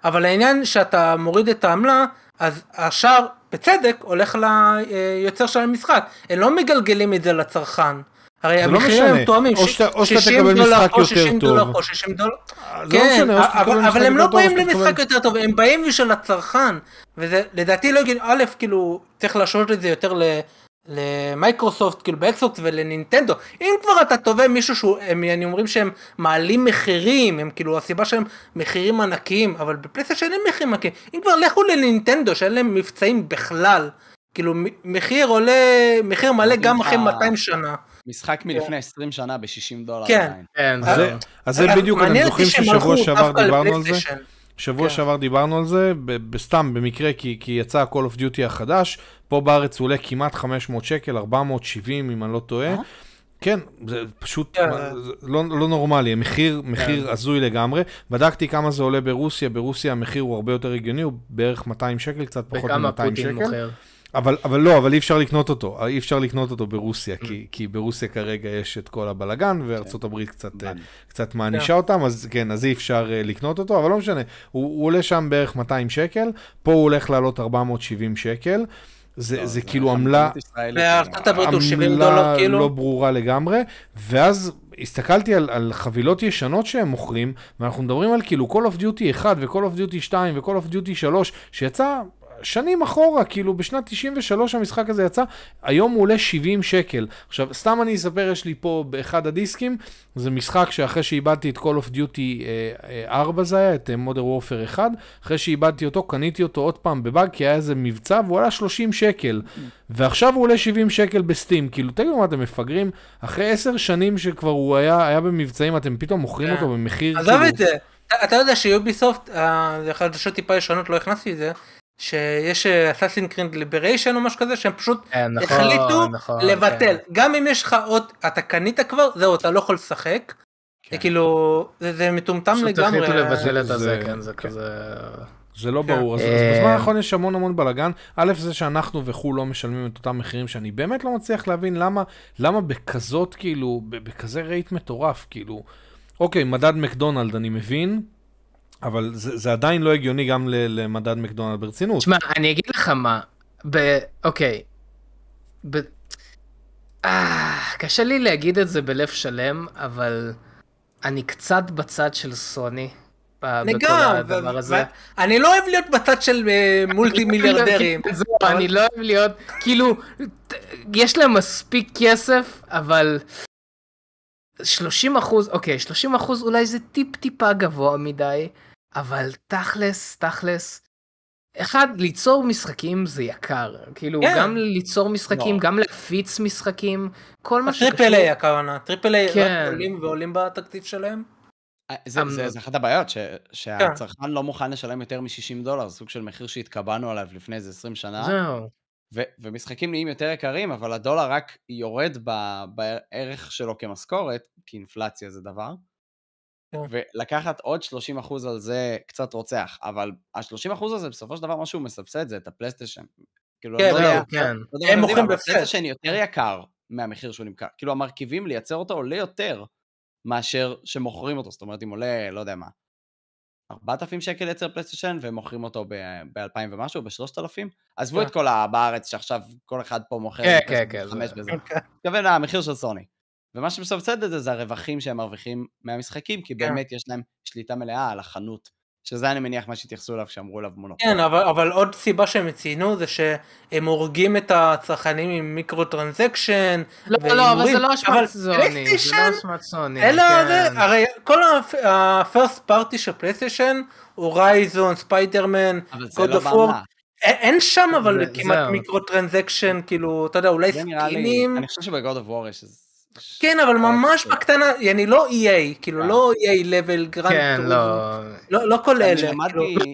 אבל העניין שאתה מוריד את העמלה, אז השאר, בצדק, הולך ליוצר של המשחק. הם לא מגלגלים את זה לצרכן. הרי לא המחירים משנה. הם תואמים, או ש- או שאתה 60 תקבל דולר, משחק או יותר 60 טוב. דולר, או 60 דולר. זה לא כן, משנה, או שאתה אבל, אבל הם לא יותר טוב, באים למשחק יותר טוב, הם באים בשביל הצרכן. וזה, לדעתי לא הגיוני, א', כאילו, צריך להשוות את זה יותר. למייקרוסופט כאילו באקסבוקס ולנינטנדו. אם כבר אתה תובע מישהו שהוא הם אני אומרים שהם מעלים מחירים הם כאילו הסיבה שהם מחירים ענקיים אבל בפלייסטיישן אין מחירים ענקיים. אם כבר לכו לנינטנדו שאין להם מבצעים בכלל. כאילו מחיר עולה מחיר מלא גם אחרי 200 שנה. משחק מלפני 20 שנה ב-60 דולר כן. כן, אז זה... זה- אז זה אז בדיוק, אתם זוכרים ששבוע שעבר דיברנו על זה? שבוע כן. שעבר דיברנו על זה, ב- בסתם, במקרה, כי, כי יצא ה-call of duty החדש, פה בארץ הוא עולה כמעט 500 שקל, 470 אם אני לא טועה. אה? כן, זה פשוט כן. זה לא, לא נורמלי, המחיר מחיר הזוי לגמרי. בדקתי כמה זה עולה ברוסיה, ברוסיה המחיר הוא הרבה יותר הגיוני, הוא בערך 200 שקל, קצת פחות בכמה מ-200 פוטין שקל. מוכר. אבל, אבל לא, אבל אי אפשר לקנות אותו, אי אפשר לקנות אותו ברוסיה, כי, כי ברוסיה כרגע יש את כל הבלגן, וארצות הברית קצת, אה. קצת מענישה אותם, אז כן, אז אי אפשר אה, לקנות אותו, אבל לא משנה, הוא, הוא עולה שם בערך 200 שקל, פה הוא הולך לעלות 470 שקל, זה, לא, זה כאילו חנות עמלה, 70 עמלה כאילו? לא ברורה לגמרי, ואז הסתכלתי על, על חבילות ישנות שהם מוכרים, ואנחנו מדברים על כאילו Call of Duty 1 ו-Call of Duty 2 ו-Call of Duty 3, שיצא שנים אחורה, כאילו בשנת 93 המשחק הזה יצא, היום הוא עולה 70 שקל. עכשיו, סתם אני אספר, יש לי פה באחד הדיסקים, זה משחק שאחרי שאיבדתי את Call of Duty אה, אה, 4 זה היה, את אה, Modern Warfare 1, אחרי שאיבדתי אותו, קניתי אותו עוד פעם בבאג, כי היה איזה מבצע, והוא עלה 30 שקל. ועכשיו הוא עולה 70 שקל בסטים, כאילו, תגידו מה אתם מפגרים, אחרי 10 שנים שכבר הוא היה, היה במבצעים, אתם פתאום מוכרים כן. אותו במחיר, עזוב כאילו... את זה. אתה- יודע שיוביסופט, אה, זה חדשות טיפה ישנות, לא הכנסתי את זה, שיש אסאסין קרינד ליבריישן או משהו כזה, שהם פשוט כן, נכון, החליטו נכון, לבטל. כן. גם אם יש לך עוד, אתה קנית כבר, זהו, אתה לא יכול לשחק. זה כאילו, זה זה מטומטם פשוט לגמרי. החליטו לבטל את זה- הזה, כן, זה כן. כזה... זה לא כן. ברור, אז, אז אה, בזמן האחרון יש המון המון בלאגן. א', זה שאנחנו וכו' לא משלמים את אותם מחירים, שאני באמת לא מצליח להבין למה, למה בכזאת, כאילו, בכזה רייט מטורף, כאילו, אוקיי, מדד מקדונלד אני מבין, אבל זה, זה עדיין לא הגיוני גם ל- למדד מקדונלד ברצינות. תשמע, אני אגיד לך מה, ב... אוקיי. ב... אה, קשה לי להגיד את זה בלב שלם, אבל אני קצת בצד של סוני. ב- אני לא אוהב להיות בצד של אה, מולטי מיליארדרים. אני לא אוהב להיות, כאילו, יש להם מספיק כסף, אבל 30 אחוז, אוקיי, 30 אחוז אולי זה טיפ טיפה גבוה מדי, אבל תכלס, תכלס, אחד, ליצור משחקים זה יקר, כאילו, כן. גם ליצור משחקים, לא. גם להפיץ משחקים, כל מה triple A הכוונה, triple A כן. רק עולים ועולים בתקציב שלהם. אה, זה, אמ- זה, זה אחת הבעיות, ש, שהצרכן לא מוכן לשלם יותר מ-60 דולר, סוג של מחיר שהתקבענו עליו לפני איזה 20 שנה, זהו, ו, ומשחקים נהיים יותר יקרים, אבל הדולר רק יורד ב, בערך שלו כמשכורת, כי אינפלציה זה דבר, כן. ולקחת עוד 30% על זה קצת רוצח, אבל ה-30% הזה בסופו של דבר משהו מסבסד זה את הפלייסטיישן. כאילו, כן, לא יודע, זהו, כן. לא הם מוכרים. הפלייסטיישן יותר יקר מהמחיר שהוא נמכר. כאילו המרכיבים לייצר אותו עולה יותר מאשר שמוכרים אותו. זאת אומרת, אם עולה, לא יודע מה, 4,000 שקל לייצר פלייסטיישן והם מוכרים אותו ב-2,000 ומשהו, ב-3,000, עזבו כן. את כל. בארץ שעכשיו כל אחד פה מוכר כן, כן, כן, חמש זה- בזה. אוקיי. מתכוון המחיר של סוני. ומה שמסבסד את זה זה הרווחים שהם מרוויחים מהמשחקים, כי כן. באמת יש להם שליטה מלאה על החנות. שזה אני מניח מה שהתייחסו אליו כשאמרו עליו מונופול. כן, אבל, אבל עוד סיבה שהם ציינו זה שהם הורגים את הצרכנים עם microtransaction. לא, לא, אבל זה לא אשמת סוני, זה לא אשמת סוני, אלא כן. זה, הרי כל ה first party של פלייסטיישן, הורייזון, ספיידרמן, God לא בעמלה. אין שם אבל זה- כמעט. microtransaction, כאילו, אתה יודע, אולי נראה לי, סקינים, אני חושב שב God of War יש איזה... כן, אבל ממש כן. בקטנה, יעני לא EA, כאילו כן. לא EA level גרנד, כן, לא. לא לא כל אני אלה, למדתי, כאילו,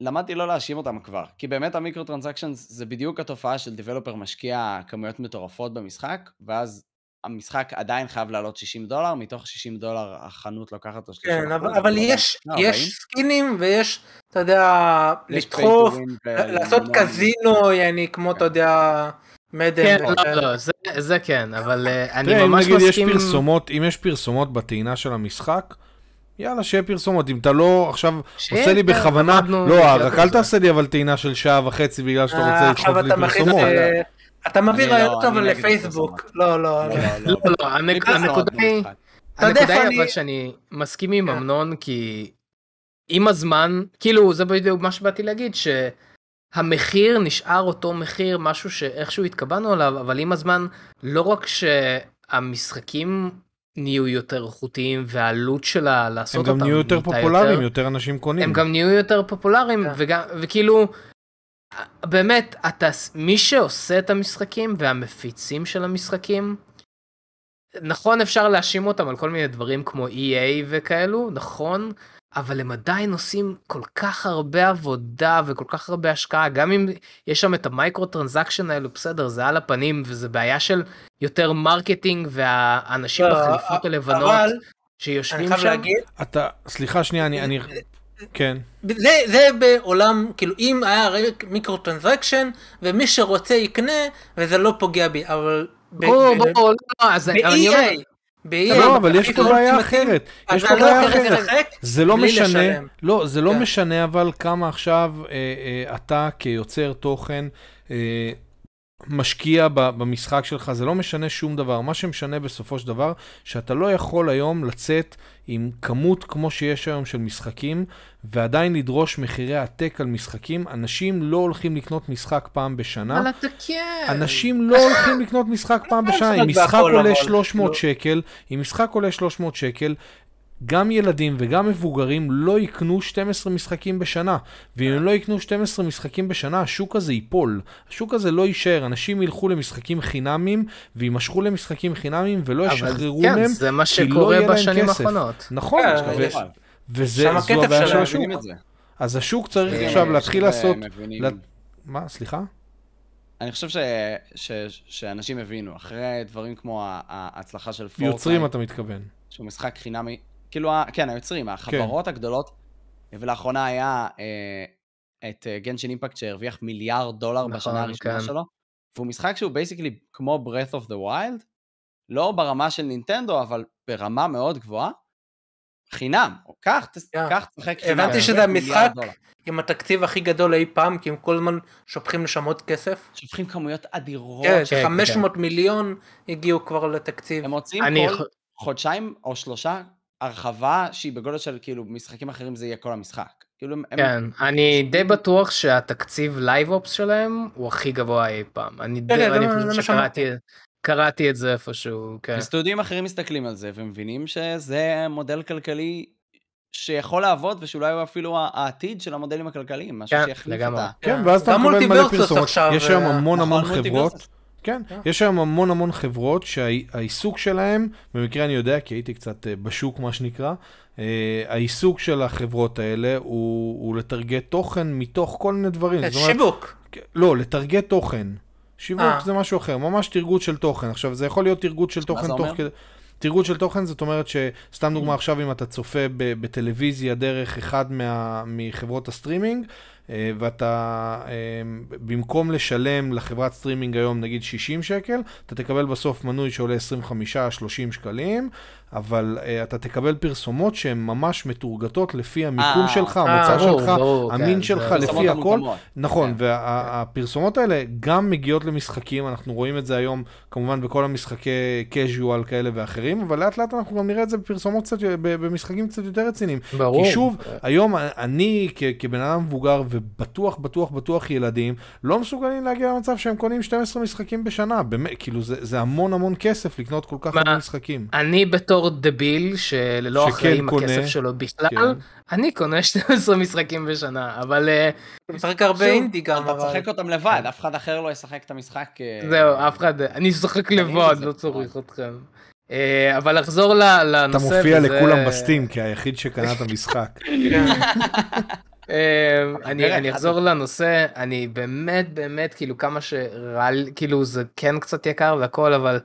למדתי לא להאשים אותם כבר, כי באמת המיקרו טרנזקשנס זה בדיוק התופעה של דיבלופר משקיע כמויות מטורפות במשחק, ואז המשחק עדיין חייב לעלות 60 דולר, מתוך 60 דולר החנות לוקחת לו 30 כן, אבל, אבל יש, לא, יש סקינים ויש, אתה יודע, לדחוף, לעשות מיליונים. קזינו, יעני, כמו, אתה יודע, מדן. כן. לא, לא, זה- זה כן, אבל אה, אני תראה, אם ממש נגיד יש מסכים... פרסומות, אם יש פרסומות בטעינה של המשחק, יאללה, שיהיה פרסומות. אם אתה לא עכשיו עושה לי בכוונה, לא, רק אל. תעשה לי אבל טעינה של שעה וחצי בגלל שאתה רוצה אה, לדחוף עכשיו לי פרסומות. אה, אתה מביא לא- אני נגד לפייסבוק. לא, לא, לא, לא. הנקודה היא... במשחק. אתה יודע הנקודה היא אני- אבל שאני מסכים עם כן. אמנון, כי עם הזמן, כאילו זה בדיוק מה שבאתי להגיד, שהמחיר נשאר אותו מחיר, משהו שאיכשהו התקבענו עליו, אבל עם הזמן, לא רק שהמשחקים נהיו יותר איכותיים והעלות שלה הם לעשות גם אותם נהיו יותר פופולריים, יותר אנשים קונים. הם גם נהיו יותר פופולריים, כן. וגם, וכאילו, באמת, אתה, מי שעושה את המשחקים והמפיצים של המשחקים, נכון אפשר להאשים אותם על כל מיני דברים כמו EA וכאלו, נכון, אבל הם עדיין עושים כל כך הרבה עבודה וכל כך הרבה השקעה, גם אם יש שם את ה microtransaction האלו, בסדר, זה על הפנים, וזה בעיה של יותר marketing, והאנשים לא, בחליפות הלבנות אבל אני שיושבים חייב שם. להגיד, אתה, סליחה שנייה, אני, אני, כן. זה, זה בעולם, כאילו אם היה רק microtransaction ומי שרוצה יקנה וזה לא פוגע בי, אבל ברור, ברור, לא, אז אני אומר, ב-EA, לא, אבל יש פה בפיפ"א בעיה אחרת. יש פה לא בעיה אחרת. זה לא משנה. לא, זה לא כן. משנה אבל כמה עכשיו אה, אה, אתה כיוצר תוכן, אה, משקיע במשחק שלך, זה לא משנה שום דבר. מה שמשנה בסופו של דבר, שאתה לא יכול היום לצאת עם כמות כמו שיש היום של משחקים, ועדיין לדרוש מחירי עתק על משחקים. אנשים לא הולכים לקנות משחק פעם בשנה. אבל אתה כן. אנשים לא הולכים לקנות משחק פעם בשנה, אם משחק עולה אבל 300 לא. שקל, אם משחק עולה 300 שקל, גם ילדים וגם מבוגרים לא יקנו 12 משחקים בשנה. ואם הם לא יקנו 12 משחקים בשנה, השוק הזה ייפול. השוק הזה לא יישאר, אנשים ילכו למשחקים חינמים, ויימשכו למשחקים חינמים ולא ישחררו כן, מהם. זה מה כי לא שקורה יהיה להם בשנים כסף. האחרונות. נכון, כן, וזה שם זו הבעיה של. השוק. זה. אז השוק צריך כן, עכשיו להתחיל שזה לעשות... לה- מה, סליחה? אני חושב ש... ש... שאנשים הבינו, אחרי דברים כמו ההצלחה של פורטנייט, יוצרים אתה מתכוון. שהוא משחק חינמי, כאילו, ה- כן, היוצרים, החברות הגדולות, ולאחרונה היה אה, את Genshin Impact שהרוויח מיליארד דולר נכון, בשנה הראשונה כן. שלו, והוא משחק שהוא basically כמו Breath of the Wild, לא ברמה של נינטנדו, אבל ברמה מאוד גבוהה, חינם, קח, תס- כן. קח, תשחק חינם. הבנתי שזה המשחק. עם התקציב הכי גדול אי פעם, כי הם כל הזמן שופכים לשם עוד כסף. שופכים כמויות אדירות, כן, כן, 500 מיליון הגיעו כבר לתקציב. הם מוצאים אני כל יכול- חודשיים או שלושה הרחבה שהיא בגודל של כאילו משחקים אחרים זה יהיה כל המשחק. כאילו הם... כן, אני די בטוח שהתקציב live ops שלהם הוא הכי גבוה אי פעם. אני די- כן, אני חושב שקראתי קראתי את זה איפשהו, כן. וסטודיו אחרים מסתכלים על זה ומבינים שזה מודל כלכלי שיכול לעבוד ושאולי הוא אפילו העתיד של המודלים הכלכליים, משהו כן, שיחליף לגמרי. את ה... כן, כן. ואז אתה מקבל מלא פרסומות. יש היום אה, המון נכון, המון מולטיברסוס. חברות. כן, כן. יש היום המון המון חברות שהעיסוק שלהם, במקרה אני יודע כי הייתי קצת אה, בשוק מה שנקרא, אה, העיסוק של החברות האלה הוא, הוא לטרגט תוכן מתוך כל מיני דברים. שיווק. לא, לטרגט תוכן. שיווק אה. זה משהו אחר, ממש טרגוט של תוכן. עכשיו, זה יכול להיות טרגוט של תוכן זה תוך אומר? כדי... טרגוט של תוכן זאת אומרת שסתם דוגמה עכשיו אם אתה צופה בטלוויזיה דרך אחד מה, מחברות הסטרימינג אה, ואתה אה, במקום לשלם לחברת סטרימינג היום נגיד 60 שקל אתה תקבל בסוף מנוי שעולה 25-30 שקלים אבל uh, אתה תקבל פרסומות שהן ממש מטורגטות לפי המיקום אה, שלך, אה, המוצא שלך, ברור, המין כן, שלך, לפי הכל. נכון, כן. והפרסומות האלה גם מגיעות למשחקים, אנחנו רואים את זה היום כמובן בכל המשחקי casual כאלה ואחרים, אבל לאט לאט אנחנו גם נראה את זה בפרסומות קצת, במשחקים קצת יותר רציניים. ברור. כי שוב, היום אני כבן אדם מבוגר ובטוח, בטוח, בטוח ילדים, לא מסוגלים להגיע למצב שהם קונים 12 משחקים בשנה, באמת, כאילו זה, זה המון המון כסף לקנות כל כך? הרבה משחקים. אני בתור דביל שלא שכן אחראי עם קונה, הכסף שלו בכלל, כן. אני קונה 12 משחקים בשנה, אבל אתה משחק הרבה אינדי גם, אתה. תשחק אותם לבד, אף אחד אחר לא ישחק את המשחק. אה, זהו, אף אחד, אני אשחק לבד, לא צריך אתכם. אה, אבל לחזור לנושא, אתה מופיע לכולם בסטים כהיחיד שקנה את המשחק. כן. אה, אני. אחזור לנושא, אני באמת באמת כאילו כמה שרע לי, כאילו זה כן קצת יקר והכל, אבל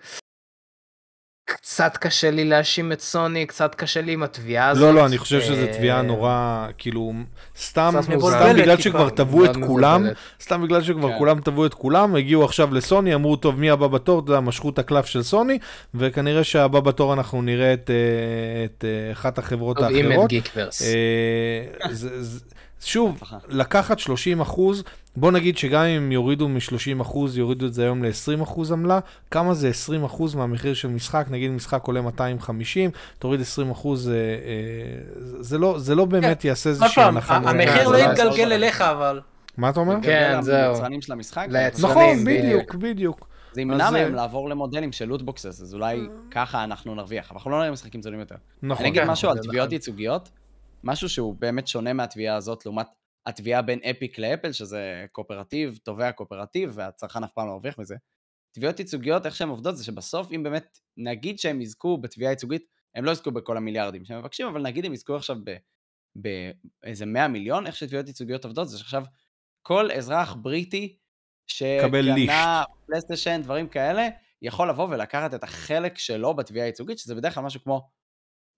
קצת קשה לי להאשים את סוני, קצת קשה לי עם התביעה הזאת. לא, לא, אני חושב שזו אה, תביעה נורא, כאילו, סתם, קצת סתם בגלל שכבר תבעו את מאוד כולם. סתם בגלל שכבר כן. כולם תבעו את כולם, הגיעו עכשיו לסוני, אמרו, טוב, מי הבא בתור? אתה יודע, משכו את הקלף של סוני, וכנראה שהבא בתור אנחנו נראה את, אה, את אחת החברות טוב, אם את האחרות. גיקוורס. זה- זה- שוב. לקחת 30 אחוז, בוא נגיד שגם אם יורידו מ-30 אחוז, יורידו את זה היום ל-20 אחוז עמלה, כמה זה 20 אחוז מהמחיר של משחק? נגיד משחק עולה 250, תוריד 20 אחוז, אה, אה, זה לא- זה לא באמת יעשה עוד איזושהי הנחה. המחיר. לא זה יתגלגל לא- אליך, אבל... מה אתה אומר? כן, זה זהו. ליצרנים של המשחק. ליצרנים. נכון, בדיוק. בדיוק. זה ימנע מהם אה, לעבור למודלים של loot boxes, אז אולי ככה אנחנו נרוויח. אבל אנחנו לא נראה משחקים זולים יותר. נכון. אני אגיד כן, משהו על זה תביעות נכון. ייצוגיות, משהו שהוא באמת שונה מהתביעה הזאת, לעומת התביעה בין אפיק לאפל, שזה corporate, תובע corporate, והצרכן אף פעם לא מרוויח מזה. תביעות ייצוגיות, איך שהן עובדות, זה שבסוף, אם באמת, נגיד שהם יזכו בתביעה ייצוגית, הם לא יזכו בכל המיליארדים שהם מבקשים, אבל נגיד הם יזכו עכשיו ב- באיזה 100 מיליון, איך שתביעות ייצוגיות עובדות, זה שעכשיו כל אזרח בריטי. שקנה פלייסטיישן, דברים כאלה, יכול לבוא ולקחת את החלק שלו בתביעה הייצוגית, שזה בדרך כלל משהו כמו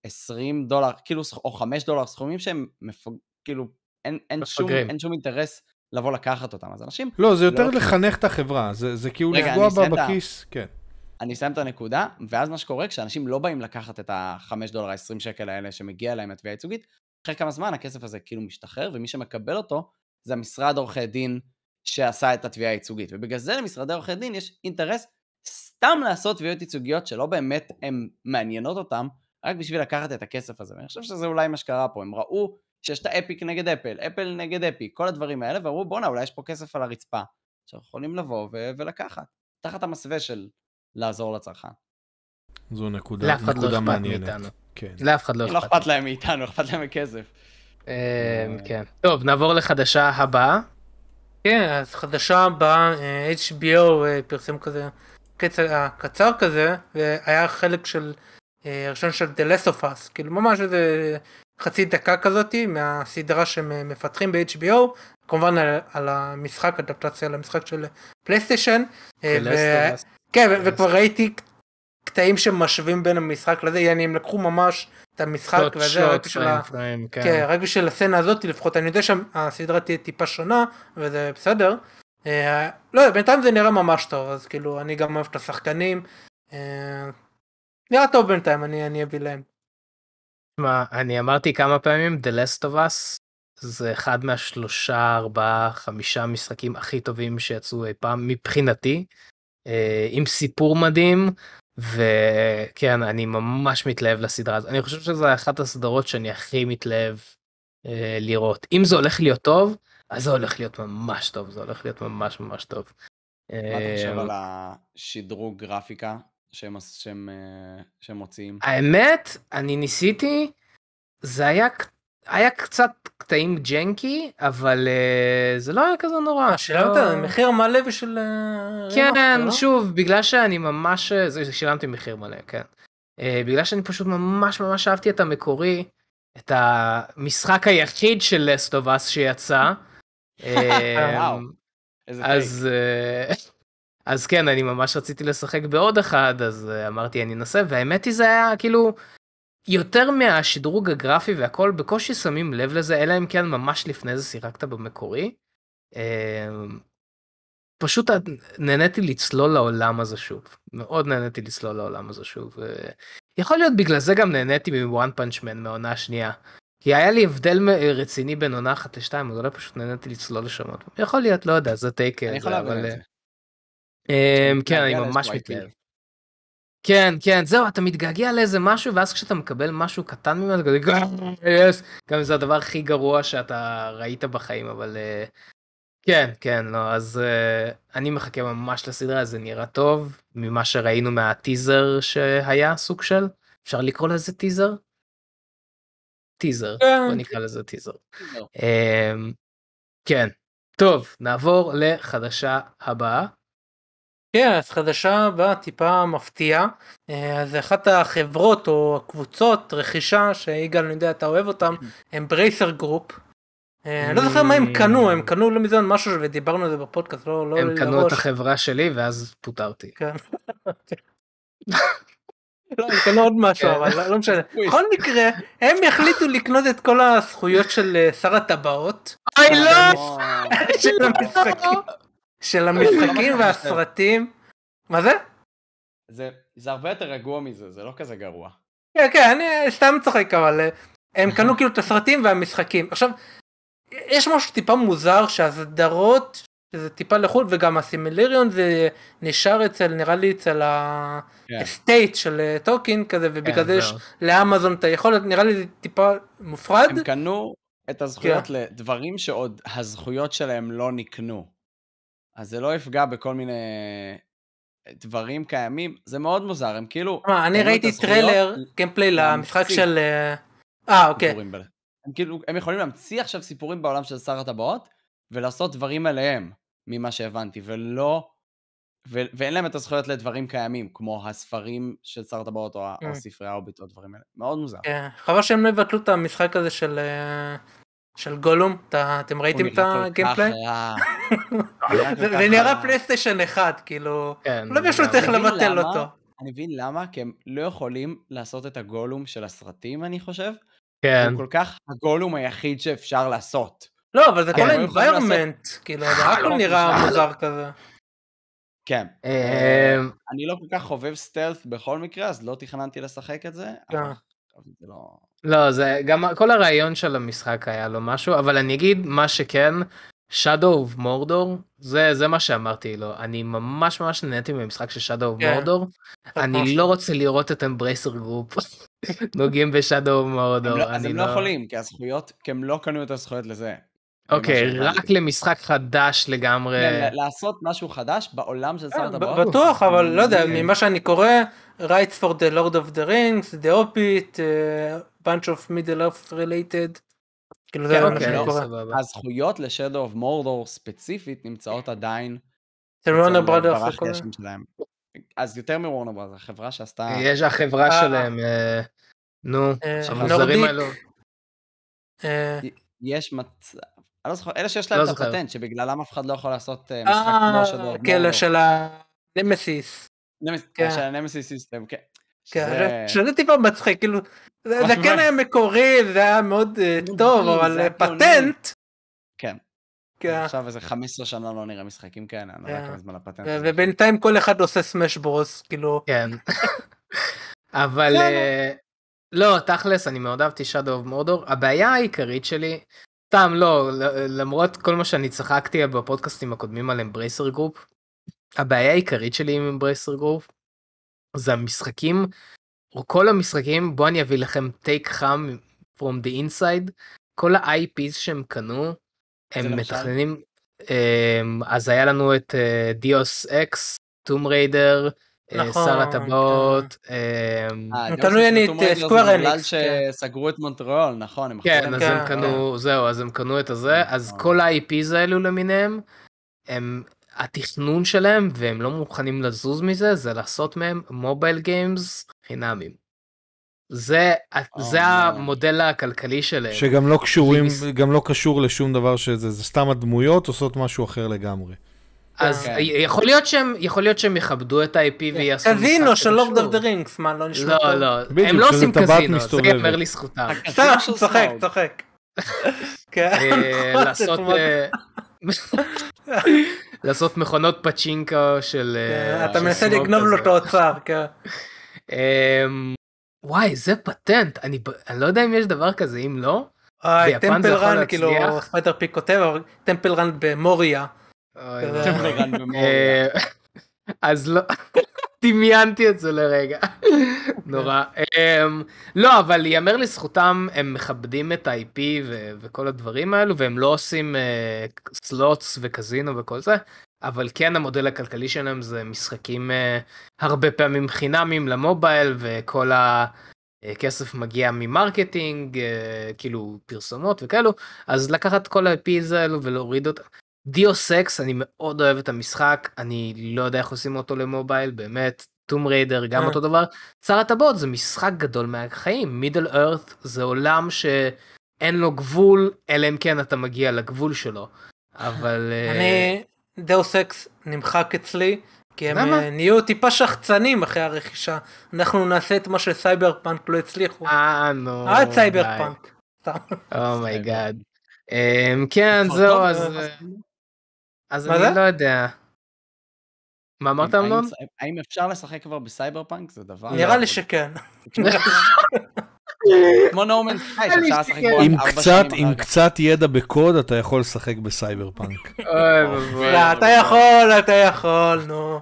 20 דולר, כאילו, או 5 דולר, סכומים שהם, מפג... כאילו, אין, אין, שום. אין שום אינטרס לבוא לקחת אותם. אז אנשים, לא, זה יותר לא- לחנך את החברה, זה זה כאילו לפגוע בה בכיס, כן. אני אסיים את הנקודה, ואז מה שקורה, כשאנשים לא באים לקחת את ה-5 דולר, 20 שקל האלה שמגיע להם מהתביעה הייצוגית, אחרי כמה זמן הכסף הזה כאילו משתחרר, ומי שמקבל אותו זה המשרד עורכי דין שעשה את התביעה הייצוגית. ובגלל זה למשרדי עורכי דין יש אינטרס סתם לעשות תביעות ייצוגיות שלא באמת הן מעניינות אותם, רק בשביל לקחת את הכסף הזה. ואני חושב שזה אולי מה שקרה פה, הם ראו שיש את האפיק נגד אפל, אפל נגד אפיק, כל הדברים האלה, ואמרו בואנה, אולי יש פה כסף על הרצפה. עכשיו יכולים לבוא ו- ולקחת, תחת המסווה של לעזור לצרכן. זו נקודה, לאף אחד לא נקודה אכפת מעניינת. כן. לאף אחד לא לא אכפת. אכפת להם מאיתנו, אכפת להם מכסף. אה, כן. טוב, נעבור לחדשה הבאה. כן, אז חדשה הבאה, אה, HBO אה, פרסם כזה קצר קצר כזה, והיה חלק של, הראשון של The Last of Us, כאילו ממש איזה חצי דקה כזאתי מהסדרה שהם מפתחים ב-HBO, כמובן על, על המשחק, אדפטציה למשחק של פלייסטיישן. אה, ו-. כן, וכבר ראיתי קטעים שמשווים בין המשחק לזה, יעני הם לקחו ממש את המשחק שוט, וזה, רק שוט, בשביל ה... כן, כן. רק בשביל הסצנה הזאת לפחות, אני יודע שהסדרה תהיה טיפה שונה, וזה בסדר. אה, לא בינתיים זה נראה ממש טוב, אז כאילו, אני גם אוהב את השחקנים. אה, נראה טוב בינתיים, אני אני אביא להם. תשמע, אני אמרתי כמה פעמים, The Last of Us זה אחד מהשלושה, ארבעה, חמישה משחקים הכי טובים שיצאו אי פעם מבחינתי, אה, עם סיפור מדהים, וכן, אני ממש מתלהב לסדרה הזאת. אני חושב שזו אחת הסדרות שאני הכי מתלהב אה, לראות. אם זה הולך להיות טוב, אז זה הולך להיות ממש טוב, זה הולך להיות ממש ממש טוב. מה אתה חושב אה, על השדרוג גרפיקה שהם, שהם, אה, שהם מוציאים? האמת, אני ניסיתי, זה היה, היה קצת קטעים janky, אבל uh, זה לא היה כזה נורא. שילמת לא... מחיר מלא. אה, כן, remaster, לא? שוב, בגלל שאני ממש, אה, זה שילמתי מחיר מלא, כן. Uh, בגלל שאני פשוט ממש ממש אהבתי את המקורי, את המשחק היחיד של Us שיצא. אה, וואו, איזה טייק. אז, אה, אז כן, אני ממש רציתי לשחק בעוד אחד, אז אה, אמרתי אני אנסה, והאמת היא זה היה כאילו יותר מהשדרוג הגרפי והכל, בקושי שמים לב לזה, אלא אם כן ממש לפני זה שיחקת במקורי. אה, פשוט נהניתי לצלול לעולם הזה שוב, מאוד נהניתי לצלול לעולם הזה שוב. אה, יכול להיות בגלל זה גם נהניתי מוואן פאנץ' מן מהעונה השנייה. כי היה לי הבדל מ- רציני בין עונה אחת לשתיים, אז אולי פשוט נהניתי לצלול פעם. יכול להיות, לא יודע, זה טייק, אני יכול להבין. את זה. כשאתה כן, אני מתגעגע ממש. מתלהב. כן, כן, זהו, אתה מתגעגע לאיזה משהו, ואז כשאתה מקבל משהו קטן ממנו, אתה כזה, yes, גם אם זה הדבר הכי גרוע שאתה ראית בחיים, אבל אה, כן, כן, לא, אז אה, אני מחכה ממש לסדרה, זה נראה טוב, ממה שראינו מהטיזר שהיה, סוג של, אפשר לקרוא לזה טיזר? טיזר, כן. בוא נקרא לזה טיזר. אמ, כן, טוב, נעבור לחדשה הבאה. כן, אז חדשה טיפה מפתיעה. אה, אז אחת החברות או הקבוצות רכישה שיגאל אני יודע אתה אוהב אותם הם אמברייסר גרופ. אה, אני לא זוכר מה הם קנו הם קנו לא מזמן משהו ודיברנו על זה בפודקאסט לא לא הם קנו את לראש. החברה שלי ואז פוטרתי. כן. לא, הם קנו עוד משהו כן. אבל לא- משנה. בכל מקרה הם יחליטו לקנות את כל הזכויות של אה, שר הטבעות אוי לא! של המשחקים של המשחקים והסרטים. מה זה? זה, זה הרבה יותר רגוע מזה, זה לא כזה גרוע. כן כן אני סתם צוחק אבל אה, הם קנו כאילו את הסרטים והמשחקים עכשיו יש משהו טיפה מוזר שהסדרות שזה טיפה לחו"ל וגם הסימילריון זה נשאר אצל נראה לי אצל כן. ה estate של אה, טולקין כזה ובגלל כן, זה יש. לאמזון את היכולת נראה לי זה טיפה מופרד הם קנו את הזכויות כן. לדברים שעוד הזכויות שלהם לא נקנו. אז זה לא יפגע בכל מיני דברים קיימים, זה מאוד מוזר, הם כאילו... מה, אני ראיתי טריילר gameplay למשחק של אה, אה אוקיי הם כאילו, הם יכולים להמציא עכשיו סיפורים בעולם של שר הטבעות, ולעשות דברים עליהם, ממה שהבנתי, ולא... ו- ואין להם את הזכויות לדברים קיימים, כמו הספרים של שר הטבעות, או, ה- או Mm. ספרי ההוביט, או דברים האלה. מאוד מוזר. כן, חבל שהם לא יבטלו את המשחק הזה של אה, של גולום אתם ראיתם את הגיימפליי? זה זה נראה פלייסטיישן אחד כאילו כן, לא. צריך אני מבין לבטל. אותו. אני מבין למה, כי הם לא יכולים לעשות את הגולום של הסרטים, אני חושב. כן. הוא כל כך הגולום היחיד שאפשר לעשות. לא אבל זה כל לעשות- ה-environment כאילו זה הכל לא, נראה זה- מוזר כזה. כן. אמ, אני לא כל כך חובב stealth בכל מקרה, אז לא תכננתי לשחק את זה. לא... זה גם כל הרעיון של המשחק היה לו משהו, אבל אני אגיד מה שכן, Shadow of Mordor, זה, זה מה שאמרתי לו, אני ממש ממש נהניתי ממשחק של Shadow of כן. Mordor, אני לא רוצה לראות את אמברייסר גרופ נוגעים ב Shadow of Mordor, לא- אז הם לא... לא יכולים, כי הזכויות, כי הם לא קנו את הזכויות לזה. אוקיי, שהבנתי. רק למשחק חדש לגמרי. כן, לעשות משהו חדש בעולם של שר כן, הטבעות. ב- בטוח, אבל לא יודע. ממה שאני קורא, rights for the Lord of the Rings, the Hobbit, uh, bunch of middle earth related, כאילו זה כן, מה קורא. סבבה. הזכויות ל Shadow of Mordor ספציפית נמצאות עדיין זה וורנר אצל- ברודרס. אז יותר מוורנר ברודרס, החברה שעשתה... יש החברה אה. שלהם, אה, נו, אה, המוזרים. האלו. יש מצב... אני לא זוכר, אלה שיש לא להם את. הפטנט, שבגללם אף אחד לא יכול לעשות משחק כמו Shadow אה, of כאלה Mordor. של הנמסיס. כן. כן. של ה Nemesis system, כן. כן, שזה טיפה מצחיק, כאילו, זה זה. כן היה מקורי, זה היה מאוד אה, טוב, אבל זה אה. פטנט, כן. כן, עכשיו איזה 15 שנה לא נראה משחקים כאלה, אני לא יודע כן. כמה זמן הפטנט. ובינתיים כל אחד עושה סמאש ברוס, כאילו, כן. אבל. אה, לא, תכלס, אני מאוד אהבתי Shadow of Mordor. הבעיה העיקרית שלי, סתם לא, ל- למרות כל מה שאני צחקתי בפודקאסטים הקודמים על אמברייסר גרופ, הבעיה העיקרית שלי עם אמברייסר גרופ זה המשחקים, כל המשחקים, בוא אני אביא לכם take חם from the inside, כל ה-IPs שהם קנו, הם? מתכננים, אמ, אז היה לנו את דיוס אקס, טומב ריידר, שר הטבעות, אקס, יעני את, זה Square בגלל כן. שסגרו את מונטריאול, נכון, הם כן, אז כן, הם זה. קנו, זהו, אז הם קנו את הזה, אז נכון. כל ה-IPs האלו למיניהם, הם, התכנון שלהם, והם לא מוכנים לזוז מזה, זה לעשות מהם mobile games חינמים. זה, זה Oh, no. המודל הכלכלי שלהם. שגם לא קשורים, מס- גם לא קשור לשום דבר שזה, זה סתם הדמויות עושות משהו אחר לגמרי. אז כן. יכול להיות שהם, יכול להיות שהם יכבדו את ה-IP ויעשו קזינו של Lord. of the Rings, מה, לא נשמע לא, טוב? לא, בדיוק, הם לא עושים קזינו, זה. ייאמר לזכותם. סתם, צוחק. צוחק. כן, אה, לעשות. אה, לעשות מכונות פצ'ינקו של כן, אתה מנסה לגנוב לו. את האוצר, כן. אמ, וואי זה פטנט אני אני לא יודע אם יש דבר כזה אם לא. ביפן זה טמפל יכול Run, כאילו. ספיידר פיק כותב, Temple Run במוריה. לא. במוריה. אה, אז לא דמיינתי את זה לרגע נורא אמ, לא אבל ייאמר לזכותם הם מכבדים את ה-IP וכל הדברים האלו והם לא עושים slots וקזינו וכל זה אבל כן המודל הכלכלי שלהם זה משחקים אה, הרבה פעמים חינמים למובייל וכל הכסף מגיע מ marketing אה, כאילו פרסומות וכאלו אז לקחת כל ה-IPs האלו ולהוריד אותם. דיוס אקס אני מאוד אוהב את המשחק אני לא יודע איך עושים אותו למובייל באמת טומב ריידר גם אה. אותו דבר שר הטבעות זה משחק גדול מהחיים Middle Earth זה עולם שאין לו גבול אלא אם כן אתה מגיע לגבול שלו אבל אה, אני, Deus Ex נמחק אצלי, כי הם למה? אה, נהיו טיפה שחצנים אחרי הרכישה. אנחנו נעשה את מה שסייבר פאנק לא הצליחו. אה נו עד Cyberpunk. oh my god כן כבר זהו טוב, אז אה, אה, אז מה אני זה? לא יודע. מה אמרת אמנון? האם אפשר לשחק כבר בסייבר פאנק? זה דבר... נראה לי שכן. כמו נורמן סקאי, שאפשר לשחק. בו עם ארבע קצת, שנים עם. קצת ידע בקוד אתה יכול לשחק בסייבר פאנק. לא, אתה יכול, אתה יכול, נו.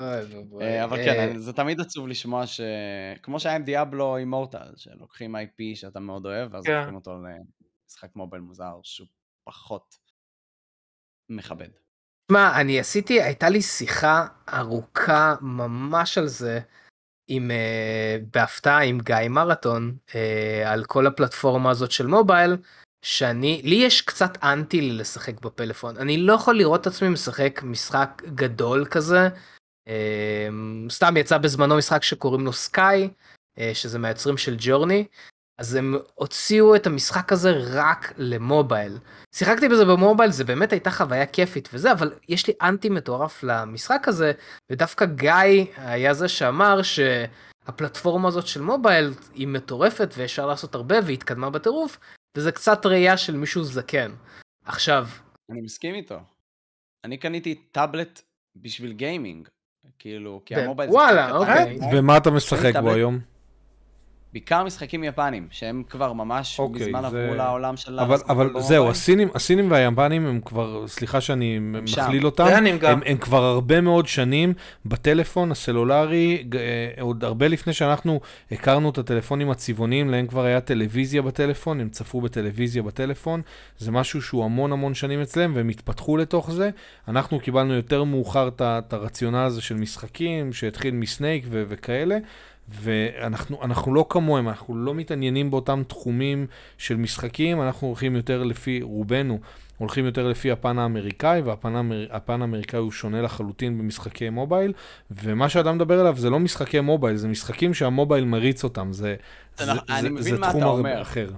אה, אבל אה, כן, זה תמיד עצוב לשמוע ש... כמו שהיה עם דיאבלו אימורטל, שלוקחים IP שאתה מאוד אוהב, ואז כן. הופכים אותו למשחק מובייל מוזר שהוא פחות מכבד. תשמע, אני עשיתי, הייתה לי שיחה ארוכה ממש על זה, עם, uh, בהפתעה עם גיא מרתון, uh, על כל הפלטפורמה הזאת של מובייל, שאני, לי יש קצת אנטי לשחק בפלאפון. אני לא יכול לראות את עצמי משחק משחק גדול כזה. Uh, סתם יצא בזמנו משחק שקוראים לו סקאי, uh, שזה מהיוצרים של ג'ורני. אז הם הוציאו את המשחק הזה רק למובייל. שיחקתי בזה במובייל, זה באמת הייתה חוויה כיפית וזה, אבל יש לי אנטי מטורף למשחק הזה, ודווקא גיא היה זה שאמר שהפלטפורמה הזאת של מובייל היא מטורפת ואפשר לעשות הרבה והיא התקדמה בטירוף, וזה קצת ראייה של מישהו זקן. עכשיו, אני מסכים איתו. אני קניתי טאבלט בשביל גיימינג. כאילו, כי המובייל זה וואלה, אוקיי. ומה אתה משחק בו. היום? בעיקר משחקים יפנים, שהם כבר ממש אוקיי, מזמן זה- עברו לעולם של אבל, אבל זהו. הסינים, הסינים והיפנים הם כבר, סליחה שאני שם. מכליל אותם, גם. הם, הם כבר הרבה מאוד שנים בטלפון הסלולרי, אה, עוד הרבה לפני שאנחנו הכרנו את הטלפונים הצבעוניים, להם כבר היה טלוויזיה בטלפון, הם צפו בטלוויזיה בטלפון, זה משהו שהוא המון המון שנים אצלם, והם התפתחו לתוך זה. אנחנו קיבלנו יותר מאוחר את הרציונל הזה של משחקים, שהתחיל מסנייק ו- וכאלה. ואנחנו אנחנו לא כמוהם, אנחנו לא מתעניינים באותם תחומים של משחקים, אנחנו הולכים יותר לפי, רובנו, הולכים יותר לפי הפן האמריקאי, והפן האמר- האמריקאי הוא שונה לחלוטין במשחקי מובייל, ומה שאתה מדבר עליו זה לא משחקי מובייל, זה משחקים שהמובייל מריץ אותם, זה, זה זה, נכון, זה, זה תחום. אחר.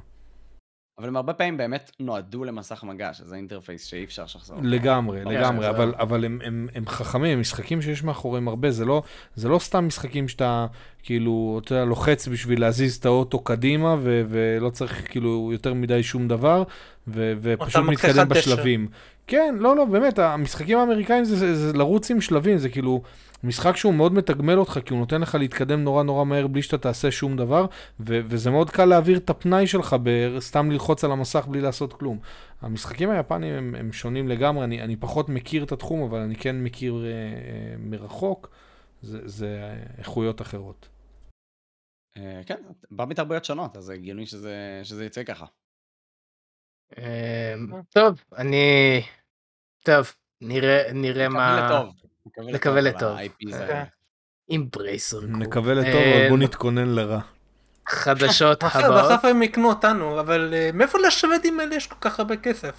אבל הם הרבה פעמים באמת נועדו למסך מגע, שזה interface שאי אפשר לשחזר. לגמרי, אוקיי, לגמרי, זה- אבל, אבל הם, הם, הם חכמים, הם משחקים שיש מאחוריהם הרבה, זה לא, זה לא סתם משחקים שאתה כאילו, אתה יודע, לוחץ בשביל להזיז את האוטו קדימה, ו, ולא צריך כאילו יותר מדי שום דבר, ו, ופשוט מתקדם. בשלבים. כן, לא, לא, באמת, המשחקים האמריקאים זה, זה, זה לרוץ עם שלבים, זה כאילו משחק שהוא מאוד מתגמל אותך, כי הוא נותן לך להתקדם נורא נורא מהר בלי שאתה תעשה שום דבר, ו- וזה מאוד קל להעביר את הפנאי שלך בסתם ללחוץ על המסך בלי לעשות כלום. המשחקים היפנים הם, הם שונים לגמרי, אני, אני פחות מכיר את התחום, אבל אני כן מכיר אה, אה, מרחוק, זה, זה איכויות אחרות. אה, כן, בא מתרבויות שונות, אז הגיוני שזה שזה יצא ככה. אמ, טוב, אני... טוב, נראה נראה מה... לטוב. נקווה לטוב. אוקיי. האלה. אמברייסר. נקווה לטוב, אה, אבל בוא נתכונן לרע. חדשות הבאות. בסוף הם יקנו אותנו, אבל אה, מאיפה לשוודים האלה יש כל כך הרבה כסף?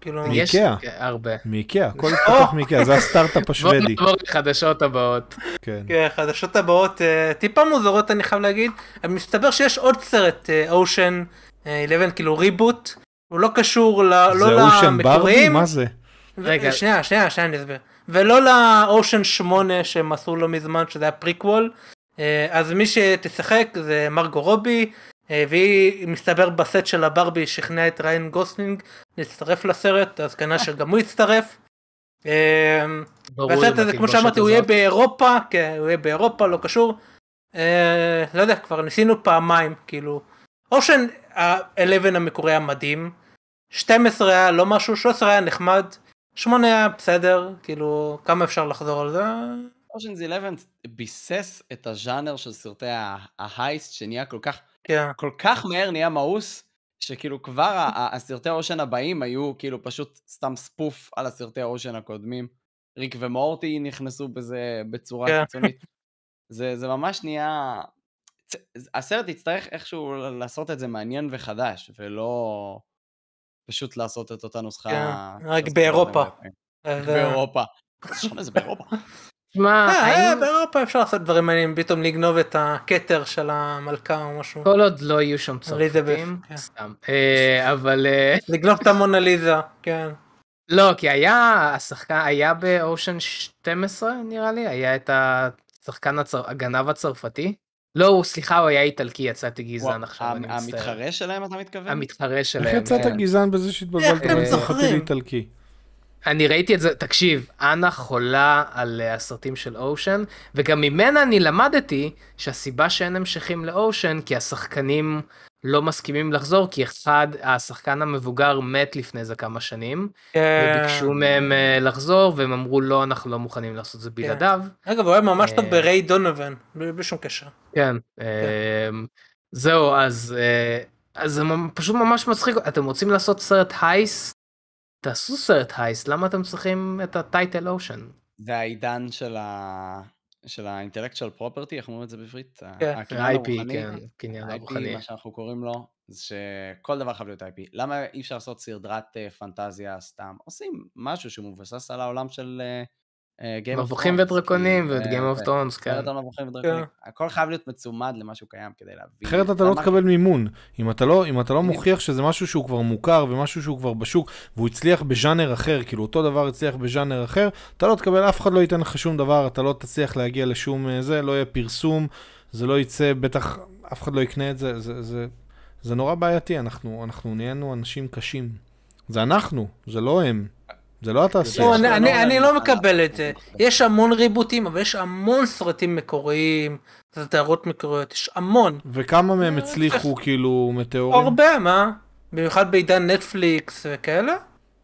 כאילו, מאיקאה. כן, הרבה. מאיקאה, הכל התפתח מאיקאה, זה הסטארט-אפ בואו השוודי. נעבור לחדשות הבאות. כן. כן, החדשות הבאות אה, טיפה מוזרות אני חייב להגיד, מסתבר שיש עוד סרט אושן 11 כאילו reboot, הוא לא קשור ל- זה לא Ocean ברבי? למקוריים, מה זה? רגע. שנייה שנייה שנייה אני אסביר, ולא לאושן 8 שהם עשו לא מזמן שזה היה פריקוול, אה, אז מי שתשחק זה מרגו רובי, אה, והיא מסתבר בסט של הברבי שכנעה את ריין גוסלינג להצטרף לסרט, אז כנראה שגם הוא יצטרף. אה, עם הזה כמו שאמרתי הוא יהיה. באירופה, כן הוא יהיה באירופה לא קשור. אה, לא יודע כבר ניסינו פעמיים כאילו. אושן ה-11 המקורי היה מדהים. 12 היה לא משהו, 13 היה נחמד. 8 היה בסדר, כאילו כמה אפשר לחזור על זה. אושנס 11 ביסס את הז'אנר של סרטי ההייסט שנהיה כל כך, כן. כל כך מהר נהיה מאוס, שכאילו כבר הסרטי האושן הבאים היו כאילו פשוט סתם ספוף על הסרטי האושן הקודמים. ריק ומורטי נכנסו בזה בצורה כן. קיצונית. זה, זה ממש נהיה... הסרט יצטרך איכשהו לעשות את זה מעניין וחדש, ולא פשוט לעשות את אותה נוסחה. כן, רק באירופה. באירופה. זה באירופה. שמע, אה, אה, האם באירופה אפשר לעשות דברים מעניינים, פתאום לגנוב את הכתר של המלכה או משהו. כל עוד לא יהיו שם צרפתים, כן. סתם. אה, אבל לגנוב את המונליזה, כן. לא, כי היה, השחקן היה באושן 12 נראה לי, היה את השחקן הגנב הצרפתי. לא, הוא, סליחה, הוא היה איטלקי, יצאתי גזען עכשיו, אני מצטער. המתחרה שלהם אתה מתכוון? המתחרה שלהם. איך יצאת כן. גזען בזה שהתבלבלת בין צרפתי? לאיטלקי? אני ראיתי את זה, תקשיב, אנה חולה על אה, הסרטים של אושן, וגם ממנה אני למדתי שהסיבה שאין המשכים לאושן, כי השחקנים לא מסכימים לחזור, כי אחד, השחקן המבוגר מת לפני איזה כמה שנים, כן. וביקשו מהם אה, לחזור, והם אמרו לא, אנחנו לא מוכנים לעשות את זה בלעדיו. אגב, הוא היה ממש טוב אה, בריי דונובן, בלי בלי שום קשר. כן. אמ, זהו, אז אה, אז זה פשוט ממש מצחיק. אתם רוצים לעשות סרט הייסט? תעשו סרט הייסט, למה אתם צריכים את הטייטל אושן? זה העידן של ה... של האינטלקטואל פרופרטי, איך אומרים את זה בעברית? כן. ה-IP. כן, קניין הרוחני. מה שאנחנו קוראים לו, זה שכל דבר חייב להיות IP. למה אי אפשר לעשות סדרת אה, פנטזיה סתם? עושים משהו שמבוסס על העולם של אה, מבוכים Thrones, ודרקונים כאילו, ואת ו- Game of Thrones, כן. סרט על מבוכים ודרקונים. הכל חייב להיות מצומד למשהו קיים כדי להבין. אחרת אתה לא תקבל מימון. אם אתה לא, אם אתה לא מוכיח שזה משהו שהוא כבר מוכר ומשהו שהוא כבר בשוק, והוא הצליח בז'אנר אחר, כאילו אותו דבר הצליח בז'אנר אחר, אתה לא תקבל, אף אחד לא ייתן לך שום דבר, אתה לא תצליח להגיע לשום אה, זה, לא יהיה פרסום, זה לא יצא, בטח אף אחד לא יקנה את זה, זה, זה, זה נורא בעייתי, אנחנו, אנחנו נהיינו אנשים קשים. זה אנחנו, זה לא הם. זה לא התעשייה. לא, אני- לנו אני- לא אני לא מה מקבל את זה. יש המון ריבוטים, אבל יש המון סרטים מקוריים, זה תיירות מקוריות, יש המון. וכמה מהם אה, הצליחו כאילו מטאורים? הרבה, מה? במיוחד בעידן נטפליקס וכאלה?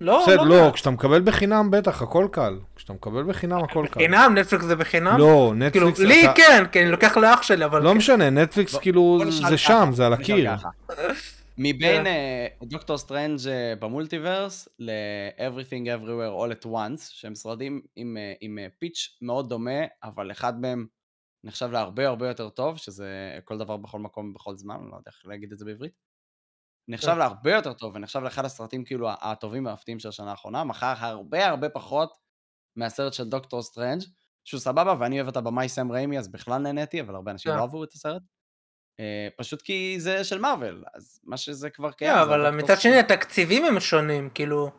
לא, בסדר, לא. לא. כשאתה מקבל בחינם בטח, הכל קל. כשאתה מקבל בחינם הכל קל. בחינם, נטפליקס זה בחינם? לא, כאילו, נטפליקס, לי אתה- כן, כי אני לוקח לאח שלי, אבל... לא משנה, נטפליקס כאילו זה שם, זה על הקיר. מבין אה, Doctor Strange אה, ב multiverse ל-Everything Everywhere All at Once, שהם משודרים עם, אה, עם אה, pitch מאוד דומה, אבל אחד מהם נחשב להרבה הרבה יותר טוב, שזה כל דבר בכל מקום בכל זמן, אני לא יודע איך להגיד את זה בעברית. נחשב כן. להרבה יותר טוב, ונחשב לאחד הסרטים כאילו הטובים והמפתיעים של השנה האחרונה, מכר הרבה הרבה פחות מהסרט של Doctor Strange, שהוא סבבה, ואני אוהב את הבמאי סם ריימי, אז בכלל נהניתי, אבל הרבה אנשים כן. לא אהבו את הסרט. אה, פשוט כי זה של Marvel, אז מה שזה כבר קיים. כן, זה אבל מצד שני התקציבים הם שונים, כאילו...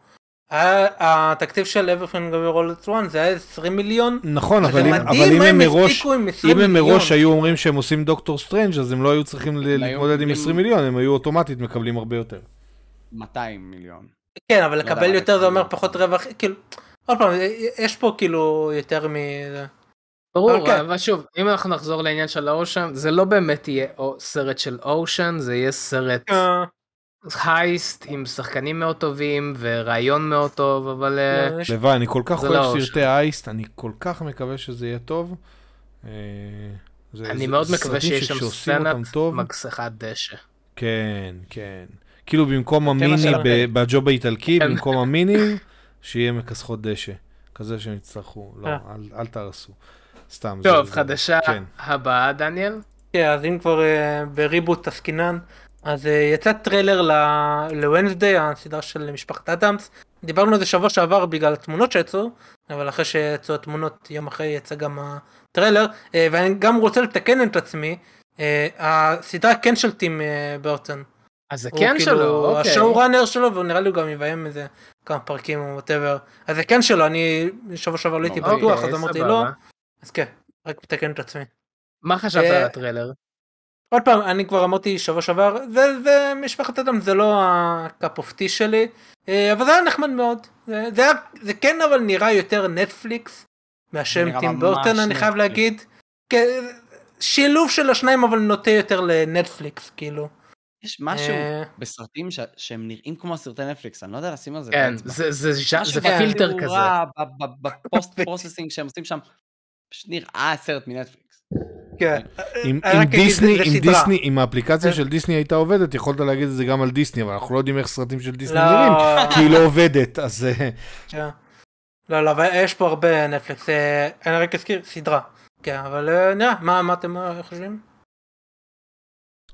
התקציב של Everything Everywhere All at Once זה היה 20 מיליון. נכון, אבל אם- מדהים אבל אם הם מראש, הספיקו עם 20 אם הם. מראש היו אומרים שהם עושים Doctor Strange אז הם לא היו צריכים להתמודד עם מקבלים- 20 מיליון, הם היו אוטומטית מקבלים הרבה יותר. 200 מיליון. כן, אבל לא לקבל יותר זה אומר. פחות רווח, כאילו... עוד פעם, יש פה כאילו יותר מ... ברור, אבל כן. אבל שוב, אם אנחנו נחזור לעניין של האושן, זה לא באמת יהיה או- סרט של אושן, זה יהיה סרט אה. הייסט עם שחקנים מאוד טובים ורעיון מאוד טוב, אבל אה, יש- לבד, אני כל כך אוהב לא סרטי אייסט, אני כל כך מקווה שזה יהיה טוב. אה, זה- אני זה- מאוד זה מקווה שיש שם סצנת טוב, מגסחת דשא. כן, כן. כאילו במקום המיני. בג'וב האיטלקי, כן. במקום המיני, שיהיה מכסחות דשא. כזה שהם יצטרכו, לא, אה. אל- אל תהרסו. סתם. טוב, זה- זה- חדשה כן. הבאה, דניאל. כן, אז אם כבר אה, ב reboot עסקינן, אז אה, יצא טריילר ל Wednesday, הסדרה של משפחת אדמס. דיברנו על זה שבוע שעבר בגלל התמונות שיצאו, אבל אחרי שיצאו התמונות, יום אחרי יצא גם הטריילר, אה, ואני גם רוצה לתקן את עצמי, אה, הסדרה כן של טים אה, ברטון. אז זה הוא כן כאילו שלו, אוקיי. ה show runner שלו, והוא נראה לי הוא גם יביים איזה כמה פרקים או whatever. אז זה כן שלו, אני שבוע שעבר לא הייתי אוקיי, בטוח, אז אמרתי. לא, אז כן, רק מתקן את עצמי. מה חשבת אה, על הטריילר? עוד פעם, אני כבר אמרתי שבוע שעבר, זה, זה משפחת אדמס, זה לא ה cup of tea שלי, אה, אבל זה היה נחמד מאוד. זה, זה, היה, זה כן אבל נראה יותר נטפליקס מהשם טים ממש ברטון, אני חייב. להגיד. כן, שילוב של השניים אבל נוטה יותר לנטפליקס, כאילו. יש משהו אה, בסרטים ש- שהם נראים כמו סרטי נטפליקס, אני לא יודע לשים על זה כן. זה- זה ז'ה- משהו זה. פילטר כזה. בתאורה, ב- ב- ב post processing שהם עושים שם, פשוט נראה סרט מנטפליקס. כן. אם אני אם דיסני, אם סדרה. דיסני, אם האפליקציה זה- של דיסני הייתה עובדת, יכולת להגיד את זה גם על דיסני, אבל אנחנו לא יודעים איך סרטים של דיסני לא, נראים, כי היא לא עובדת, אז אה, כן. לא, לא, אבל יש פה הרבה נטפליקס, אה, אני רק אזכיר, סדרה. כן, אבל אה, נראה, מה מה אתם אה, חושבים?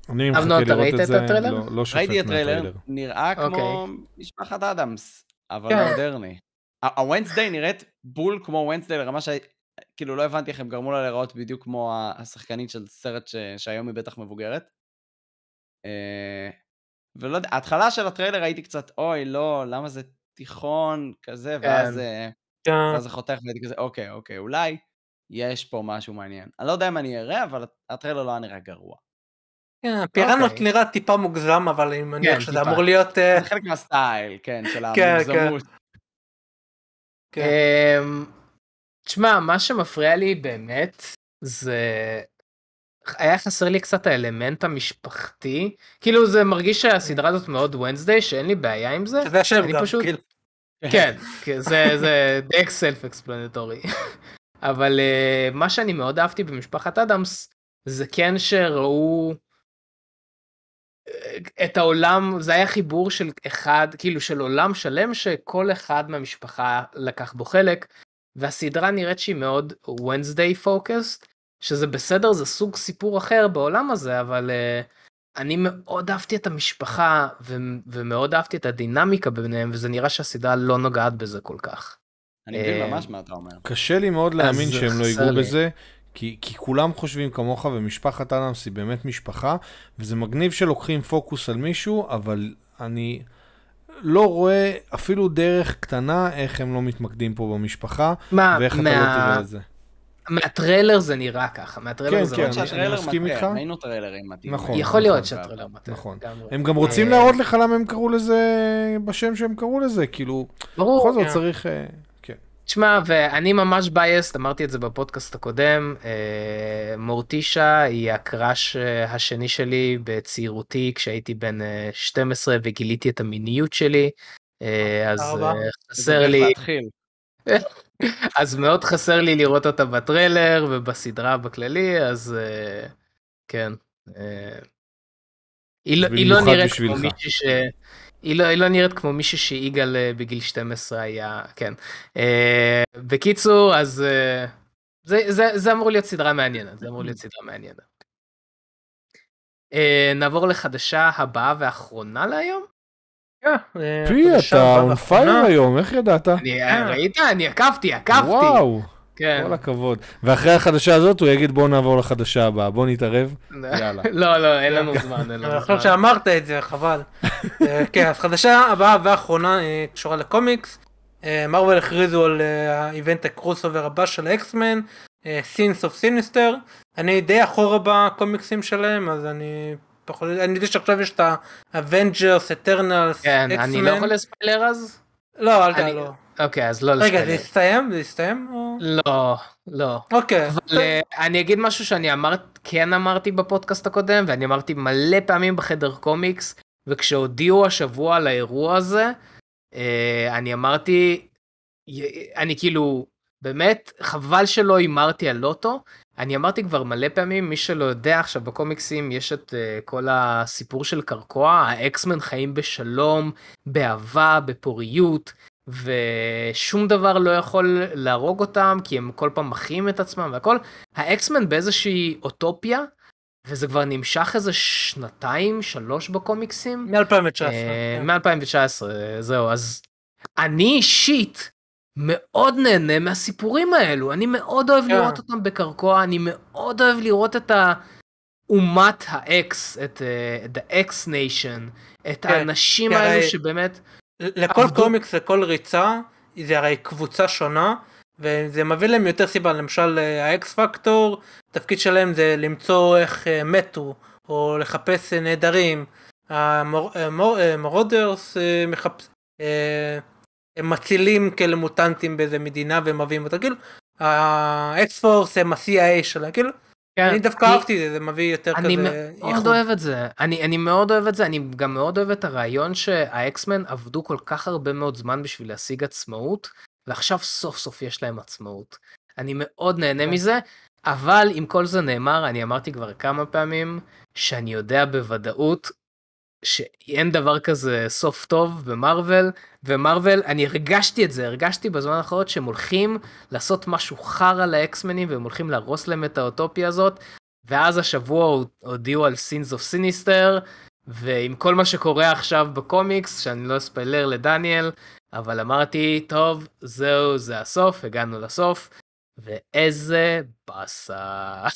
אני מחכה לראות את זה? לא- לא שופט ראיתי את הטריילר, מהטריילר. נראה כמו אוקיי. משפחת אדמס, אבל כן. מודרני. הוונסדיי נראית בול כמו וונסדיי לרמה. כאילו לא הבנתי איך הם גרמו לה להיראות בדיוק כמו השחקנית של סרט ש... שהיום היא בטח מבוגרת. אה, ולא יודע, ההתחלה של הטריילר הייתי קצת, אוי, לא, למה זה תיכון כזה, ואז, כן. אה, כן. ואז זה חותך והייתי כזה, אוקיי, אוקיי, אולי יש פה משהו מעניין. אני לא יודע אם אני אראה, אבל הטריילר לא היה נראה גרוע. כן, פיראנות אוקיי. נראה טיפה מוגזם, אבל אני מניח כן, שזה טיפה. אמור להיות... אה, זה חלק מהסטייל, כן, של כן, המוגזמות. כן. אמ, תשמע, מה שמפריע לי באמת, זה... היה חסר לי קצת האלמנט המשפחתי. כאילו זה מרגיש שהסדרה הזאת מאוד ונסדיי, שאין לי בעיה עם זה. שזה השם גם, פשוט- כאילו. כן, כן, זה זה די סלף אקספלנטורי. אבל uh, מה שאני מאוד אהבתי במשפחת אדמס זה כן שראו אה, את העולם זה היה חיבור של אחד כאילו של עולם שלם שכל אחד מהמשפחה לקח בו חלק והסדרה נראית שהיא מאוד Wednesday focused שזה בסדר זה סוג סיפור אחר בעולם הזה אבל uh, אני מאוד אהבתי את המשפחה ו- ומאוד אהבתי את הדינמיקה ביניהם וזה נראה שהסדרה לא נוגעת בזה כל כך. אני מבין אה, ממש מה אתה אומר. קשה לי מאוד להאמין שהם לא ייגעו. בזה, כי, כי כולם חושבים כמוך ומשפחת אדמס היא באמת משפחה, וזה מגניב שלוקחים פוקוס על מישהו, אבל אני לא רואה אפילו דרך קטנה איך הם לא מתמקדים פה במשפחה, מה, ואיך אתה לא מה... תראה את זה. מהטריילר זה נראה ככה, מהטריילר כן, זה כן, למרות אני- נראה. שהטריילר מסכים איתך. ראינו טריילרים מתאים. נכון. יכול להיות נכון. שהטריילר מטעה. נכון. הם גם רוצים אה, להראות לך למה הם קראו לזה בשם שהם קראו לזה, כאילו, ברור, בכל זאת כן. צריך... אה. תשמע, ואני ממש בייסט, אמרתי את זה בפודקאסט הקודם, אה, מורטישה היא הקראש אה, השני שלי בצעירותי כשהייתי בן אה, 12 וגיליתי את המיניות שלי, אה, אז. אה, חסר לי. אז מאוד חסר לי לראות אותה בטריילר ובסדרה בכללי, אז אה, כן. אה, היא לא- היא לא נראית כמו. מישהי ש... היא לא, היא לא נראית כמו מישהו שיגאל אה, בגיל 12 היה, כן. אה, בקיצור, אז אה, זה, זה, זה אמור להיות סדרה מעניינת, זה אמור להיות סדרה מעניינת. אה, נעבור לחדשה הבאה והאחרונה להיום? פי, אתה on fire היום, איך ידעת? אני. ראית? אני עקבתי, עקבתי. וואו, כן. כל הכבוד. ואחרי החדשה הזאת הוא יגיד בואו נעבור לחדשה הבאה, בוא נתערב. יאללה. לא, לא, אין לנו זמן, אין אני לנו חושב זמן. שאמרת את זה, חבל. אה, כן, אז חדשה הבאה והאחרונה אה, קשורה לקומיקס. Marvel הכריזו על אה, ה event ה crossover הבא של ה X-Men, Sins of Sinister. אני די אחורה בקומיקסים שלהם, אז אני פחות... אני יודע שעכשיו יש את ה Avengers, Eternals, כן, אני לא יכול לספיילר אז? לא, אל תעלו. אוקיי, אז לא רגע, לספיילר. זה הסתיים? זה הסתיים? או- לא, לא. אוקיי. אבל אה, אני אגיד משהו שאני אמרת, כן אמרתי בפודקאסט הקודם, ואני אמרתי מלא פעמים בחדר קומיקס, וכשהודיעו השבוע על האירוע הזה, אה, אני אמרתי, אני כאילו, באמת, חבל שלא הימרתי על לוטו. אני אמרתי כבר מלא פעמים, מי שלא יודע, עכשיו בקומיקסים יש את uh, כל הסיפור של קרקוע, האקסמן חיים בשלום, באהבה, בפוריות, ושום דבר לא יכול להרוג אותם, כי הם כל פעם מחיים את עצמם והכל. האקסמן באיזושהי אוטופיה, וזה כבר נמשך איזה שנתיים, שלוש בקומיקסים. מ-2019. אה, מ-2019, זהו, אז אני אישית מאוד נהנה מהסיפורים האלו, אני מאוד אוהב כן. לראות אותם בקרקוע, אני מאוד אוהב לראות את האומת האקס, את אה, The X Nation, את כן, האנשים כי האלו שבאמת, לכל עבדו- קומיקס, לכל ריצה, זה הרי קבוצה שונה, וזה מביא להם יותר סיבה, למשל אה, האקס פקטור, התפקיד שלהם זה למצוא איך אה, מתו, או לחפש אה, נעדרים. המורודרס הם מצילים כאלה מוטנטים באיזה מדינה והם מביאים אותה, כאילו, האקס פורס הם ה-CIA שלהם, כאילו, אני דווקא אהבתי את זה, זה מביא יותר כן. אני כזה מאוד איחוד. אוהב את זה, אני, אני מאוד אוהב את זה, אני גם מאוד אוהב את הרעיון שהאקסמן עבדו כל כך הרבה מאוד זמן בשביל להשיג עצמאות, ועכשיו סוף סוף יש להם עצמאות. אני מאוד נהנה כן. מזה, אבל עם כל זה נאמר, אני אמרתי כבר כמה פעמים, שאני יודע בוודאות שאין דבר כזה סוף טוב במרוויל, ומרוויל, אני הרגשתי את זה, הרגשתי בזמן האחרון שהם הולכים לעשות משהו חרא לאקסמנים, והם הולכים להרוס להם את האוטופיה הזאת, ואז השבוע הודיעו על Sins of Sinister, ועם כל מה שקורה עכשיו בקומיקס, שאני לא אספיילר לדניאל, אבל אמרתי, טוב, זהו, זה הסוף, הגענו לסוף, ואיזה באסה.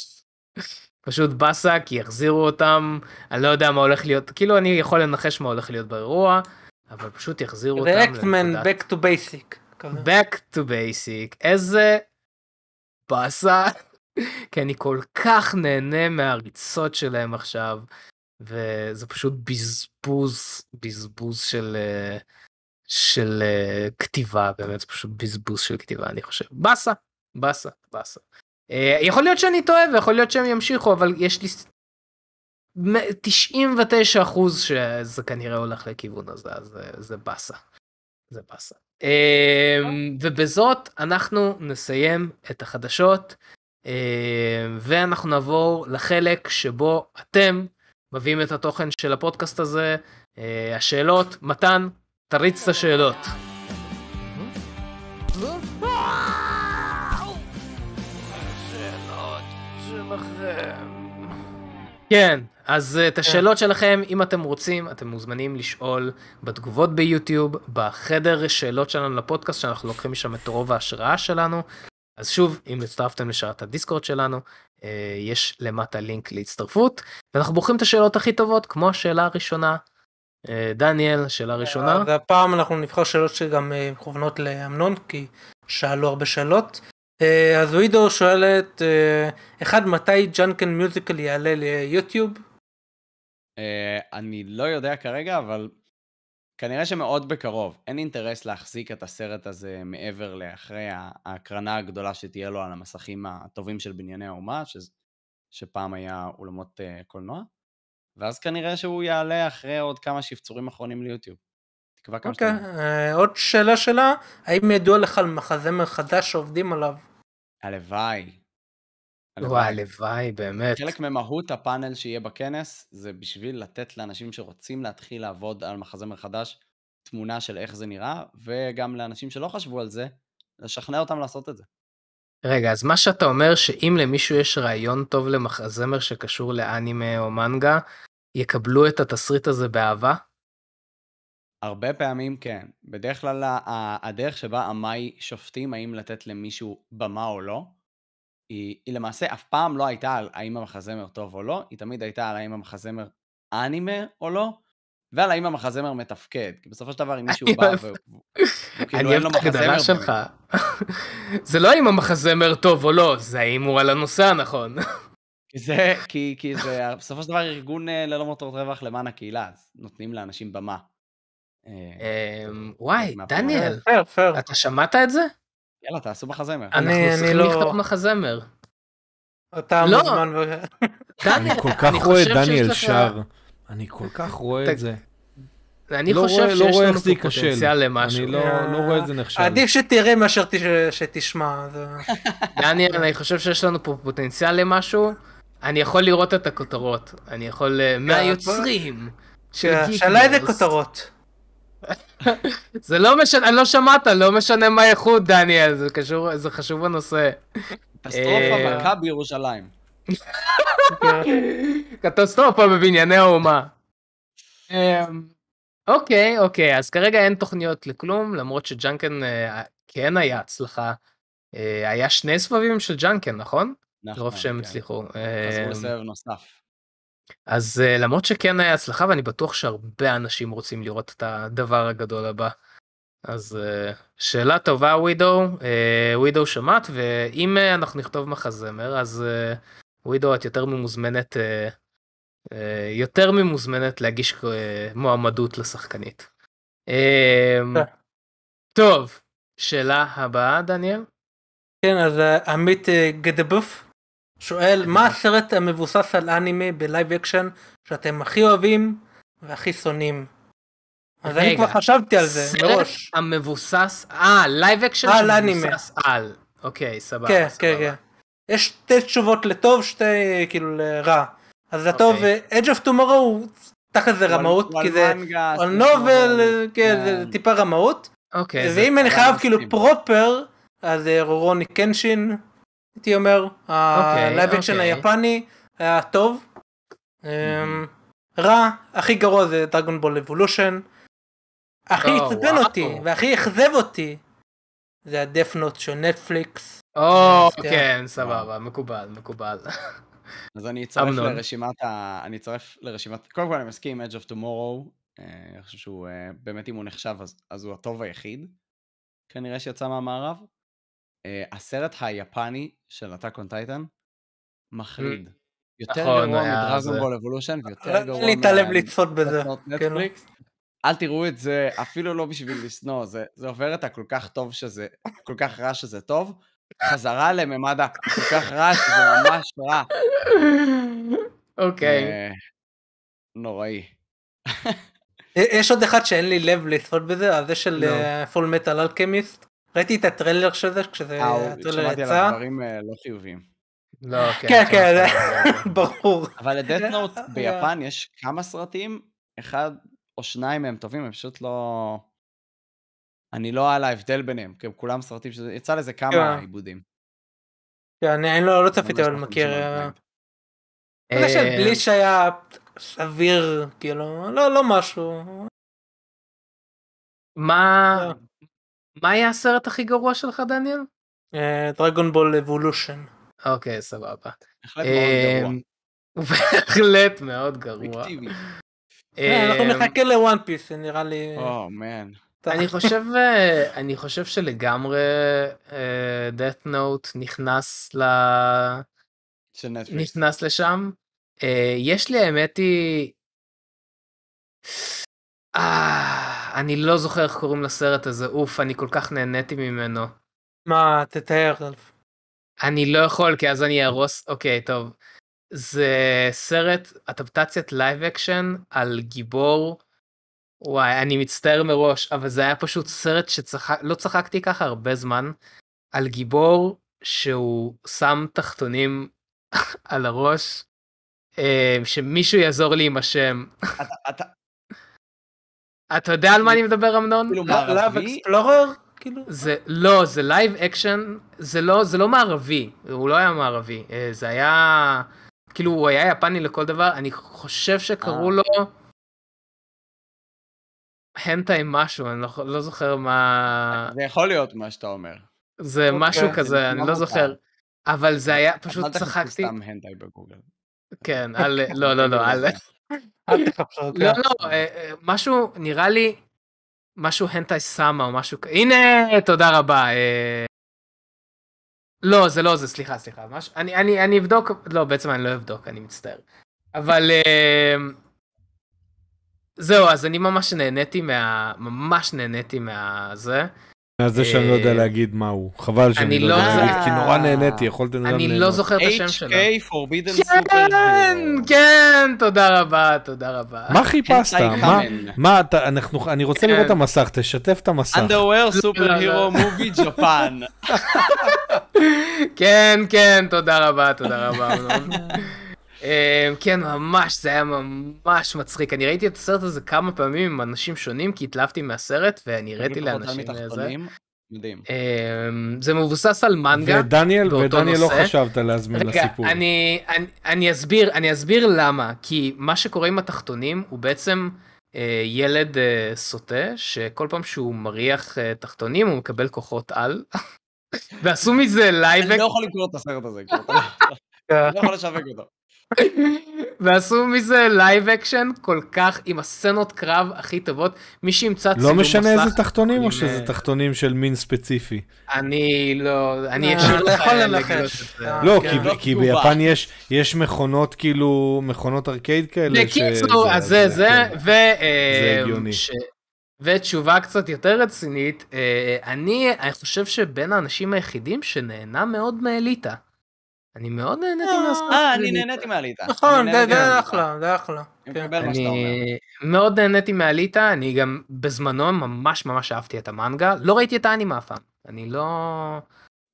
פשוט באסה, כי יחזירו אותם, אני לא יודע מה הולך להיות, כאילו אני יכול לנחש מה הולך להיות באירוע, אבל פשוט יחזירו אותם לנקודת- back to basic. back to basic, איזה באסה, כי אני כל כך נהנה מהריצות שלהם עכשיו, וזה פשוט בזבוז, בזבוז של, אה, של אה, כתיבה, באמת זה פשוט בזבוז של כתיבה, אני חושב. באסה, באסה, באסה. אה, יכול להיות שאני טועה ויכול להיות שהם ימשיכו, אבל יש לי ס- מ- 99 אחוז שזה כנראה הולך לכיוון הזה, אז זה- זה באסה. זה באסה. אמ, ובזאת אנחנו נסיים את החדשות ואנחנו נעבור לחלק שבו אתם מביאים את התוכן של הפודקאסט הזה. אה, השאלות, מתן, תריץ את השאלות. כן, אז אה, את השאלות שלכם, אם אתם רוצים, אתם מוזמנים לשאול בתגובות ביוטיוב, בחדר שאלות שלנו לפודקאסט, שאנחנו לוקחים משם את רוב ההשראה שלנו. אז שוב, אם הצטרפתם לשרת הדיסקורד שלנו, אה, יש למטה לינק להצטרפות, ואנחנו בוחרים את השאלות הכי טובות, כמו השאלה הראשונה. אה, דניאל, שאלה ראשונה. אז הפעם אנחנו נבחר שאלות שגם מכוונות לאמנון, כי שאלו הרבה שאלות. אה, אז ווידו שואלת, אה, אחד, מתי ג'אנקן מיוזיקל יעלה ליוטיוב? אה, אני לא יודע כרגע, אבל כנראה שמאוד בקרוב. אין אינטרס להחזיק את הסרט הזה מעבר לאחרי ההקרנה הגדולה שתהיה לו על המסכים הטובים של בנייני האומה, ש... שפעם היה אולמות קולנוע, ואז כנראה שהוא יעלה אחרי עוד כמה שפצורים אחרונים ליוטיוב. תקווה כמה אוקיי, שאתה... עוד שאלה שלה, האם ידוע לך על מחזמר חדש שעובדים עליו? הלוואי. וואי, הלוואי, באמת. חלק ממהות הפאנל שיהיה בכנס זה בשביל לתת לאנשים שרוצים להתחיל לעבוד על מחזמר חדש תמונה של איך זה נראה, וגם לאנשים שלא חשבו על זה, לשכנע אותם לעשות את זה. רגע, אז מה שאתה אומר שאם למישהו יש רעיון טוב למחזמר שקשור לאנימה או מנגה, יקבלו את התסריט הזה באהבה? הרבה פעמים כן. בדרך כלל ה- הדרך שבה עמאי שופטים האם לתת למישהו במה או לא, היא, היא למעשה אף פעם לא הייתה על האם המחזמר טוב או לא, היא תמיד הייתה על האם המחזמר אנימה או לא, ועל האם המחזמר מתפקד. כי בסופו של דבר אם מישהו אני בא אני כאילו אין לו אוהב את ההגדרה שלך. זה לא אם המחזמר טוב או לא, זה האם הוא על הנושא הנכון. זה, כי, כי זה בסופו של דבר ארגון אה, ללא מטרות רווח למען הקהילה, אז נותנים לאנשים במה. אה, אמ, וואי, דניאל. אתה שמעת את זה? יאללה, תעשו מחזמר. אני- אנחנו אני צריכים לא- לכתוב מחזמר. אתה לא. מוזמן. ו- דניאל, אני כל כך רואה את דניאל שר. אני כל כך רואה את זה. אני לא חושב רואה- לא שיש רואה לנו פה. פוטנציאל למשהו. אני לא לא רואה את זה נכשל. עדיף שתראה מאשר תש- שתשמע. זה- דניאל, אני חושב שיש לנו פה פוטנציאל למשהו. אני יכול לראות את הכותרות. אני יכול... אה, מהיוצרים כן, שאלה איזה. כותרות. זה לא משנה, אני לא שמעת, לא משנה מה האיכות, דניאל, זה קשור, זה חשוב הנושא. קטסטרופה אה, מכה בירושלים. קטסטרופה בבנייני האומה. אמ, אוקיי, אוקיי, אז כרגע אין תוכניות לכלום, למרות שג'אנקן אה, כן היה הצלחה. אה, היה שני סבבים של ג'אנקן, נכון? נכון, מרוב שהם כן. הצליחו. חזרו אמ, לסבב נוסף. אז אה, למרות שכן היה הצלחה, ואני בטוח שהרבה אנשים רוצים לראות את הדבר הגדול הבא. אז אה, שאלה טובה, ווידו. אה, ווידו שמעת, ואם אנחנו נכתוב מחזמר, אז ווידו, את יותר ממוזמנת, יותר ממוזמנת להגיש מועמדות לשחקנית. כן. טוב, שאלה הבאה, דניאל? כן, אז עמית גדבוף שואל, מה הסרט המבוסס על אנימה ב live action שאתם הכי אוהבים והכי שונאים? אז אני כבר חשבתי על זה סרט מראש. המבוסס, אה, live action על אנימה. שמבוסס על. אוקיי, סבבה. כן, סבבה. כן, כן. יש שתי תשובות לטוב, שתי כאילו לרע. אז לטוב, אוקיי. Edge of Tomorrow הוא תחת זה רמאות, כי על זה light novel, כן, זה כן. טיפה רמאות. אוקיי, ואם אני חייב כאילו. proper, אז אה, רורוני קנשין, הייתי אומר, ה live action אוקיי. היפני היה טוב. אמ, רע, הכי גרוע זה Dragon Ball Evolution. הכי עצבן. אותי והכי אכזב אותי זה ה Death Note של נטפליקס. או, כן. כן, סבבה, מקובל, מקובל. אז אני אצרף. לרשימת ה... אני אצרף לרשימת... קודם כל אני מסכים עם Edge of Tomorrow. אה, אני חושב שהוא, אה, באמת אם הוא נחשב אז הוא הטוב היחיד. כנראה שיצא מהמערב. אה, הסרט היפני של Attack on Titan, מחריד. יותר נכון, גרוע היה מדרגון זה. בול אבולושן ויותר גרוע אין לי את הלב מה- לצפות בזה. כן. נטפליקס. אל תראו את זה, אפילו לא בשביל לשנוא, זה, זה עובר את הכל כך טוב שזה, כל כך רע שזה טוב, חזרה לממד הכל כך רע שזה ממש רע. אוקיי. אה, נוראי. אה, יש עוד אחד שאין לי לב לצפות בזה, אז זה של. Fullmetal Alchemist. ראיתי את הטריילר של זה כשזה אה, הטריילר שמעתי יצא. עליו דברים אה, לא חיוביים. לא, כן. כן, שמעתי כן, על. ברור. אבל ל Death Note אה, ביפן יש כמה סרטים, אחד או שניים מהם טובים, הם פשוט לא... אני לא על ההבדל ביניהם, כי הם כולם סרטים שזה... יצא לזה כמה כן. עיבודים. כן, אני לא לא צפיתי אבל לא מכיר. אה, על של אה, בליץ' היה סביר, כאילו, לא לא משהו. מה לא. מה היה הסרט הכי גרוע שלך, דניאל? דרגון בול אבולושן. אוקיי, סבבה. בהחלט מאוד גרוע. אמ, גרוע. אובייקטיבי. אנחנו אמ, נחכה ל One Piece, נראה לי. מן. אני חושב אה, אני חושב שלגמרי Death Note נכנס ל... נכנס לשם. אה, יש לי האמת היא... אני לא זוכר איך קוראים לסרט הזה, אוף, אני כל כך נהניתי ממנו. מה, תתאר. אני לא יכול, כי אז אני אהרוס, אוקיי, טוב. זה סרט, אדפטציית live action על גיבור. וואי, אני מצטער מראש, אבל זה היה פשוט סרט שצחק, לא צחקתי ככה הרבה זמן, על גיבור שהוא שם תחתונים על הראש, אה, שמישהו יעזור לי עם השם. אתה- אתה- אתה יודע על מה אני מדבר אמנון? כאילו Love? Exposure? זה לא זה live action זה לא זה לא מערבי הוא לא היה מערבי אה, זה היה כאילו הוא היה יפני לכל דבר אני חושב שקראו אה. לו. הנטאי משהו אני לא, לא זוכר מה זה יכול להיות מה שאתה אומר. זה אוקיי, משהו זה כזה אני לא. זוכר אבל זה היה פשוט צחקתי סתם הנטאי בגוגל. כן על לא לא לא על תחפשו. לא. לא אה, אה, משהו נראה לי משהו הנטאי סאמה או משהו כ- הנה תודה רבה. אה, לא זה לא זה סליחה סליחה מש... אני אני אני אבדוק לא בעצם אני לא אבדוק אני מצטער אבל זהו אז אני ממש נהניתי מה ממש נהניתי מהזה זה שאני לא יודע אה, להגיד מה הוא. חבל שאני אני לא לא- יודע להגיד, כי נורא נהניתי, יכולתם גם אני לא. זוכר את השם שלו. HK Forbidden Super כן. כן תודה רבה תודה רבה. מה חיפשת? מה? קאמן. מה אתה, אנחנו, אני רוצה כן. לראות את המסך, תשתף את המסך. Underwear Super לא, לא. Hero Movie Japan. כן כן תודה רבה תודה רבה. אה, כן ממש זה היה ממש מצחיק אני ראיתי את הסרט הזה כמה פעמים עם אנשים שונים כי התלהבתי מהסרט ואני הראיתי על לאנשים מדהים. אה, זה מבוסס על מנגה. ודניאל, באותו ודניאל לא נושא. חשבת להזמין רגע, לסיפור. אני, אני, אני אסביר, אני אסביר למה, כי מה שקורה עם התחתונים הוא בעצם אה, ילד אה, סוטה, שכל פעם שהוא מריח אה, תחתונים הוא מקבל כוחות על, ועשו מזה live, אני לא יכול לקרוא את הסרט הזה, כאילו, לא-. אני לא יכול לשווק אותו. ועשו מזה live action כל כך עם הסצנות קרב הכי טובות, מי שימצא לא צילום משנה מסך, איזה תחתונים, או שזה אה, תחתונים של מין ספציפי? אני לא, אני אה, אשאיר אתה לך יכול אה, לנחש. לא, כן. כי- לא כי. ביפן יש- יש מכונות כאילו, מכונות ארקייד כאלה. בקיצור, שזה- אז זה זה, כן. ו... זה הגיוני. ותשובה קצת יותר רצינית, אני אני חושב שבין האנשים היחידים שנהנה מאוד מאליטה. אני מאוד נהניתי מהסרט. אה, של אני אליטה. נהניתי מהליטה. נכון, אני זה מהליטה. אחלה, זה אחלה. אני כן. אני מאוד נהניתי מאליטה, אני גם בזמנו ממש ממש אהבתי את המנגה, לא ראיתי את האנימה אף פעם, אני לא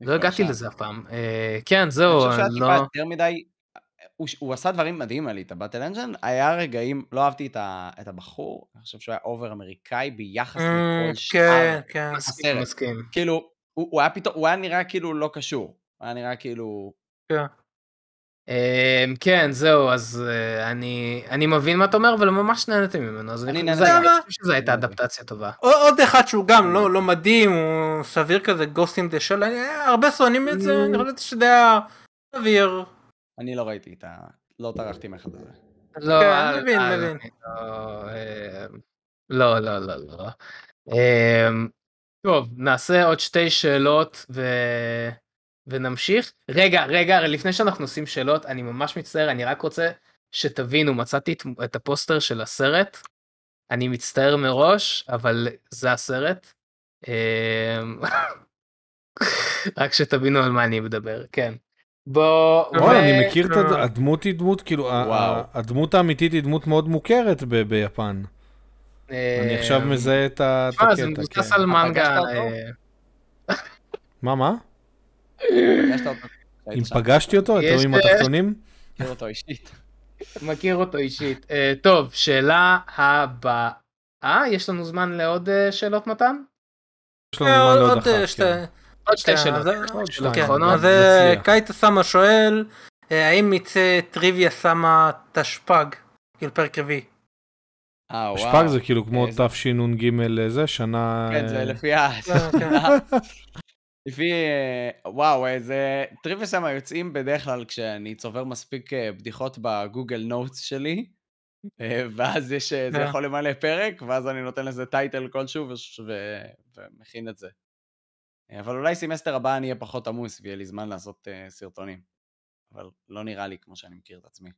לא הגעתי. לזה אף פעם. אה, כן, אני זהו, חושב שהיה אני טיפה לא... יותר מדי, הוא, עשה דברים מדהימים Alita Battle Angel, היה רגעים, לא אהבתי את, הבחור, אני חושב שהוא היה over אמריקאי ביחס אה, לכל שאר, כן, כן. מסכים, הסרט. מסכים. כאילו, הוא, היה פתאום, הוא היה נראה כאילו לא קשור, הוא היה נראה כאילו, אמ, כן זהו אז אה, אני אני מבין מה אתה אומר אבל ממש נהניתי ממנו אז אני חושב שזו הייתה. אדפטציה טובה. עוד- אחד שהוא גם לא לא מדהים, הוא סביר כזה, Ghost in the Shell, אני- הרבה שונאים את זה, אני חושבת שזה היה סביר. אני לא ראיתי את ה... לא טרחתי מאחד הזה. לא, כן, מבין, מבין. לא, אמ, לא לא לא לא. אמ, טוב נעשה עוד שתי שאלות ו... ונמשיך. רגע רגע לפני שאנחנו עושים שאלות אני ממש מצטער אני רק רוצה שתבינו מצאתי את, את הפוסטר של הסרט. אני מצטער מראש אבל זה הסרט. אמ, רק שתבינו על מה אני מדבר כן. בוא. וואי, ו- אני מכיר את הד-. הדמות היא דמות, כאילו, הדמות האמיתית היא דמות מאוד מוכרת ב- ביפן. אני עכשיו אמ, מזהה את ה- את תשמע, זה הקטע, מבוסס כן. על מנגה. אה, מה, מה? פגשת אותו? היית אם? פגשתי אותו, אתם עם התחתונים? מכיר אותו אישית. מכיר אותו אישית. אה, טוב, שאלה הבאה. יש לנו זמן לעוד אה, שאלות מתן? יש לנו זמן לעוד עוד אחת. כן. עוד שתי כן, שאלות. אז-. כן, אה. קייטה סמה שואל, אה, האם יצא טריוויה סמה תשפ"ג, כאילו פרק רביעי. אה, וואו. שפג זה כאילו כמו תשנ"ג זה, שנה... כן, זה אה, לפי ה... לפי... אה, וואו, איזה... טריוויסם יוצאים בדרך כלל כשאני צובר מספיק אה, בדיחות בגוגל נוטס שלי, אה, ואז יש... זה. יכול למלא פרק, ואז אני נותן לזה title כלשהו וש- ו- ומכין את זה. אבל אולי סמסטר הבא אני אהיה פחות עמוס ויהיה לי זמן לעשות אה, סרטונים. אבל לא נראה לי כמו שאני מכיר את עצמי.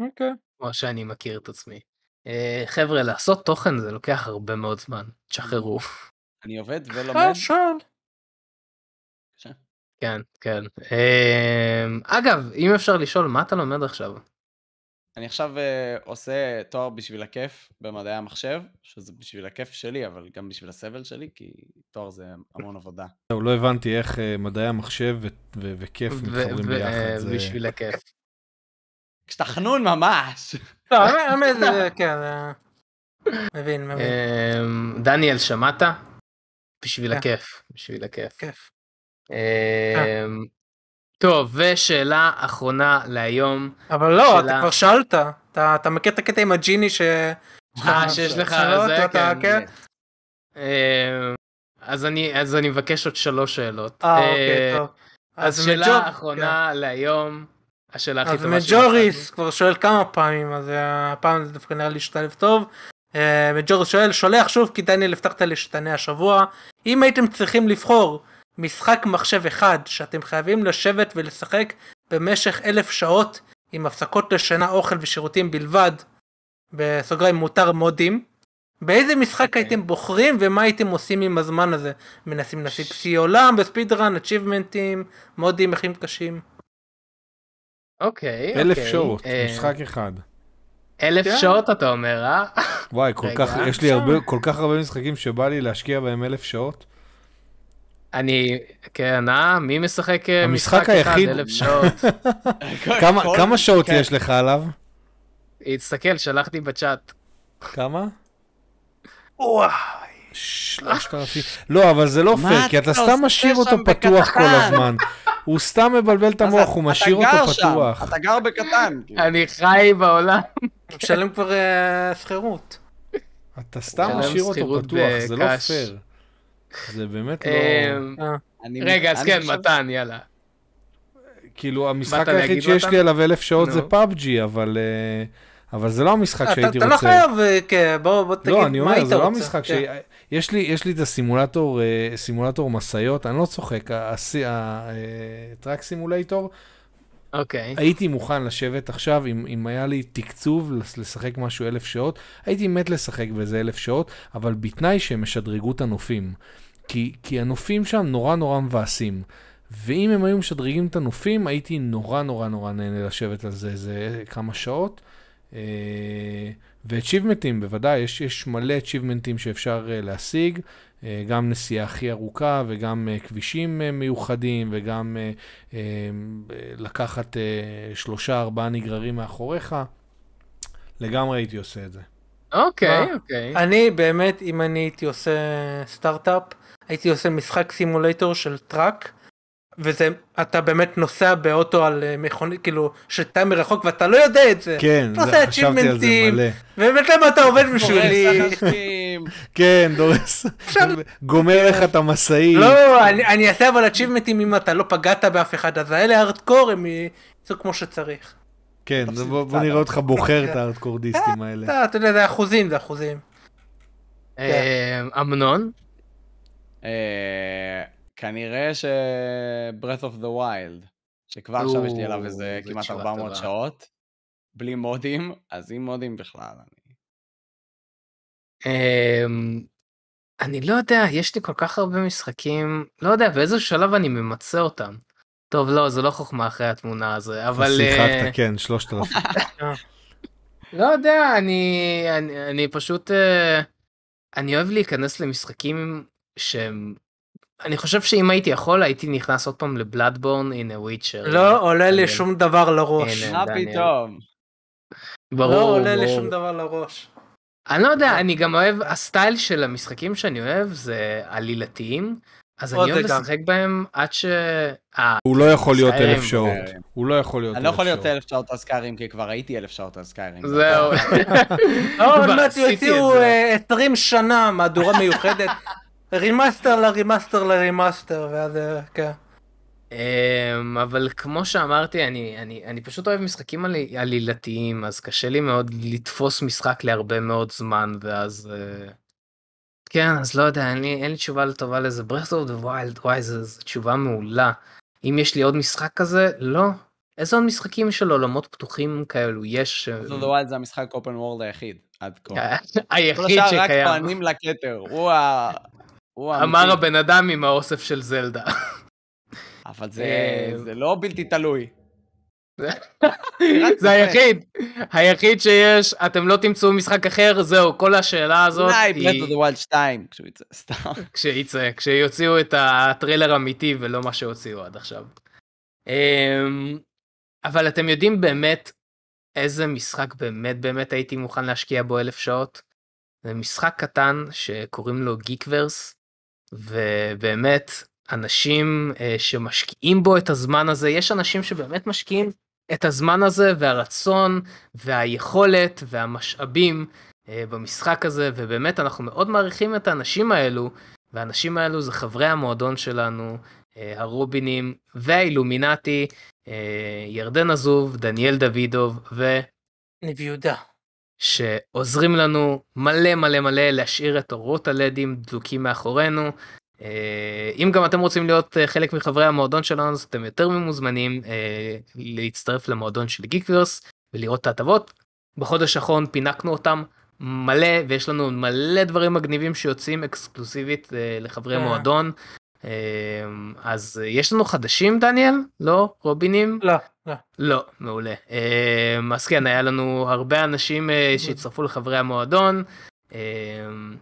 אוקיי. כמו שאני מכיר את עצמי. אה, חבר'ה, לעשות תוכן זה לוקח הרבה מאוד זמן, תשחררו. אני עובד ולומד. כן, כן. אמ, אגב, אם אפשר לשאול, מה אתה לומד עכשיו? אני עכשיו אה, עושה תואר בשביל הכיף במדעי המחשב, שזה בשביל הכיף שלי, אבל גם בשביל הסבל שלי, כי תואר זה המון עבודה. טוב, לא הבנתי איך אה, מדעי המחשב ו- ו- וכיף מתחברים ביחד. זה- בשביל הכיף. כשאתה חנון ממש. לא, האמת כן, אה, מבין, מבין. אמ, דניאל, שמעת? בשביל כן. הכיף, בשביל הכיף. כיף. אמ, טוב, ושאלה אחרונה להיום. אבל לא, אתה. כבר שאלת. אתה מכיר את הקטע עם הג'יני ש... אה, שיש לך זה, ואתה- כן. אמ, אז אני אז אני מבקש עוד שלוש שאלות. אה, אוקיי, אה, טוב. אז אז שאלה מג'ור- האחרונה להיום, השאלה הכי אז טובה מג'וריס כבר שואל כמה פעמים, אז אה, הפעם זה דווקא נראה לי שתלב טוב. אה, מג'וריס שואל, שולח שוב כי דניאל הבטחת לי שתענה השבוע. אם הייתם צריכים לבחור משחק מחשב אחד שאתם חייבים לשבת ולשחק במשך אלף שעות עם הפסקות לשינה, אוכל ושירותים בלבד, בסוגריים מותר מודים, באיזה משחק אוקיי. הייתם בוחרים ומה הייתם עושים עם הזמן הזה? מנסים להשיג שיא עולם בספיד רן, achievements, מודים, מחירים קשים. אוקיי, אלף אוקיי. שעות, אה, משחק אחד. אלף כן. שעות אתה אומר, אה? וואי, כל כך, יש לי. הרבה, כל כך הרבה משחקים שבא לי להשקיע בהם אלף שעות. אני, כן, אה? מי משחק אה, משחק אחד היחיד- אלף שעות? כמה, שעות כן. יש לך עליו? תסתכל, שלחתי בצ'אט. כמה? וואי. שלושת אלפים. לא, אבל זה לא פייר, כי אתה סתם משאיר אותו פתוח כל? הזמן. הוא סתם מבלבל את המוח, הוא משאיר אותו פתוח. אתה גר בקטן. אני חי בעולם. משלם כבר אה, שכירות. אתה סתם משאיר אותו פתוח, זה לא. פייר. זה באמת לא... אמ, אני- רגע, אז כן, מתן, יאללה. כאילו, המשחק היחיד שיש? לי עליו אלף שעות זה. פאבג'י, אבל אה, אבל זה לא המשחק אתה שהייתי אתה לא רוצה. חייב, אה, כן, בוא בוא תגיד לא, אני מה אומר, היית זה לא רוצה. המשחק ש... כן. יש לי, יש לי את הסימולטור, אה, סימולטור משאיות, אני לא צוחק, הטראק סימולטור, אוקיי. הייתי מוכן לשבת עכשיו, אם, אם היה לי תקצוב לשחק משהו אלף שעות, הייתי מת לשחק בזה אלף שעות, אבל בתנאי שהם ישדרגו את הנופים. כי, כי הנופים שם נורא נורא מבאסים. ואם הם היו משדרגים את הנופים, הייתי נורא נורא נורא נהנה לשבת על זה איזה כמה שעות. אה, ואצ'יבמנטים, בוודאי, יש, יש מלא אצ'יבמנטים שאפשר אה, להשיג, אה, גם נסיעה הכי ארוכה וגם כבישים מיוחדים וגם לקחת שלושה ארבעה נגררים מאחוריך. לגמרי הייתי עושה את זה. אוקיי, מה? אוקיי. אני באמת, אם אני הייתי עושה סטארט-אפ, הייתי עושה משחק סימולטור של טראק, וזה, אתה באמת נוסע באוטו על אה, מכונית, כאילו, שתה מרחוק ואתה לא יודע את זה. כן, זה- חשבתי על זה. מלא. באמת למה אתה עובד בשבילי? כן, דורס. גומר לך את המשאית. לא, אני אני אעשה אבל achievements אם אתה לא פגעת באף אחד, אז האלה הארדקור הם יצאו כמו שצריך. כן, בוא נראה אותך בוחר את כן. הארדקורדיסטים האלה. אתה יודע, זה אחוזים, זה אחוזים. אמ, אמנון? אה, כנראה ש... breath of the wild, שכבר עכשיו יש לי עליו איזה כמעט תשובה 400 טובה. שעות, בלי מודים, אז עם מודים בכלל. אני... אמ, אני לא יודע, יש לי כל כך הרבה משחקים, לא יודע, באיזה שלב אני ממצה אותם. טוב, לא, זה לא חוכמה אחרי התמונה הזו, אבל... אה, שיחקת, כן, שלושת אלפים. לא יודע, אני, אני, אני פשוט, אה, אני אוהב להיכנס למשחקים שהם, אני חושב שאם הייתי יכול הייתי נכנס עוד פעם לבלאדבורן הנה וויצ'ר. לא עולה לי. שום דבר לראש. מה. פתאום? ברור, לא עולה לי. שום דבר לראש. אני לא יודע, אני גם אוהב, הסטייל של המשחקים שאני אוהב זה עלילתיים, אז אני אוהב. לשחק בהם עד ש... אה, הוא לא יכול להיות. אלף שעות. הוא לא יכול להיות אני לא אלף יכול להיות שעות. אלף שעות על Skyrim, כי כבר הייתי אלף שעות על Skyrim. זהו. לא, עוד מעט יוציאו זה. אה, 20 שנה מהדורה מיוחדת. remaster ל remaster ל remaster, ואז אה, כן. אמ, אבל כמו שאמרתי, אני, אני, אני פשוט אוהב משחקים עלי, עלילתיים, אז קשה לי מאוד לתפוס משחק להרבה מאוד זמן, ואז... אה, כן, אז לא יודע, אין לי, אין לי תשובה טובה לזה. Breath of the Wild, וואי, זו, תשובה מעולה. אם יש לי עוד משחק כזה, לא. איזה עוד משחקים של עולמות פתוחים כאלו יש? אה, Breath of the Wild זה המשחק אופן וורד היחיד, עד כה. כל היחיד השאר רק שקיים. טוענים לכתר, הוא ה... אמר. הבן אדם עם האוסף של זלדה. אבל זה אה, לא בלתי תלוי. זה היחיד, היחיד שיש, אתם לא תמצאו משחק אחר, זהו, כל השאלה הזאת אולי היא of the Wild 2, כשהוא יצא, סתם. כשיצא, כשיוציאו את הטריילר האמיתי ולא מה שהוציאו עד עכשיו. אמ, אבל אתם יודעים באמת איזה משחק באמת באמת הייתי מוכן להשקיע בו אלף שעות? זה משחק קטן שקוראים לו גיקוורס, ובאמת אנשים אה, שמשקיעים בו את הזמן הזה, יש אנשים שבאמת משקיעים את הזמן הזה והרצון והיכולת והמשאבים אה, במשחק הזה, ובאמת אנחנו מאוד מעריכים את האנשים האלו, והאנשים האלו זה חברי המועדון שלנו, אה, הרובינים והאילומינטי, אה, ירדן עזוב, דניאל דוידוב, ו... ניב יהודה. שעוזרים לנו מלא מלא מלא להשאיר את אורות הלדים דלוקים מאחורינו. אה, אם גם אתם רוצים להיות אה, חלק מחברי המועדון שלנו אז אתם יותר ממוזמנים אה, להצטרף למועדון של גיקוורס ולראות את ההטבות. בחודש האחרון פינקנו אותם מלא ויש לנו מלא דברים מגניבים שיוצאים אקסקלוסיבית לחברי אה. מועדון. אז יש לנו חדשים דניאל? לא? רובינים? לא, לא. לא, מעולה. אמ, אז כן, היה לנו הרבה אנשים אה, שהצטרפו לחברי המועדון. אמ,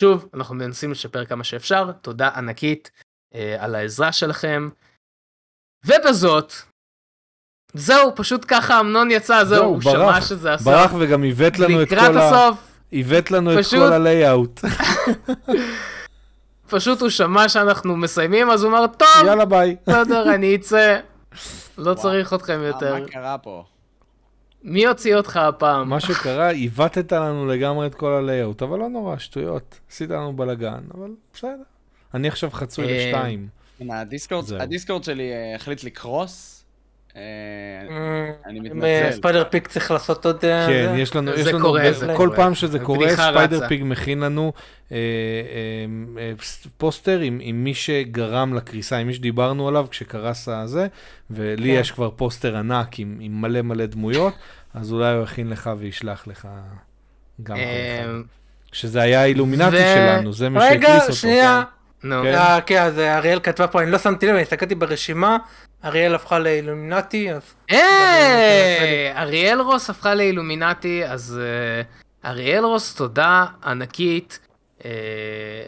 שוב, אנחנו מנסים לשפר כמה שאפשר, תודה ענקית אה, על העזרה שלכם. ובזאת, זהו, פשוט ככה אמנון יצא, זהו, הוא שמע שזה הסוף. ברח וגם עיוות לנו את כל לקראת ה... הסוף, עיוות לנו את פשוט- כל הלייאאוט. פשוט הוא שמע שאנחנו מסיימים, אז הוא אמר, טוב, יאללה ביי. בסדר, אני אצא. לא. צריך אתכם יותר. מה קרה פה? מי הוציא אותך הפעם? מה שקרה, עיוותת לנו לגמרי את כל ה layout, אבל לא נורא, שטויות. עשית לנו בלאגן, אבל בסדר. אני עכשיו חצוי אה, לשתיים. ה Discord שלי אה, החליט לקרוס. אה, אני אם, מתנצל. אה, Spider Pig צריך לעשות עוד... אה, כן, זה. יש לנו, זה יש לנו, קורה, זה כל. פעם שזה קורה, ספיידר. פיג מכין לנו אה, אה, אה, פוסטר עם, מי שגרם לקריסה, עם מי שדיברנו עליו כשקרס הזה, ולי כן. יש כבר פוסטר ענק עם, מלא מלא דמויות, אז אולי הוא יכין לך וישלח לך גם שזה היה האילומינטי שלנו, זה מי רגע, שהקריס אותו. שנייה. נו. כן. אה, כן, אז אה, אריאל כתבה פה, אני לא שמתי לב, אני הסתכלתי ברשימה, אריאל הפכה לאילומינטי, אז... היי, אריאל רוס הפכה לאילומינטי, אז אה, אריאל רוס, תודה ענקית. אה,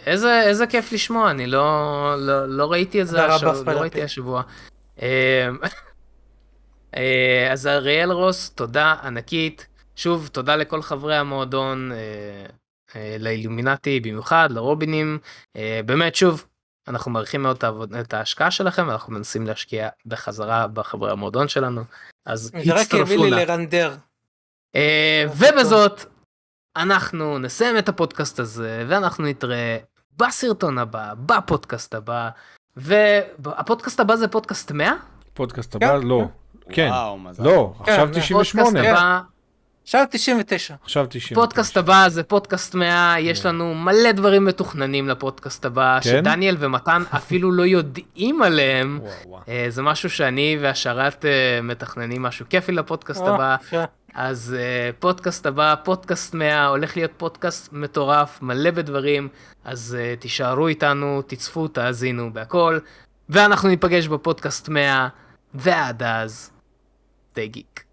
איזה איזה כיף לשמוע, אני לא לא- לא ראיתי את זה השבוע, לא ראיתי. השבוע. אה, אה, אז אריאל רוס, תודה ענקית. שוב, תודה לכל חברי המועדון, אה, אה, לאילומינטי במיוחד, לרובינים. אה, באמת, שוב, אנחנו מעריכים מאוד את העבוד- את ההשקעה שלכם, אנחנו מנסים להשקיע בחזרה בחברי המועדון שלנו, אז הצטרפו נא. לרנדר. אה, ובזאת, אנחנו נסיים את הפודקאסט הזה, ואנחנו נתראה בסרטון הבא, בפודקאסט הבא, והפודקאסט הבא זה פודקאסט 100? פודקאסט הבא? לא. כן. וואו, מזל. לא, עכשיו כן, 98. עכשיו 99. עכשיו 90. פודקאסט הבא זה פודקאסט 100, יש לנו מלא דברים מתוכננים לפודקאסט הבא, כן? שדניאל ומתן אפילו לא יודעים עליהם. וואו, וואו. אה, זה משהו שאני והשרת אה, מתכננים משהו כיפי לפודקאסט הבא. אז uh, פודקאסט הבא, פודקאסט 100, הולך להיות פודקאסט מטורף, מלא בדברים, אז uh, תישארו איתנו, תצפו, תאזינו בהכל, ואנחנו ניפגש בפודקאסט 100, ועד אז, די גיק.